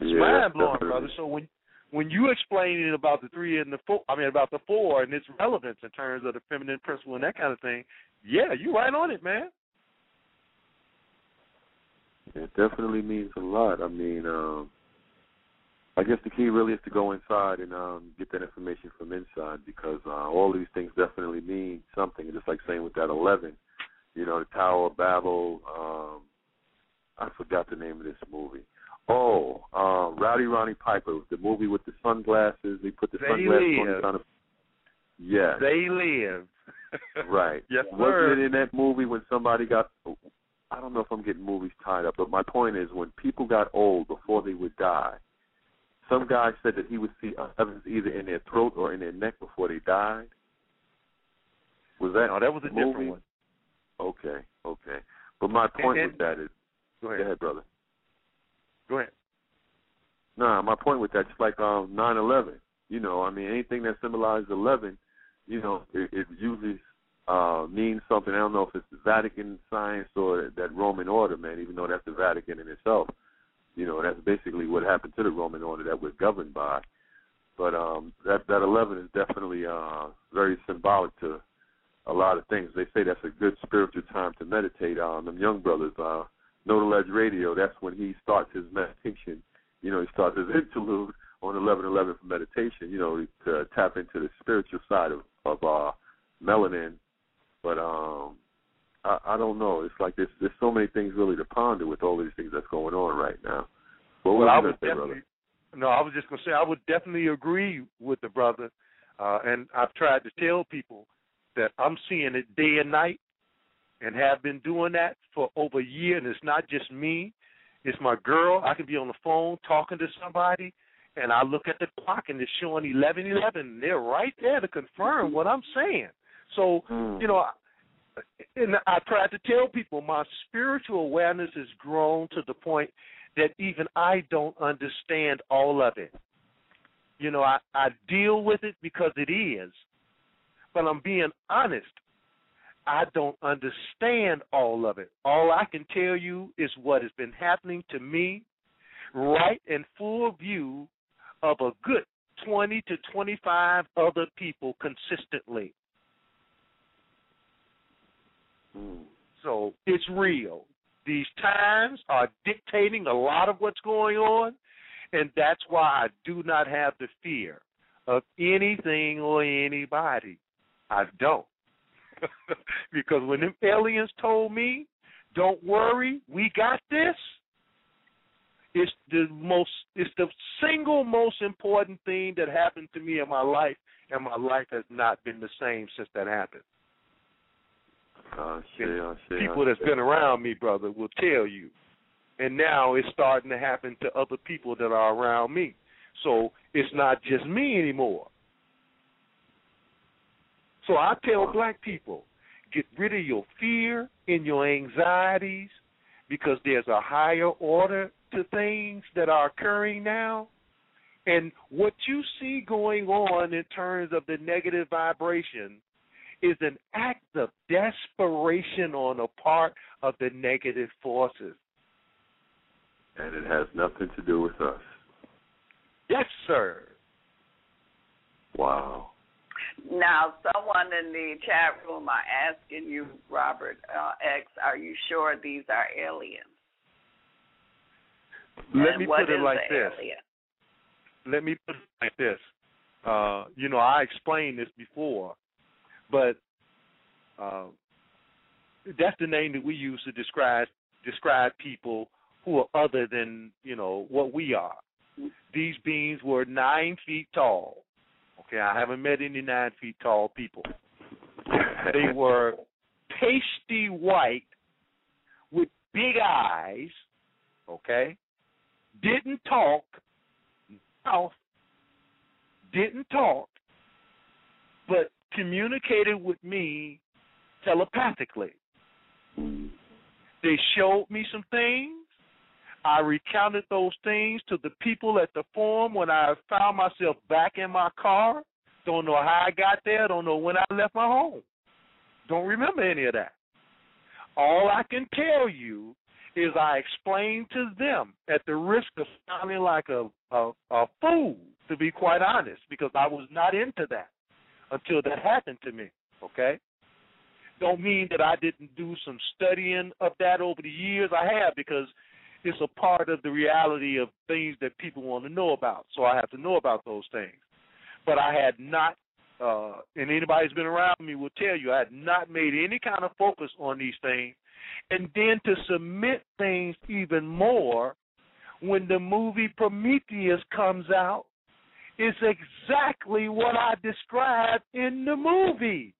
Speaker 3: It's
Speaker 8: yeah,
Speaker 3: mind blowing, brother. So when when you explain it about the three and the four, I mean about the four and its relevance in terms of the feminine principle and that kind of thing, yeah, you right on it, man.
Speaker 8: It definitely means a lot. I mean, um, I guess the key really is to go inside and um, get that information from inside because uh, all these things definitely mean something. Just like saying with that 11, you know, the Tower of Babel. Um, I forgot the name of this movie. Oh, um, Rowdy Roddy Piper, the movie with the sunglasses. They put the
Speaker 3: They
Speaker 8: sunglasses on.
Speaker 3: live.
Speaker 8: Of, yeah,
Speaker 3: They live.
Speaker 8: right.
Speaker 3: Yes,
Speaker 8: Wasn't
Speaker 3: sir.
Speaker 8: it in that movie when somebody got? I don't know if I'm getting movies tied up, but my point is when people got old before they would die. Some guy said that he would see ovens either in their throat or in their neck before they died. Was that?
Speaker 3: No, that was a
Speaker 8: movie?
Speaker 3: different one.
Speaker 8: Okay, okay. But my point
Speaker 3: and-
Speaker 8: with that is,
Speaker 3: Go
Speaker 8: go
Speaker 3: ahead.
Speaker 8: ahead, brother.
Speaker 3: Go ahead.
Speaker 8: Nah, my point with that is like um nine eleven. You know, I mean anything that symbolizes eleven, you know, it, it usually uh means something. I don't know if it's the Vatican science or that Roman order, man, even though that's the Vatican in itself. You know, that's basically what happened to the Roman order that we're governed by. But um that that eleven is definitely uh very symbolic to a lot of things. They say that's a good spiritual time to meditate on. Them young brothers, uh Know the Radio, that's when he starts his meditation you know, he starts his interlude on eleven eleven for meditation, you know, to tap into the spiritual side of, of uh melanin. But um I, I don't know. It's like there's there's so many things really to ponder with all these things that's going on right now. What
Speaker 3: Well, I would
Speaker 8: say, brother?
Speaker 3: No, I was just gonna say I would definitely agree with the brother, uh, and I've tried to tell people that I'm seeing it day and night, and have been doing that for over a year. And it's not just me; it's my girl. I can be on the phone talking to somebody, and I look at the clock and it's showing eleven eleven. They're right there to confirm what I'm saying. So
Speaker 8: Mm.
Speaker 3: you know, and I try to tell people my spiritual awareness has grown to the point that even I don't understand all of it. You know, I, I deal with it because it is, but I'm being honest. I don't understand all of it. All I can tell you is what has been happening to me, right in full view of a good 20 to 25 other people consistently. So it's real. These times are dictating a lot of what's going on, and that's why I do not have the fear of anything or anybody. I don't. because when them aliens told me, don't worry, we got this, it's the most it's the single most important thing that happened to me in my life and my life has not been the same since that happened
Speaker 8: Shit, uh, shit,
Speaker 3: people that's been around me, brother, will tell you. And now it's starting to happen to other people that are around me. So it's not just me anymore. So I tell black people, get rid of your fear and your anxieties because there's a higher order to things that are occurring now. And what you see going on in terms of the negative vibration is an act of desperation on the part of the negative forces.
Speaker 8: And it has nothing to do with us.
Speaker 3: Yes, sir.
Speaker 8: Wow.
Speaker 2: Now, someone in the chat room are asking you, Robert uh, X, are you sure these are aliens?
Speaker 3: Let
Speaker 2: and
Speaker 3: me put it like this.
Speaker 2: alien?
Speaker 3: Let me put it like this. Uh, you know, I explained this before, but uh, that's the name that we use to describe describe people who are other than you know what we are. These beings were nine feet tall. Okay, I haven't met any nine feet tall people. They were pasty white with big eyes. Okay, didn't talk, mouth, didn't talk, but communicated with me telepathically. They showed me some things. I recounted those things to the people at the forum when I found myself back in my car. Don't know how I got there. Don't know when I left my home. Don't remember any of that. All I can tell you is I explained to them at the risk of sounding like a, a, a fool, to be quite honest, because I was not into that until that happened to me. Okay? Don't mean that I didn't do some studying of that over the years. I have because it's a part of the reality of things that people want to know about. So I have to know about those things. But I had not, uh, and anybody who's been around me will tell you, I had not made any kind of focus on these things. And then to submit things even more when the movie Prometheus comes out is exactly what I described in the movie.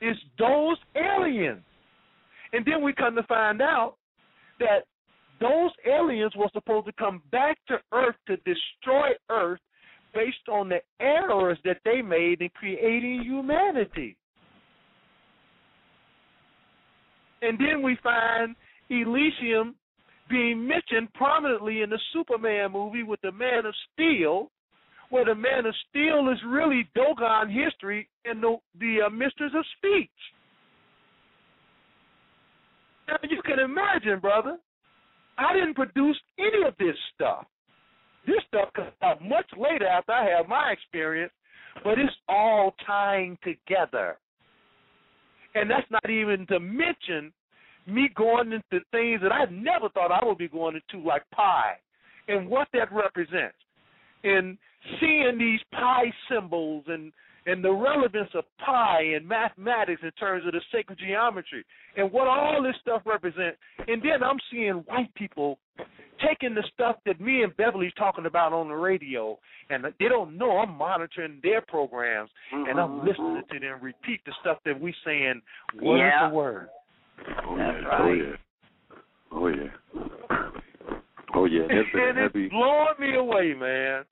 Speaker 3: It's those aliens. And then we come to find out that those aliens were supposed to come back to Earth to destroy Earth based on the errors that they made in creating humanity. And then we find Elysium being mentioned prominently in the Superman movie with the Man of Steel, where the Man of Steel is really Dogon history and the, the uh, Mistress of Speech. Now you can imagine, brother, I didn't produce any of this stuff. This stuff comes out much later after I have my experience, but it's all tying together. And that's not even to mention me going into things that I never thought I would be going into, like pi, and what that represents. And seeing these pi symbols and and the relevance of pi and mathematics in terms of the sacred geometry and what all this stuff represents. And then I'm seeing white people taking the stuff that me and Beverly's talking about on the radio, and they don't know I'm monitoring their programs, and I'm mm-hmm. listening to them repeat the stuff that we're saying word
Speaker 2: Yeah.
Speaker 3: for word.
Speaker 8: Oh
Speaker 2: That's
Speaker 8: yeah.
Speaker 2: right.
Speaker 8: Oh yeah. Oh yeah. Oh yeah. There's been
Speaker 3: and
Speaker 8: a
Speaker 3: it's blowing me away, man.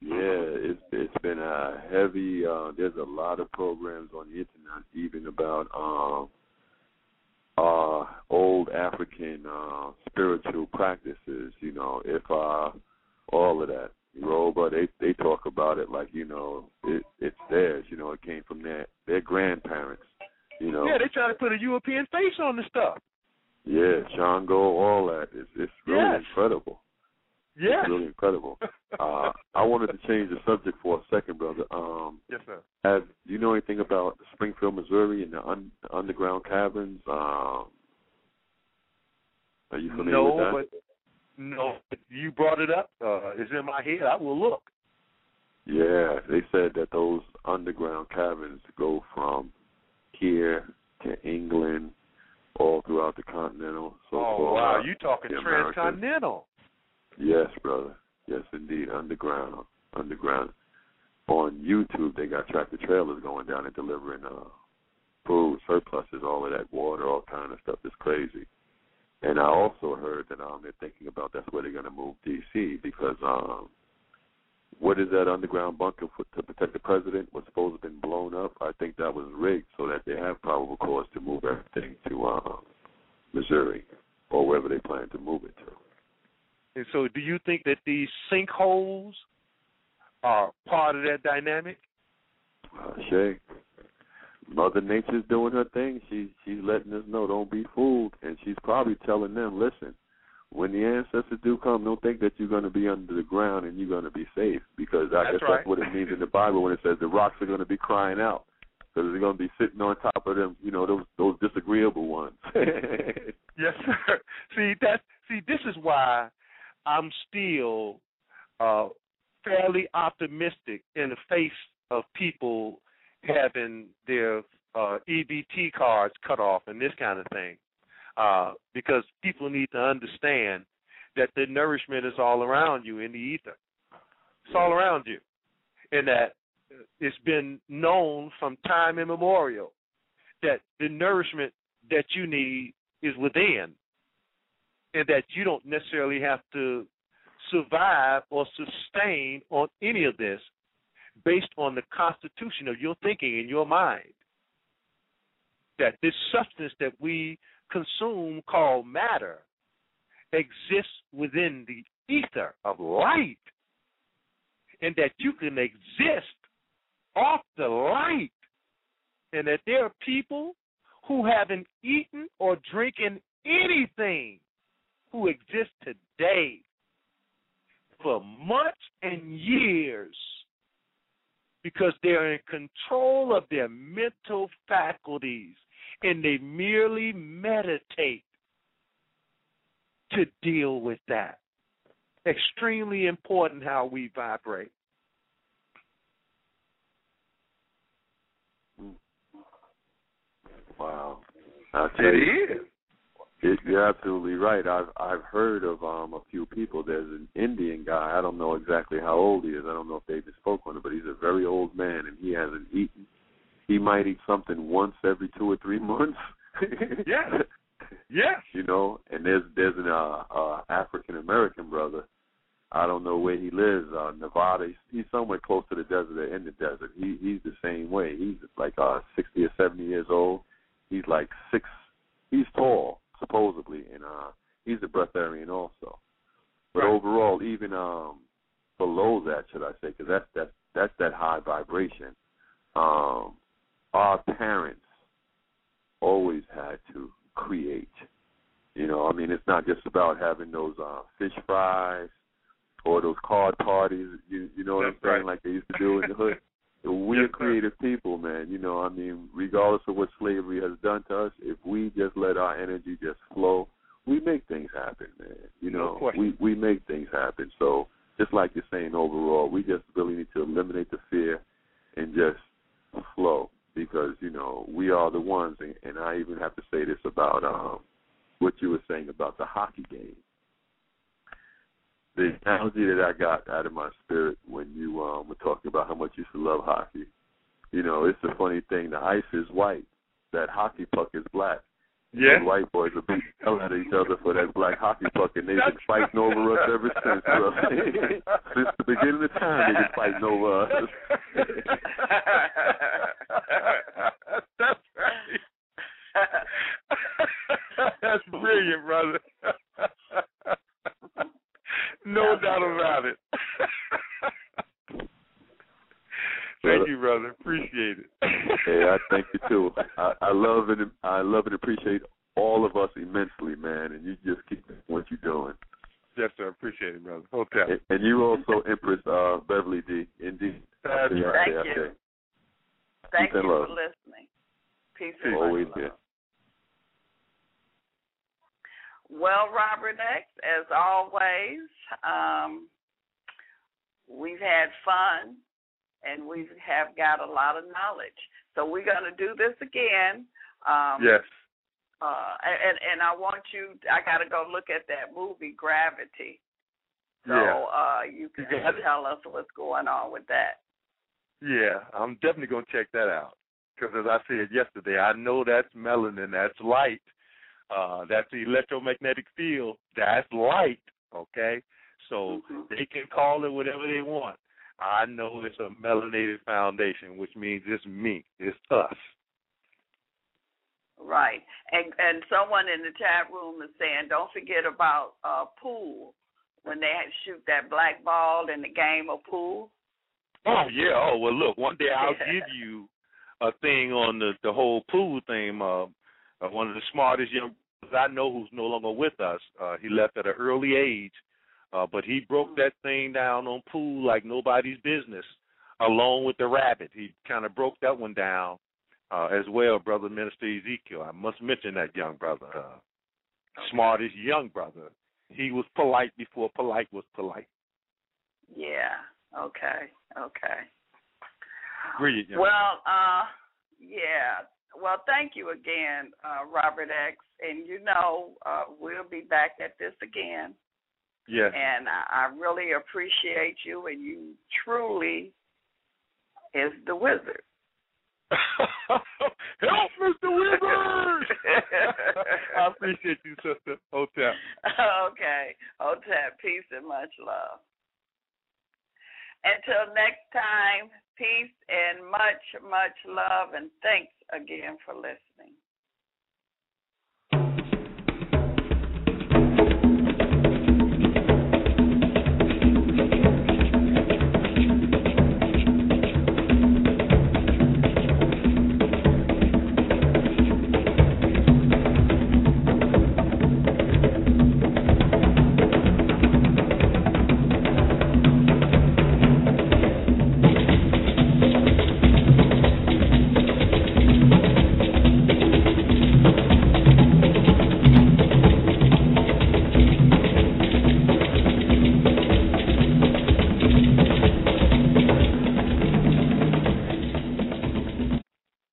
Speaker 8: Yeah, it's it's been a heavy. uh There's a lot of programs on the internet, even about um uh old African uh spiritual practices. You know, if uh all of that. Yoruba, they they talk about it like you know it it's theirs. You know, it came from their their grandparents. You know,
Speaker 3: Yeah, they try to put a European face on the stuff.
Speaker 8: yeah, Shango, all that. It's it's really
Speaker 3: Yes.
Speaker 8: incredible.
Speaker 3: Yes.
Speaker 8: It's really incredible. Uh, I wanted to change the subject for a second, brother. Um,
Speaker 3: yes, sir.
Speaker 8: have do you know anything about Springfield, Missouri, and the un, underground caverns? Um, are you familiar
Speaker 3: no,
Speaker 8: with that?
Speaker 3: but no, but you brought it up. Uh, it's in my head. I will look.
Speaker 8: Yeah, they said that those underground caverns go from here to England, all throughout the continental. So
Speaker 3: oh wow, you talking transcontinental?
Speaker 8: Yes, brother. Yes, indeed. Underground, underground. On YouTube, they got tractor trailers going down and delivering uh, food, surpluses, all of that water, all kind of stuff. It's crazy. And I also heard that um, they're thinking about that's where they're going to move DC because um, what is that underground bunker for, to protect the president was supposed to have been blown up. I think that was rigged so that they have probable cause to move everything to uh, Missouri or wherever they plan to move it to.
Speaker 3: And so, do you think that these sinkholes are part of that dynamic?
Speaker 8: uh, Shay, Mother Nature's doing her thing. She she's letting us know don't be fooled, and she's probably telling them, listen, when the ancestors do come, don't think that you're going to be under the ground and you're going to be safe, because I
Speaker 3: That's
Speaker 8: guess
Speaker 3: right.
Speaker 8: that's what it means in the Bible when it says the rocks are going to be crying out, because they're going to be sitting on top of them, you know, those those disagreeable ones.
Speaker 3: Yes, sir. See that. See, this is why I'm still uh, fairly optimistic in the face of people having their uh, EBT cards cut off and this kind of thing, uh, because people need to understand that the nourishment is all around you in the ether. It's all around you, and that it's been known from time immemorial that the nourishment that you need is within, and that you don't necessarily have to survive or sustain on any of this based on the constitution of your thinking in your mind. That this substance that we consume called matter exists within the ether of light, and that you can exist off the light, and that there are people who haven't eaten or drinking anything who exist today for months and years because they're in control of their mental faculties and they merely meditate to deal with that. Extremely important how we vibrate.
Speaker 8: wow. I tell you,
Speaker 7: It is.
Speaker 8: It, you're absolutely right. I've I've heard of um a few people. There's an Indian guy. I don't know exactly how old he is. I don't know if they even spoke on it, but he's a very old man and he hasn't eaten. He might eat something once every two or three months.
Speaker 3: Yeah. Yes.
Speaker 8: You know, and there's there's an uh, uh African American brother. I don't know where he lives, uh Nevada. He's, he's somewhere close to the desert or in the desert. He he's the same way. He's like uh sixty or seventy years old. He's like six he's tall, supposedly, and uh he's a breatharian also. But
Speaker 3: Right.
Speaker 8: overall, even um below that, should I say, because that's that's that's that high vibration. Um, our parents always had to create. You know, I mean, it's not just about having those uh, fish fries or those card parties. You you know what
Speaker 3: That's
Speaker 8: I'm saying,
Speaker 3: right.
Speaker 8: like they used to do in the hood. We're
Speaker 3: Yes, sir.
Speaker 8: creative people, man. You know, I mean, regardless of what slavery has done to us, if we just let our energy just flow, we make things happen, man. You know,
Speaker 3: question.
Speaker 8: we we make things happen. So just like you're saying, overall, we just really need to eliminate the fear and just flow because you know we are the ones. And, and I even have to say this about um what you were saying about the hockey game. The analogy that I got out of my spirit when you um, were talking about how much you used to love hockey. You know, it's a funny thing. The ice is white. That hockey puck is black.
Speaker 3: Yeah.
Speaker 8: Those white boys are beating the hell out of each other for that black hockey puck, and they've been fighting over us ever since, bro. since the beginning of time, they've been fighting over us.
Speaker 3: That's right. That's brilliant, brother. no doubt about it. Thank you, brother. Appreciate it.
Speaker 8: Hey, I thank you too. I, I love and I love and appreciate all of us immensely, man. And you just keep what you're doing.
Speaker 3: Yes, sir. Appreciate it, brother. Hotep.
Speaker 8: And, and you also, Empress uh, Beverly D. Indeed.
Speaker 3: That's
Speaker 8: Yeah,
Speaker 3: right.
Speaker 2: Thank
Speaker 8: yeah,
Speaker 2: you.
Speaker 8: yeah.
Speaker 2: Thank
Speaker 8: Peace
Speaker 2: you
Speaker 8: and love.
Speaker 2: for listening. Peace
Speaker 3: Peace.
Speaker 2: and
Speaker 8: Always
Speaker 2: love.
Speaker 8: good.
Speaker 2: Well, Robert X, as always, um, we've had fun and we have got a lot of knowledge. So we're going to do this again. Um,
Speaker 3: Yes.
Speaker 2: Uh, and and I want you. I got to go look at that movie Gravity. So
Speaker 3: Yeah.
Speaker 2: uh, you can
Speaker 3: it.
Speaker 2: tell us what's going on with that.
Speaker 3: Yeah, I'm definitely gonna check that out. Because as I said yesterday, I know that's melanin, that's light, uh, that's the electromagnetic field, that's light. Okay, so
Speaker 2: Mhm.
Speaker 3: they can call it whatever they want. I know it's a melanated foundation, which means it's me, it's us.
Speaker 2: Right. And and someone in the chat room is saying, don't forget about uh pool when they shoot that black ball in the game of pool.
Speaker 3: Oh yeah. Oh well, look. One day I'll give you a thing on the the whole pool thing. Uh, uh, one of the smartest young I know who's no longer with us. Uh, he left at an early age, uh, but he broke that thing down on pool like nobody's business, along with the rabbit. He kind of broke that one down uh, as well, brother Minister Ezekiel. I must mention that young brother, uh, smartest young brother. He was polite before polite was polite.
Speaker 2: Yeah. Okay. Okay.
Speaker 3: Brilliant.
Speaker 2: Well, uh, yeah. Well, thank you again, uh, Robert X. And you know, uh, we'll be back at this again.
Speaker 3: Yeah.
Speaker 2: And I, I really appreciate you, and you truly is the wizard.
Speaker 3: Help, Mr. Wizard! I appreciate you, sister. Hotep.
Speaker 2: okay. Hotep, peace and much love. Until next time, peace and much, much love, and thanks again for listening.